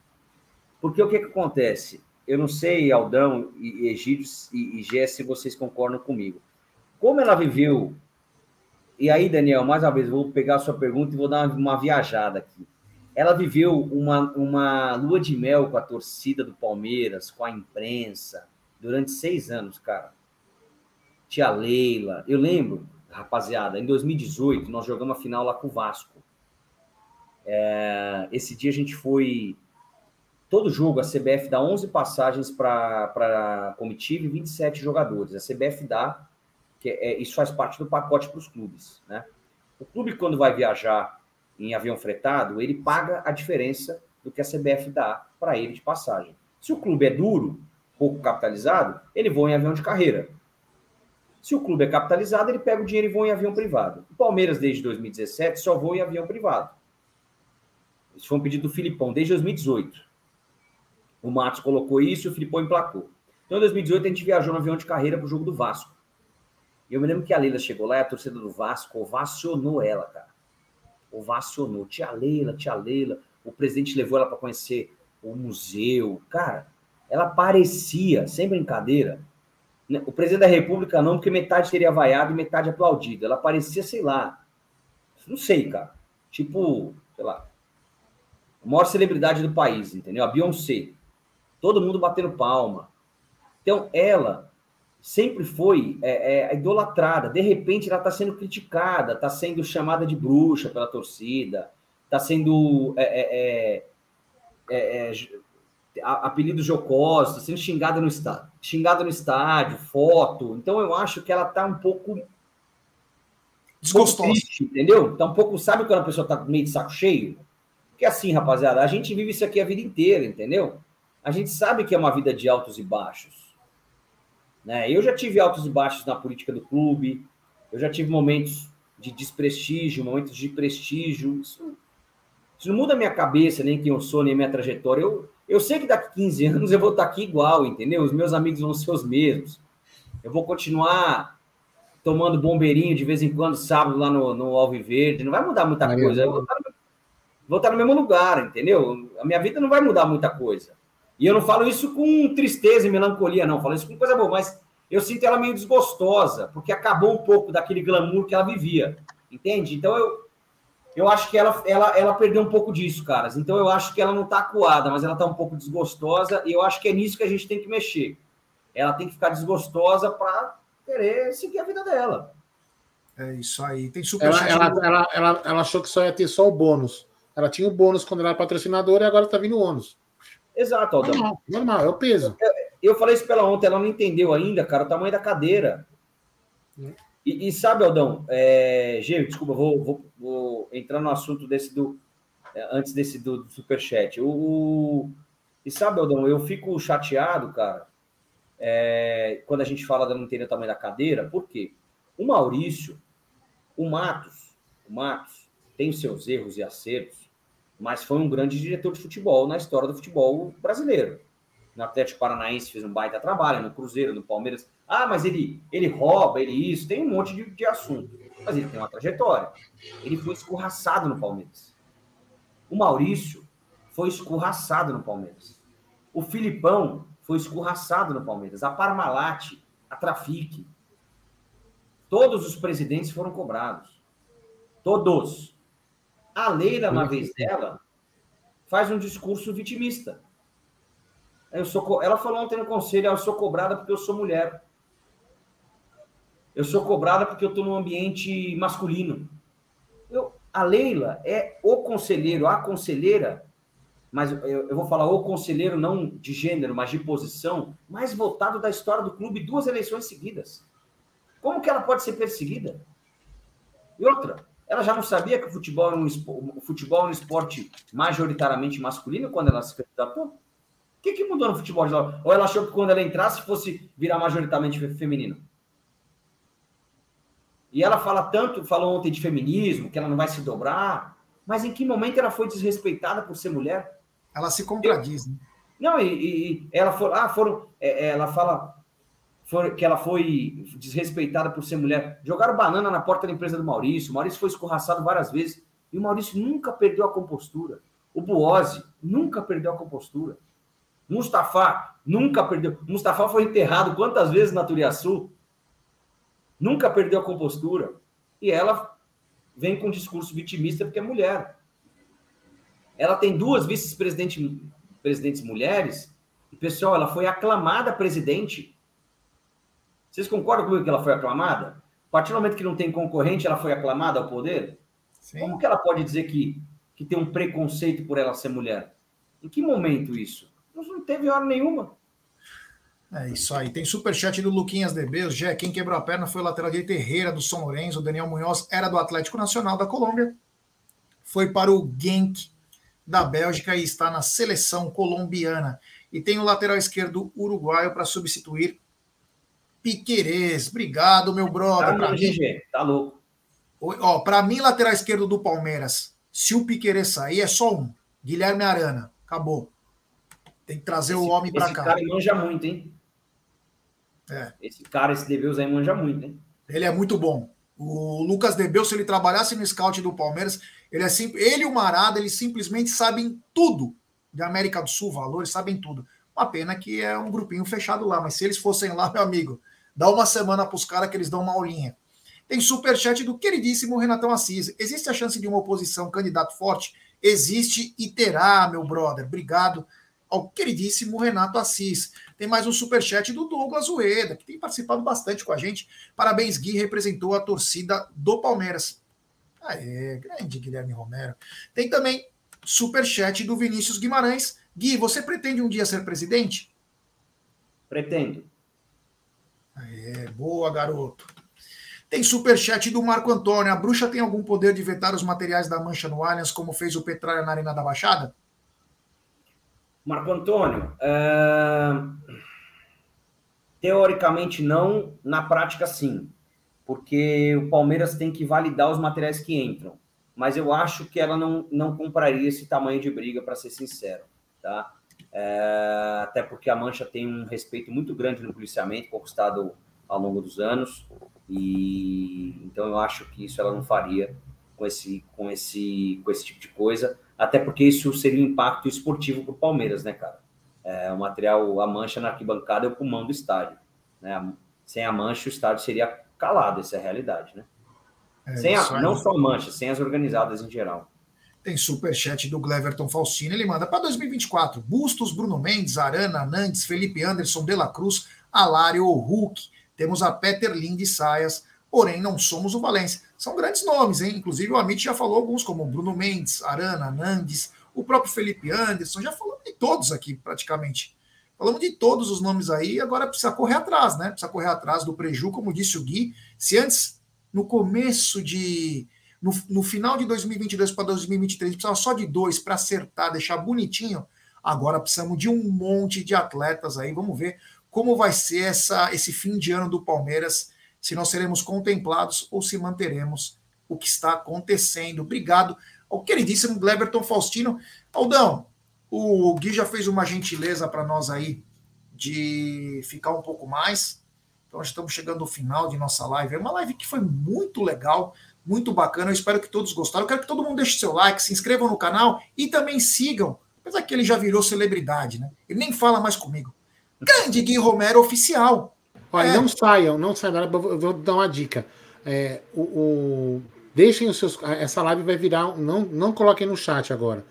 Porque o que, que acontece? Eu não sei, Aldão e Egídio e, e Gé, se vocês concordam comigo. Como ela viveu. E aí, Daniel, mais uma vez, vou pegar a sua pergunta e vou dar uma, viajada aqui. Ela viveu uma, uma lua de mel com a torcida do Palmeiras, com a imprensa, durante seis anos, cara tia Leila. Eu lembro, rapaziada, em 2018 nós jogamos a final lá com o Vasco. É, esse dia a gente foi. Todo jogo, a CBF dá 11 passagens para a comitiva e 27 jogadores. A CBF dá, que é, isso faz parte do pacote para os clubes. Né? O clube, quando vai viajar em avião fretado, ele paga a diferença do que a CBF dá para ele de passagem. Se o clube é duro, pouco capitalizado, ele voa em avião de carreira. Se o clube é capitalizado, ele pega o dinheiro e voa em avião privado. O Palmeiras, desde 2017, só voa em avião privado. Isso foi um pedido do Filipão, desde 2018. O Matos colocou isso e o Filipão emplacou. Então, em 2018, a gente viajou no avião de carreira para o jogo do Vasco. E eu me lembro que a Leila chegou lá e a torcida do Vasco ovacionou ela, cara. Ovacionou. Tia Leila, tia Leila. O presidente levou ela para conhecer o museu. Cara, ela parecia, sem brincadeira, né? O presidente da República não, porque metade teria vaiado e metade aplaudido. Ela parecia, sei lá, não sei, cara. Tipo, sei lá, a maior celebridade do país, entendeu? A Beyoncé. Todo mundo batendo palma. Então, ela sempre foi é, é, idolatrada. De repente, ela está sendo criticada, está sendo chamada de bruxa pela torcida, está sendo é, é, é, é apelido jocoso, tá sendo xingada no estádio, xingada no estádio, foto. Então eu acho que ela tá um pouco desgostosa, entendeu? Tá um pouco, sabe quando a pessoa tá meio de saco cheio? Porque assim, rapaziada, a gente vive isso aqui a vida inteira, entendeu? A gente sabe que é uma vida de altos e baixos. Né? Eu já tive altos e baixos na política do clube, eu já tive momentos de desprestígio, momentos de prestígio. Isso, isso não muda a minha cabeça, nem quem eu sou, nem a minha trajetória. Eu, eu sei que daqui 15 anos eu vou estar aqui igual, entendeu? Os meus amigos vão ser os mesmos. Eu vou continuar tomando bombeirinho de vez em quando, sábado, lá no, no Alviverde. Não vai mudar muita coisa. Eu vou estar, no, vou estar no mesmo lugar, entendeu? A minha vida não vai mudar muita coisa. E eu não falo isso com tristeza e melancolia, não. Eu falo isso com coisa boa, mas eu sinto ela meio desgostosa, porque acabou um pouco daquele glamour que ela vivia. Entende? Então eu, eu acho que ela, ela, ela perdeu um pouco disso, caras. Então eu acho que ela não está acuada, mas ela está um pouco desgostosa, e eu acho que é nisso que a gente tem que mexer. Ela tem que ficar desgostosa para querer seguir a vida dela. É isso aí. Tem super ela, ela, ela, ela, ela achou que só ia ter só o bônus. Ela tinha o bônus quando ela era patrocinadora e agora está vindo o ônus. Exato, Aldão. Normal, normal, é o peso. Eu, eu falei isso pela ontem, ela não entendeu ainda, cara, o tamanho da cadeira. E, e sabe, Aldão, é, Gê, desculpa, vou, vou, vou, entrar no assunto desse do. É, antes desse do, do superchat. O, o, e sabe, Aldão, eu fico chateado, cara, é, quando a gente fala de não entender o tamanho da cadeira, por quê? O Maurício, o Matos, o Matos tem os seus erros e acertos, mas foi um grande diretor de futebol na história do futebol brasileiro. No Atlético Paranaense fez um baita trabalho, no Cruzeiro, no Palmeiras. Ah, mas ele, ele rouba, ele isso, tem um monte de, de assunto. Mas ele tem uma trajetória. Ele foi escorraçado no Palmeiras. O Maurício foi escorraçado no Palmeiras. O Filipão foi escorraçado no Palmeiras. A Parmalat, a Trafique. Todos os presidentes foram cobrados. Todos. A Leila, na vez dela, faz um discurso vitimista. Eu sou, ela falou ontem no conselho, eu sou cobrada porque eu sou mulher. Eu sou cobrada porque eu estou num ambiente masculino. Eu, a Leila é o conselheiro, a conselheira, mas eu, eu, vou falar o conselheiro não de gênero, mas de posição, mais votado da história do clube, duas eleições seguidas. Como que ela pode ser perseguida? E outra, ela já não sabia que o futebol, é um, o futebol é um esporte majoritariamente masculino quando ela se candidatou? O que, que mudou no futebol de lá? Ou ela achou que quando ela entrasse fosse virar majoritariamente feminino? E ela fala tanto, falou ontem de feminismo, que ela não vai se dobrar, mas em que momento ela foi desrespeitada por ser mulher? Ela se contradiz, né? Não, e, e ela for, ah, foram, é ela fala que ela foi desrespeitada por ser mulher. Jogaram banana na porta da empresa do Maurício. O Maurício foi escorraçado várias vezes. E o Maurício nunca perdeu a compostura. O Buozzi nunca perdeu a compostura. Mustafa nunca perdeu. Mustafa foi enterrado quantas vezes na Turiaçu? Nunca perdeu a compostura. E ela vem com um discurso vitimista porque é mulher. Ela tem duas vice-presidentes mulheres. E, pessoal, ela foi aclamada presidente vocês concordam comigo que ela foi aclamada? A partir do momento que não tem concorrente, ela foi aclamada ao poder? Sim. Como que ela pode dizer que, que tem um preconceito por ela ser mulher? Em que momento isso? Não teve hora nenhuma. É isso aí. Tem superchat do Luquinhas DB. Gé, quem quebrou a perna foi o lateral direito Herrera do São Lourenço. O Daniel Munhoz era do Atlético Nacional da Colômbia. Foi para o Genk da Bélgica e está na seleção colombiana. E tem o lateral esquerdo uruguaio para substituir Piquerez. Obrigado, meu brother. Tá, mim, tá louco. Ó, para mim, lateral esquerdo do Palmeiras, se o Piquerez sair, é só um. Guilherme Arana. Acabou. Tem que trazer esse, o homem para cá. Esse cara manja muito, hein? É. Esse cara, esse Debeus aí manja muito, hein? Ele é muito bom. O Lucas Debeus, se ele trabalhasse no scout do Palmeiras, ele é sim, ele e o Marada, eles simplesmente sabem tudo de América do Sul, valores, sabem tudo. Uma pena que é um grupinho fechado lá, mas se eles fossem lá, meu amigo, Dá uma semana para os caras que eles dão uma aulinha. Tem superchat do queridíssimo Renatão Assis. Existe a chance de uma oposição candidato forte? Existe e terá, meu brother. Obrigado ao queridíssimo Renato Assis. Tem mais um superchat do Douglas Ueda, que tem participado bastante com a gente. Parabéns, Gui, representou a torcida do Palmeiras. Aê, grande Guilherme Romero. Tem também superchat do Vinícius Guimarães. Gui, você pretende um dia ser presidente? Pretendo. É, boa, garoto. Tem superchat do Marco Antônio. A bruxa tem algum poder de vetar os materiais da mancha no Allianz, como fez o Petralha na Arena da Baixada? Marco Antônio, é... teoricamente não, na prática sim. porque o Palmeiras tem que validar os materiais que entram. Mas eu acho que ela não, não compraria esse tamanho de briga, para ser sincero. Tá? É, até porque a Mancha tem um respeito muito grande no policiamento, conquistado ao longo dos anos, e então eu acho que isso ela não faria com esse, com esse, com esse tipo de coisa, até porque isso seria um impacto esportivo para o Palmeiras, né, cara? É, o material, a mancha na arquibancada é o pulmão do estádio. Né? Sem a mancha, o estádio seria calado, essa é a realidade, né? É, sem a, não só a mancha, sem as organizadas em geral. Tem superchat do Gleverton Faustino, ele manda para 2024. Bustos, Bruno Mendes, Arana, Nantes, Felipe Anderson, De La Cruz, Alário, Hulk. Temos a Peter Linde Saias, porém não somos o Valência. São grandes nomes, hein? Inclusive o Amit já falou alguns, como Bruno Mendes, Arana, Nandes, o próprio Felipe Anderson, já falamos de todos aqui praticamente. Falamos de todos os nomes aí, agora precisa correr atrás, né? Precisa correr atrás do Preju, como disse o Gui. Se antes, no começo de. No, no final de 2022 para 2023, precisava só de dois para acertar, deixar bonitinho. Agora precisamos de um monte de atletas aí. Vamos ver como vai ser essa, esse fim de ano do Palmeiras, se nós seremos contemplados ou se manteremos o que está acontecendo. Obrigado ao queridíssimo Gleberton Faustino. Aldão, o Gui já fez uma gentileza para nós aí de ficar um pouco mais. Então, estamos chegando ao final de nossa live. É uma live que foi muito legal, muito bacana. Eu espero que todos gostaram. Eu quero que todo mundo deixe seu like, se inscrevam no canal e também sigam. Apesar que ele já virou celebridade, né? Ele nem fala mais comigo. Grande Gui Romero oficial. Olha, é. não saiam, não saiam. Eu vou dar uma dica. É, o, o, deixem os seus. Essa live vai virar. Não, não coloquem no chat agora.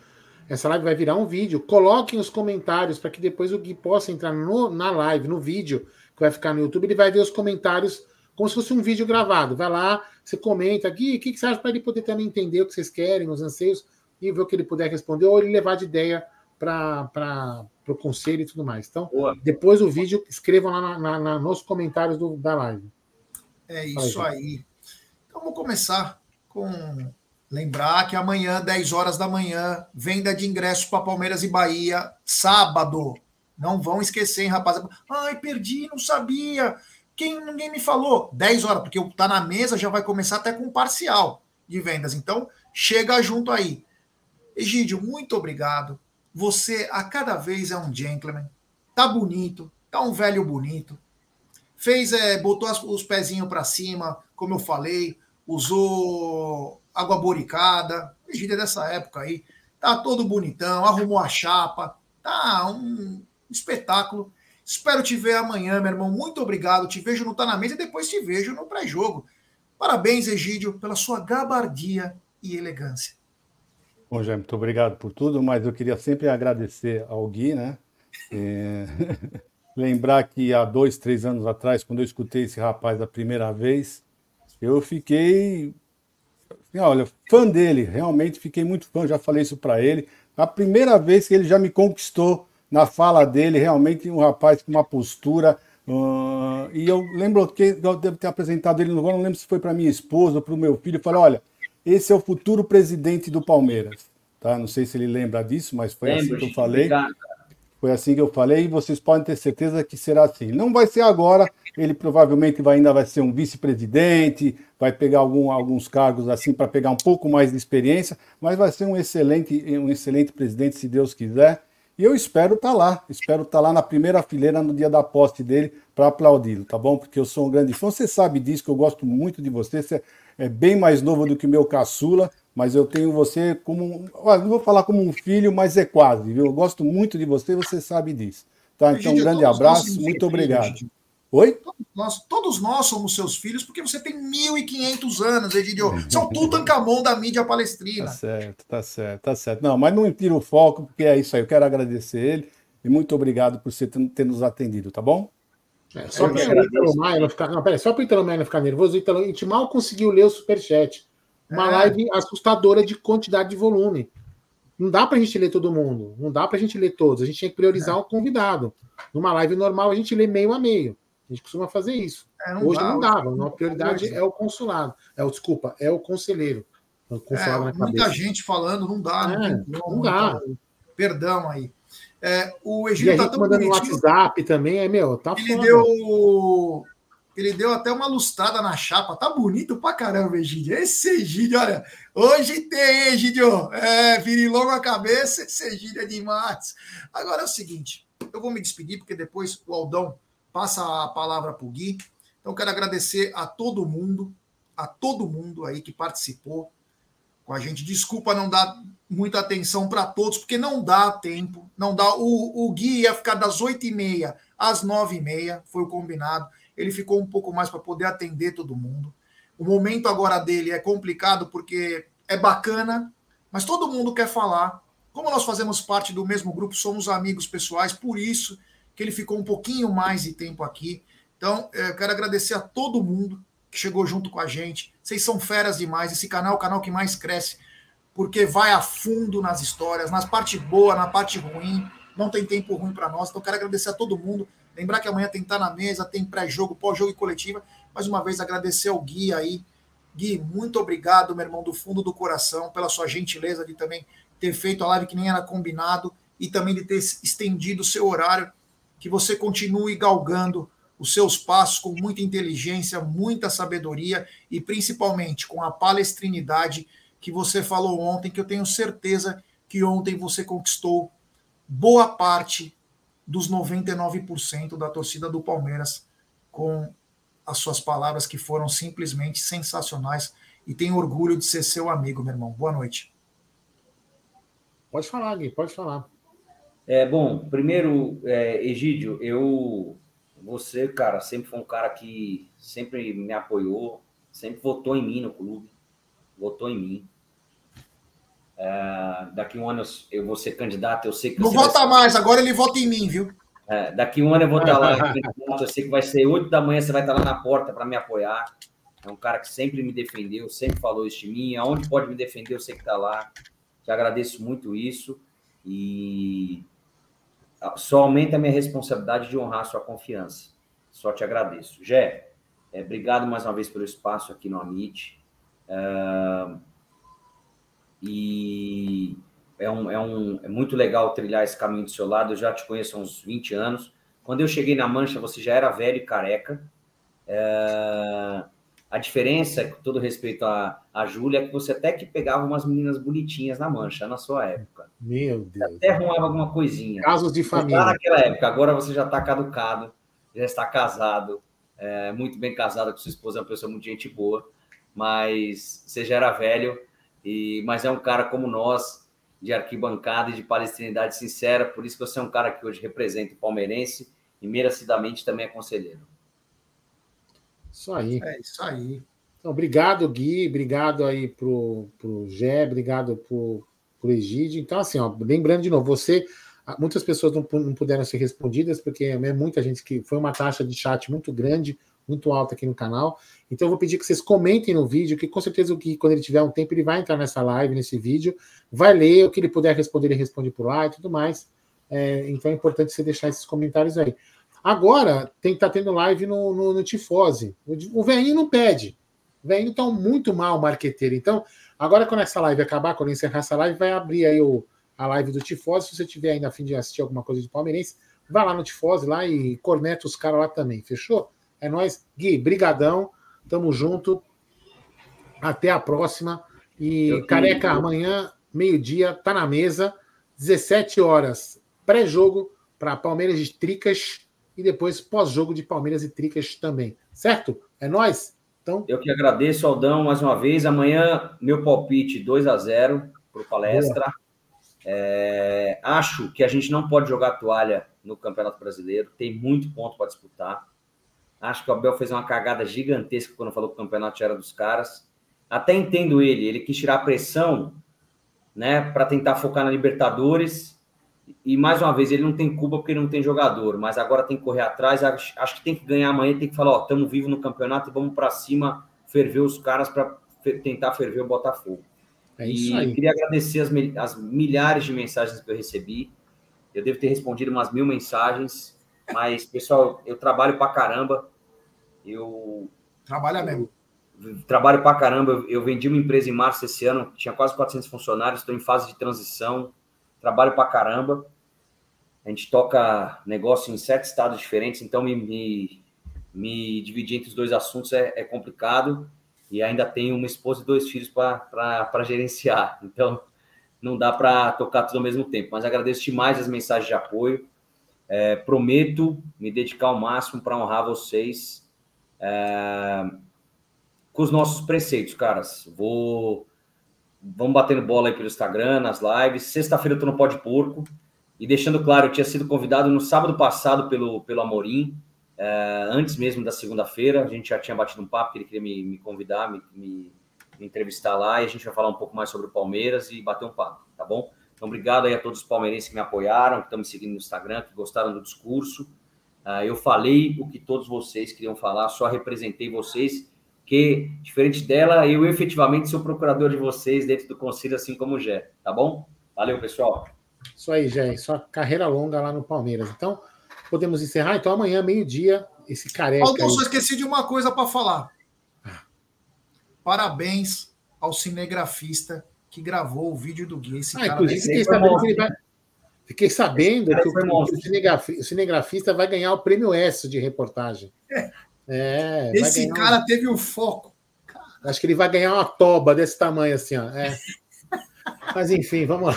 Essa live vai virar um vídeo. Coloquem os comentários para que depois o Gui possa entrar no, na live, no vídeo que vai ficar no YouTube. Ele vai ver os comentários como se fosse um vídeo gravado. Vai lá, você comenta, Gui, o que, que você acha para ele poder também entender o que vocês querem, os anseios, e ver o que ele puder responder, ou ele levar de ideia para o conselho e tudo mais. Então, Boa. depois do vídeo, escrevam lá na, na, na, nos comentários do, da live. É isso aí. Então, vamos começar com Lembrar que amanhã, 10 horas da manhã, venda de ingressos para Palmeiras e Bahia, sábado. Não vão esquecer, hein, rapaziada. Ai, perdi, não sabia. Quem ninguém me falou? 10 horas, porque tá na mesa, já vai começar até com parcial de vendas. Então, chega junto aí. Egídio, muito obrigado. Você a cada vez é um gentleman. Tá bonito, tá um velho bonito. Fez, é, botou os pezinhos para cima, como eu falei, usou água boricada, Egídio é dessa época aí, tá todo bonitão, arrumou a chapa, tá um espetáculo. Espero te ver amanhã, meu irmão. Muito obrigado. Te vejo no Tá na Mesa e depois te vejo no pré-jogo. Parabéns, Egídio, pela sua gabardia e elegância. Bom, Jair, muito obrigado por tudo, mas eu queria sempre agradecer ao Gui, né? É... Lembrar que há dois, três anos atrás, quando eu escutei esse rapaz a primeira vez, eu fiquei olha, fã dele, realmente fiquei muito fã, já falei isso para ele. A primeira vez que ele já me conquistou na fala dele, realmente um rapaz com uma postura. Uh, e eu lembro que eu devo ter apresentado ele no não lembro se foi para minha esposa ou para o meu filho. Falei: olha, esse é o futuro presidente do Palmeiras. Tá? Não sei se ele lembra disso, mas foi assim que eu falei. Obrigado. Foi assim que eu falei, e vocês podem ter certeza que será assim. Não vai ser agora, ele provavelmente vai, ainda vai ser um vice-presidente, vai pegar algum, alguns cargos assim para pegar um pouco mais de experiência, mas vai ser um excelente, um excelente presidente, se Deus quiser. E eu espero estar tá lá, espero estar tá lá na primeira fileira no dia da posse dele para aplaudi-lo, tá bom? Porque eu sou um grande fã, você sabe disso, que eu gosto muito de você, você é bem mais novo do que o meu caçula, mas eu tenho você como. Não vou falar como um filho, mas é quase, viu? Eu gosto muito de você, você sabe disso. Tá? Então, um grande abraço, muito obrigado. Oi? Todos nós, todos nós somos seus filhos, porque você tem 1.500 anos, Egidio. São tudo ancamon da mídia palestrina. Tá certo, tá certo, tá certo. Não, mas não tira o foco, porque é isso aí. Eu quero agradecer ele e muito obrigado por você ter, ter nos atendido, tá bom? É, só para o Italo Maia não ficar. Não, peraí, só para o Italo Maia ficar nervoso, o Italo, a gente mal conseguiu ler o superchat. Uma é. live assustadora de quantidade de volume. Não dá para a gente ler todo mundo, não dá para a gente ler todos. A gente tinha que priorizar é. o convidado. Numa live normal, a gente lê meio a meio. A gente costuma fazer isso. É, não Hoje dá, não dava. A prioridade é o consulado. É o, desculpa, é o conselheiro. O é, muita gente falando, não dá. Não, é, não dá. Perdão aí. É, o Egito e a tá gente mandando no WhatsApp também, é meu, tá Ele foda. deu Ele deu até uma lustrada na chapa. Tá bonito pra caramba, Egídio. Esse Egídio, olha. Hoje tem, Egídio. É, virilou a cabeça. Esse Egídio é demais. Agora é o seguinte. Eu vou me despedir, porque depois o Aldão passa a palavra pro Gui. Então, quero agradecer a todo mundo, a todo mundo aí que participou com a gente. Desculpa não dar muita atenção para todos, porque não dá tempo. Não dá. O, o Gui ia ficar das 8h30 às 9h30, foi o combinado ele ficou um pouco mais para poder atender todo mundo. O momento agora dele é complicado porque é bacana, mas todo mundo quer falar. Como nós fazemos parte do mesmo grupo, somos amigos pessoais, por isso que ele ficou um pouquinho mais de tempo aqui. Então, eu quero agradecer a todo mundo que chegou junto com a gente. Vocês são feras demais. Esse canal é o canal que mais cresce, porque vai a fundo nas histórias, nas parte boa, na parte ruim. Não tem tempo ruim para nós. Então, quero agradecer a todo mundo. Lembrar que amanhã tem estar na mesa, tem pré-jogo, pós-jogo e coletiva. Mais uma vez, agradecer ao Gui aí. Gui, muito obrigado, meu irmão, do fundo do coração, pela sua gentileza de também ter feito a live que nem era combinado e também de ter estendido o seu horário. Que você continue galgando os seus passos com muita inteligência, muita sabedoria e principalmente com a palestrinidade que você falou ontem, que eu tenho certeza que ontem você conquistou boa parte dos 99% da torcida do Palmeiras com as suas palavras que foram simplesmente sensacionais e tenho orgulho de ser seu amigo, meu irmão. Boa noite. Pode falar, Gui, pode falar. É, bom, primeiro, é, Egídio, eu, você, cara, sempre foi um cara que sempre me apoiou, sempre votou em mim no clube, votou em mim. É, daqui um ano eu, vou ser candidato, eu sei que. Não vota ser... mais, agora ele vota em mim, viu? É, daqui um ano eu vou estar lá, eu sei que vai ser 8 da manhã, você vai estar lá na porta para me apoiar. É um cara que sempre me defendeu, sempre falou isso de mim. Aonde pode me defender, eu sei que está lá. Te agradeço muito isso. E só aumenta a minha responsabilidade de honrar sua confiança. Só te agradeço. Gé, é, obrigado mais uma vez pelo espaço aqui no Amit. É, e é, um, é, um, é muito legal trilhar esse caminho do seu lado. Eu já te conheço há uns 20 anos. Quando eu cheguei na Mancha, você já era velho e careca. É... A diferença, com todo respeito à, à Júlia, é que você até que pegava umas meninas bonitinhas na Mancha na sua época. Meu Deus. Até arrumava alguma coisinha. Casos de família. Lá naquela época, agora você já está caducado, já está casado, é, muito bem casado com sua esposa, é uma pessoa muito gente boa, mas você já era velho e, mas é um cara como nós, de arquibancada e de palestinidade sincera, por isso que você é um cara que hoje representa o palmeirense e merecidamente também é conselheiro. Isso aí. É isso aí. Então, obrigado, Gui, obrigado aí pro, pro Gé, obrigado pro, pro Egídio. Então, assim, ó, lembrando de novo, você, muitas pessoas não, não puderam ser respondidas, porque é muita gente que foi uma taxa de chat muito grande, muito alta aqui no canal. Então eu vou pedir que vocês comentem no vídeo, que com certeza o que quando ele tiver um tempo ele vai entrar nessa live, nesse vídeo, vai ler o que ele puder responder, ele responde por lá e tudo mais. É, então é importante você deixar esses comentários aí. Agora tem que estar tá tendo live no, no, no Tifose. O, o velhinho não pede. O velhinho está muito mal marqueteiro. Então, agora quando essa live acabar, quando encerrar essa live, vai abrir aí o, a live do Tifose. Se você tiver ainda a fim de assistir alguma coisa de palmeirense, vai lá no Tifose lá e corneta os caras lá também. Fechou? É nós, Gui, brigadão. Tamo junto. Até a próxima. E Careca, amanhã, meio-dia, tá na mesa. 17 horas, pré-jogo para Palmeiras de Tricas e depois pós-jogo de Palmeiras e Tricas também. Certo? É nós. Então, eu que agradeço, Aldão, mais uma vez. Amanhã, meu palpite 2 a 0 para palestra. É, acho que a gente não pode jogar toalha no Campeonato Brasileiro. Tem muito ponto para disputar. Acho que o Abel fez uma cagada gigantesca quando falou que o campeonato era dos caras. Até entendo ele, ele quis tirar a pressão, né, para tentar focar na Libertadores. E mais uma vez, ele não tem culpa porque ele não tem jogador, mas agora tem que correr atrás. Acho, acho que tem que ganhar amanhã, tem que falar, ó, estamos vivos no campeonato e vamos para cima, ferver os caras para tentar ferver o Botafogo. É isso e aí. queria agradecer as, as milhares de mensagens que eu recebi. Eu devo ter respondido umas mil mensagens mas, pessoal, eu trabalho pra caramba. Eu. Trabalha mesmo. trabalho pra caramba. Eu vendi uma empresa em março esse ano, tinha quase 400 funcionários, estou em fase de transição. Trabalho pra caramba. A gente toca negócio em sete estados diferentes, então me, me, me dividir entre os dois assuntos é, é complicado e ainda tenho uma esposa e dois filhos para gerenciar. Então, não dá para tocar tudo ao mesmo tempo. Mas agradeço demais as mensagens de apoio. É, prometo me dedicar ao máximo para honrar vocês é, com os nossos preceitos, caras. Vou. Vamos batendo bola aí pelo Instagram, nas lives. Sexta-feira eu tô no Pó de Porco. E deixando claro, eu tinha sido convidado no sábado passado pelo, pelo Amorim, é, antes mesmo da segunda-feira. A gente já tinha batido um papo, que ele queria me, me convidar, me, me, me, entrevistar lá. E a gente vai falar um pouco mais sobre o Palmeiras e bater um papo, tá bom? Então, obrigado aí a todos os palmeirenses que me apoiaram, que estão me seguindo no Instagram, que gostaram do discurso. Uh, eu falei o que todos vocês queriam falar, só representei vocês, que, diferente dela, eu efetivamente sou procurador de vocês dentro do conselho, assim como o Gé, tá bom? Valeu, pessoal. Isso aí, Gé, sua carreira longa lá no Palmeiras. Então, podemos encerrar? Então, amanhã, meio-dia, esse careca. Aldon, só esqueci de uma coisa para falar. Parabéns ao cinegrafista que gravou o vídeo do Gui. Esse ah, cara inclusive, fiquei sabendo, que, vai... fiquei sabendo que o, o, cinegrafista, vai ganhar o prêmio S de reportagem. É. é Esse cara um... teve o um foco. Acho que ele vai ganhar uma toba desse tamanho assim, ó. É. Mas enfim, vamos lá.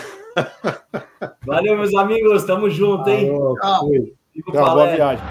Valeu, meus amigos. Tamo junto, hein? Tchau. Tchau, boa viagem.